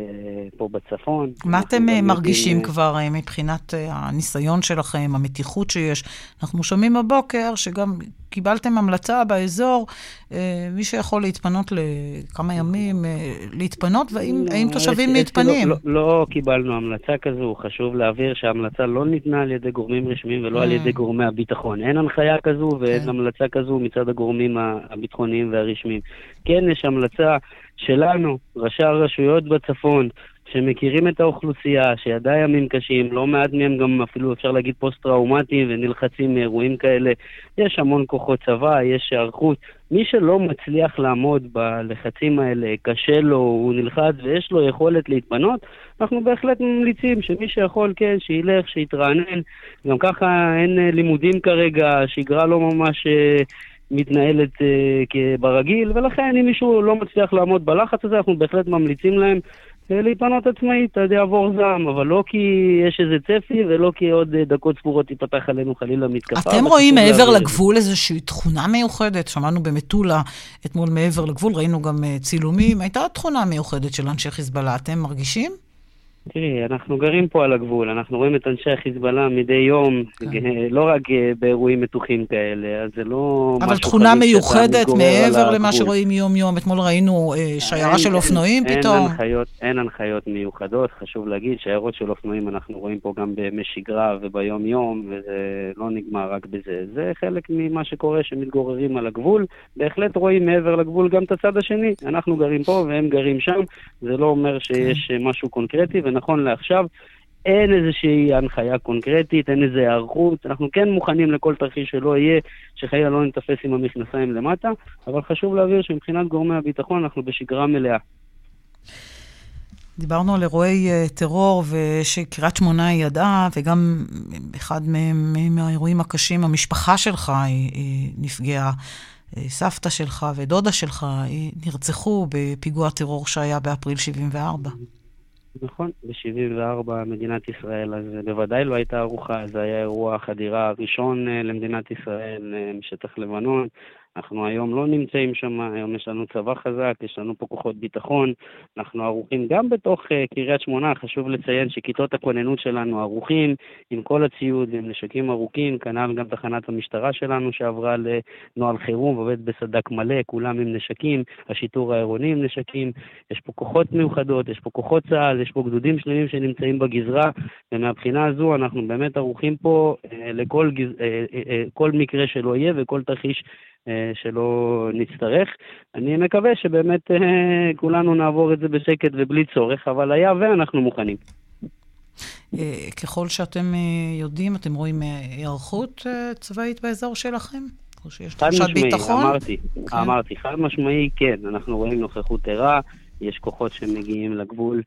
פה בצפון. מה אתם אה, מרגישים יודעים... כבר אה, מבחינת אה, הניסיון שלכם, המתיחות שיש? אנחנו שומעים בבוקר שגם קיבלתם המלצה באזור, אה, מי שיכול להתפנות לכמה ימים, אה, להתפנות, והאם לא, תושבים מתפנים? לא, לא, לא קיבלנו המלצה כזו, חשוב להבהיר שההמלצה לא ניתנה על ידי גורמים רשמיים ולא על ידי mm. גורמי הביטחון. אין הנחיה כזו ואין כן. המלצה כזו מצד הגורמים הביטחוניים והרשמיים. כן, יש המלצה שלנו, ראשי הרשויות בצפון, שמכירים את האוכלוסייה, שידעה ימים קשים, לא מעט מהם גם אפילו אפשר להגיד פוסט-טראומטיים ונלחצים מאירועים כאלה. יש המון כוחות צבא, יש היערכות. מי שלא מצליח לעמוד בלחצים האלה, קשה לו, הוא נלחץ ויש לו יכולת להתפנות, אנחנו בהחלט ממליצים שמי שיכול, כן, שילך, שיתרענן. גם ככה אין אה, לימודים כרגע, השגרה לא ממש... אה, מתנהלת uh, ברגיל, ולכן אם מישהו לא מצליח לעמוד בלחץ הזה, אנחנו בהחלט ממליצים להם להתפנות עצמאית עד יעבור זעם, אבל לא כי יש איזה צפי ולא כי עוד אה, דקות ספורות תיפתח עלינו חלילה מתקפה. אתם רואים מעבר לגבול איזושהי תכונה מיוחדת? שמענו במטולה אתמול מעבר לגבול, ראינו גם אה, צילומים. הייתה תכונה מיוחדת של אנשי חיזבאללה, אתם מרגישים? תראי, אנחנו גרים פה על הגבול, אנחנו רואים את אנשי החיזבאללה מדי יום, כן. לא רק אה, באירועים מתוחים כאלה, אז זה לא אבל תכונה מיוחדת מעבר למה שרואים יום-יום. אתמול ראינו אה, שיירה של אופנועים אין, פתאום. אין הנחיות, אין הנחיות מיוחדות, חשוב להגיד, שיירות של אופנועים אנחנו רואים פה גם בימי שגרה וביום-יום, וזה לא נגמר רק בזה. זה חלק ממה שקורה שמתגוררים על הגבול. בהחלט רואים מעבר לגבול גם את הצד השני. אנחנו גרים פה והם גרים שם, זה לא אומר שיש כן. משהו קונקרטי. ונכון לעכשיו אין איזושהי הנחיה קונקרטית, אין איזו היערכות. אנחנו כן מוכנים לכל תרחיש שלא יהיה, שחלילה לא נתפס עם המכנסיים למטה, אבל חשוב להבהיר שמבחינת גורמי הביטחון אנחנו בשגרה מלאה. דיברנו על אירועי uh, טרור ושקריית שמונה ידעה, וגם אחד מהם, מהאירועים הקשים, המשפחה שלך היא, היא נפגעה. אה, סבתא שלך ודודה שלך נרצחו בפיגוע טרור שהיה באפריל 74. נכון, ב-74 מדינת ישראל, אז בוודאי לא הייתה ערוכה, זה היה אירוע החדירה הראשון אה, למדינת ישראל אה, משטח לבנון. אנחנו היום לא נמצאים שם, היום יש לנו צבא חזק, יש לנו פה כוחות ביטחון, אנחנו ערוכים גם בתוך uh, קריית שמונה, חשוב לציין שכיתות הכוננות שלנו ערוכים עם כל הציוד, עם נשקים ארוכים, כנ"ל גם תחנת המשטרה שלנו שעברה לנוהל חירום, עובד בסדק מלא, כולם עם נשקים, השיטור העירוני עם נשקים, יש פה כוחות מיוחדות, יש פה כוחות צה"ל, יש פה גדודים שלמים שנמצאים בגזרה, ומהבחינה הזו אנחנו באמת ערוכים פה uh, לכל גז... uh, uh, uh, מקרה שלא יהיה וכל תרחיש שלא נצטרך. אני מקווה שבאמת אה, כולנו נעבור את זה בשקט ובלי צורך, אבל היה ואנחנו מוכנים. אה, ככל שאתם יודעים, אתם רואים היערכות צבאית באזור שלכם? או שיש תחושת ביטחון? אמרתי, כן. אמרתי, חד משמעי כן, אנחנו רואים נוכחות ערה, יש כוחות שמגיעים לגבול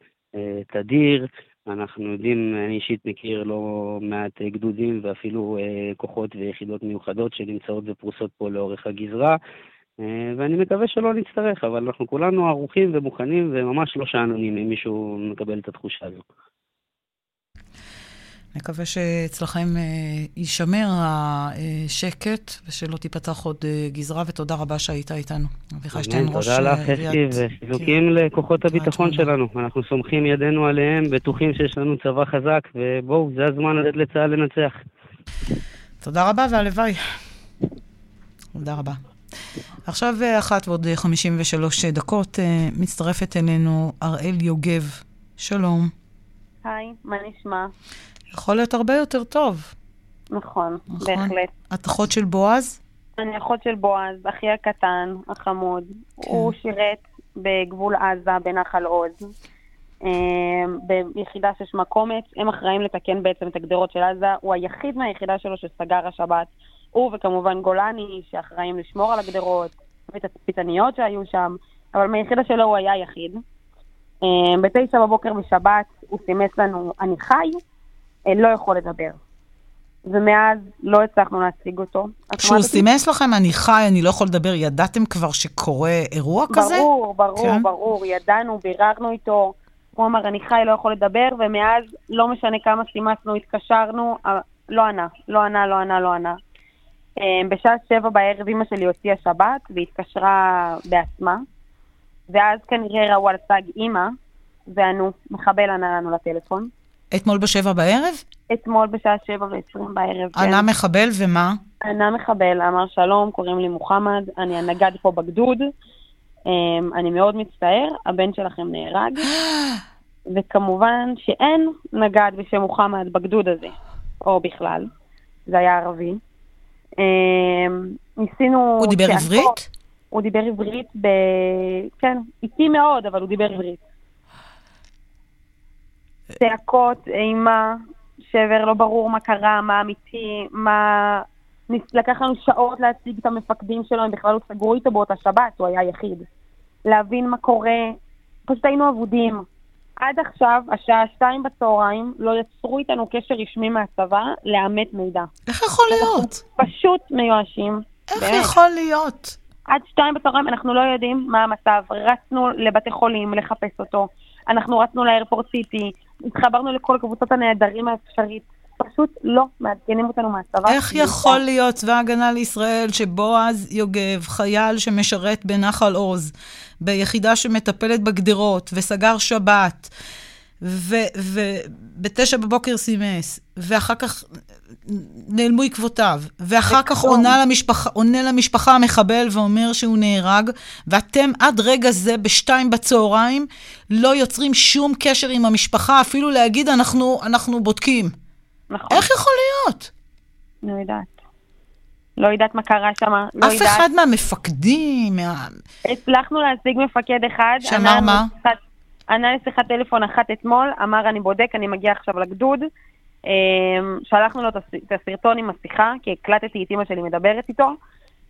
תדיר, אנחנו יודעים, אני אישית מכיר לא מעט גדודים ואפילו אה, כוחות ויחידות מיוחדות שנמצאות ופרוסות פה לאורך הגזרה, אה, ואני מקווה שלא נצטרך, אבל אנחנו כולנו ערוכים ומוכנים וממש לא שאנונים אם מישהו מקבל את התחושה הזו. נקווה שאצלכם אה, יישמר השקט ושלא תיפתח עוד אה, גזרה, ותודה רבה שהיית איתנו. אביחי שטיין, ראש תודה לך, אסתי, וחיזוקים לכוחות הביטחון שלנו. אנחנו סומכים ידינו עליהם, בטוחים שיש לנו צבא חזק, ובואו, זה הזמן לתת לצה"ל לנצח. תודה רבה והלוואי. תודה רבה. עכשיו אחת ועוד 53 דקות, מצטרפת אלינו אראל יוגב. שלום. היי, מה נשמע? יכול להיות הרבה יותר טוב. נכון, נכון. בהחלט. את אחות של בועז? אני אחות של בועז, אחי הקטן, החמוד. כן. הוא שירת בגבול עזה, בנחל עוז, אמ, ביחידה ששמה קומץ. הם אחראים לתקן בעצם את הגדרות של עזה. הוא היחיד מהיחידה שלו שסגר השבת. הוא וכמובן גולני, שאחראים לשמור על הגדרות, ואת התצפיתניות שהיו שם, אבל מהיחידה שלו הוא היה יחיד. אמ, בתשע בבוקר בשבת הוא סימס לנו, אני חי, לא יכול לדבר. ומאז לא הצלחנו להשיג אותו. כשהוא סימס לכם, אני חי, אני לא יכול לדבר, ידעתם כבר שקורה אירוע כזה? ברור, ברור, כן? ברור, ידענו, ביררנו איתו. הוא אמר, אני חי, לא יכול לדבר, ומאז, לא משנה כמה סימסנו, התקשרנו, אה, לא ענה, לא ענה, לא ענה, לא ענה. אה, בשעה שבע בערב אמא שלי הוציאה שבת, והתקשרה בעצמה. ואז כנראה ראו על סג אימא, וענו, מחבל ענה לנו לטלפון. אתמול בשבע בערב? אתמול בשעה שבע ועשרים בערב, כן. ענה מחבל ומה? ענה מחבל, אמר שלום, קוראים לי מוחמד, אני הנגד פה בגדוד, אמ, אני מאוד מצטער, הבן שלכם נהרג, וכמובן שאין נגד בשם מוחמד בגדוד הזה, או בכלל, זה היה ערבי. אמ, ניסינו... הוא דיבר עברית? הוא דיבר עברית ב... כן, איטי מאוד, אבל הוא דיבר עברית. צעקות, אימה, שבר, לא ברור מה קרה, מה אמיתי, מה... לקח לנו שעות להציג את המפקדים שלו, הם בכלל לא סגרו איתו באותה שבת, הוא היה יחיד. להבין מה קורה, פשוט היינו אבודים. עד עכשיו, השעה שתיים בצהריים, לא יצרו איתנו קשר רשמי מהצבא לאמת מידע. איך יכול להיות? פשוט מיואשים. איך באמת. יכול להיות? עד שתיים בצהריים אנחנו לא יודעים מה המצב. רצנו לבתי חולים לחפש אותו. אנחנו רצנו לאיירפורט סיטי, התחברנו לכל קבוצות הנעדרים האפשרית. פשוט לא מעדכנים אותנו מהצבא. איך יכול להיות צבא ההגנה לישראל שבועז יוגב, חייל שמשרת בנחל עוז, ביחידה שמטפלת בגדרות, וסגר שבת, ובתשע בבוקר סימס, ואחר כך נעלמו עקבותיו, ואחר כך עונה למשפחה, עונה למשפחה המחבל ואומר שהוא נהרג, ואתם עד רגע זה, בשתיים בצהריים, לא יוצרים שום קשר עם המשפחה, אפילו להגיד, אנחנו, אנחנו בודקים. נכון. איך יכול להיות? לא יודעת. לא יודעת מה קרה שם, לא אף יודעת. אחד מהמפקדים, מה... הצלחנו להשיג מפקד אחד. שאמר מה? ענה לשיחת טלפון אחת אתמול, אמר אני בודק, אני מגיע עכשיו לגדוד. אמ, שלחנו לו את הסרטון עם השיחה, כי הקלטתי את אימא שלי מדברת איתו,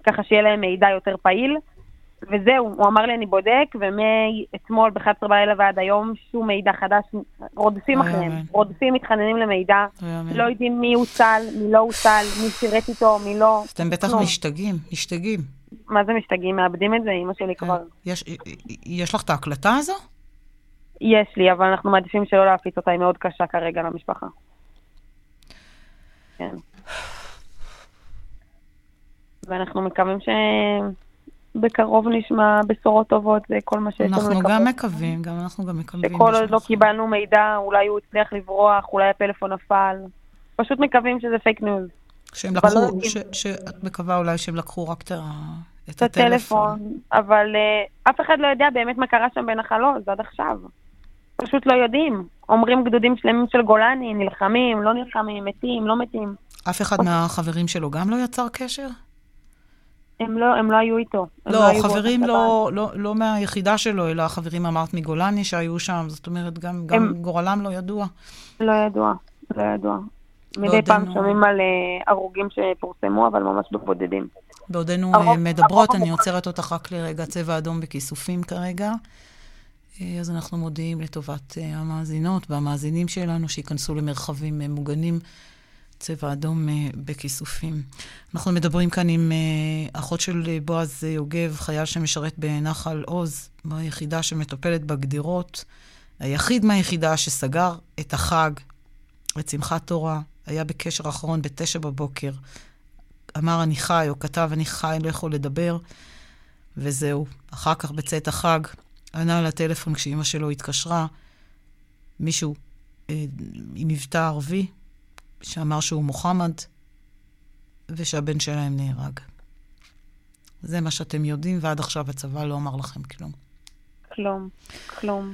ככה שיהיה להם מידע יותר פעיל. וזהו, הוא אמר לי אני בודק, ומאתמול ב-11 בלילה ועד היום שום מידע חדש, רודפים אחריהם, רודפים, מתחננים למידע, לא יודעים מי הוצל, מי לא הוצל, מי שירת איתו, מי לא. אתם בטח משתגעים, משתגעים. מה זה משתגעים? מאבדים את זה, אימא שלי כן. כבר. יש לך את ההקלטה הזו? יש לי, אבל אנחנו מעדיפים שלא להפיץ אותה, היא מאוד קשה כרגע למשפחה. כן. ואנחנו מקווים שבקרוב נשמע בשורות טובות, זה כל מה שיש לנו לקוות. אנחנו גם מקווים, גם אנחנו גם מקווים. שכל עוד לא קיבלנו מידע, אולי הוא הצליח לברוח, אולי הפלאפון נפל. פשוט מקווים שזה fake news. שהם לקחו, לא שאת מקווה אולי שהם לקחו רק את את הטלפון. אבל uh, אף אחד לא יודע באמת מה קרה שם בנחל עוז עד עכשיו. פשוט לא יודעים. אומרים גדודים שלמים של גולני, נלחמים, לא נלחמים, מתים, לא מתים. אף אחד מהחברים שלו גם לא יצר קשר? הם לא, הם לא היו איתו. לא, לא חברים לא, לא, לא מהיחידה שלו, אלא חברים אמרת מגולני שהיו שם, זאת אומרת, גם, הם... גם גורלם לא ידוע. לא ידוע, לא ידוע. מדי פעם שומעים על uh, הרוגים שפורסמו, אבל ממש בבודדים. בעודנו הרוב, מדברות, הרוב אני עוצרת אותך רק לרגע צבע אדום בכיסופים כרגע. אה, אז אנחנו מודיעים לטובת אה, המאזינות והמאזינים שלנו שייכנסו למרחבים אה, מוגנים. צבע אדום בכיסופים. אנחנו מדברים כאן עם אחות של בועז יוגב, חייל שמשרת בנחל עוז, ביחידה שמטפלת בגדרות, היחיד מהיחידה שסגר את החג את שמחת תורה, היה בקשר אחרון בתשע בבוקר. אמר אני חי, או כתב אני חי, לא יכול לדבר, וזהו. אחר כך בצאת החג, ענה לטלפון כשאימא שלו התקשרה, מישהו אה, עם מבטא ערבי, שאמר שהוא מוחמד, ושהבן שלהם נהרג. זה מה שאתם יודעים, ועד עכשיו הצבא לא אמר לכם כלום. כלום, כלום.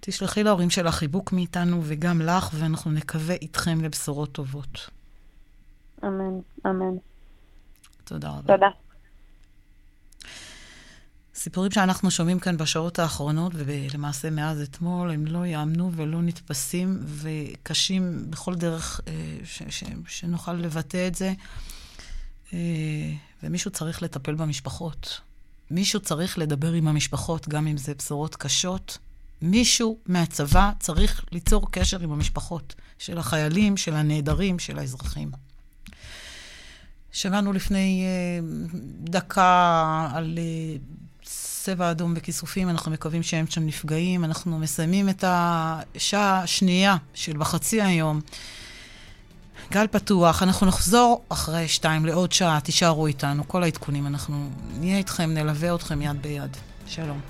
תשלחי להורים שלך חיבוק מאיתנו וגם לך, ואנחנו נקווה איתכם לבשורות טובות. אמן, אמן. תודה רבה. תודה. סיפורים שאנחנו שומעים כאן בשעות האחרונות, ולמעשה מאז אתמול, הם לא יאמנו ולא נתפסים, וקשים בכל דרך אה, ש- ש- שנוכל לבטא את זה. אה, ומישהו צריך לטפל במשפחות. מישהו צריך לדבר עם המשפחות, גם אם זה בשורות קשות. מישהו מהצבא צריך ליצור קשר עם המשפחות של החיילים, של הנעדרים, של האזרחים. שמענו לפני uh, דקה על uh, צבע אדום וכיסופים, אנחנו מקווים שהם שם נפגעים. אנחנו מסיימים את השעה השנייה של בחצי היום. גל פתוח, אנחנו נחזור אחרי שתיים לעוד שעה, תישארו איתנו, כל העדכונים, אנחנו נהיה איתכם, נלווה אתכם יד ביד. שלום.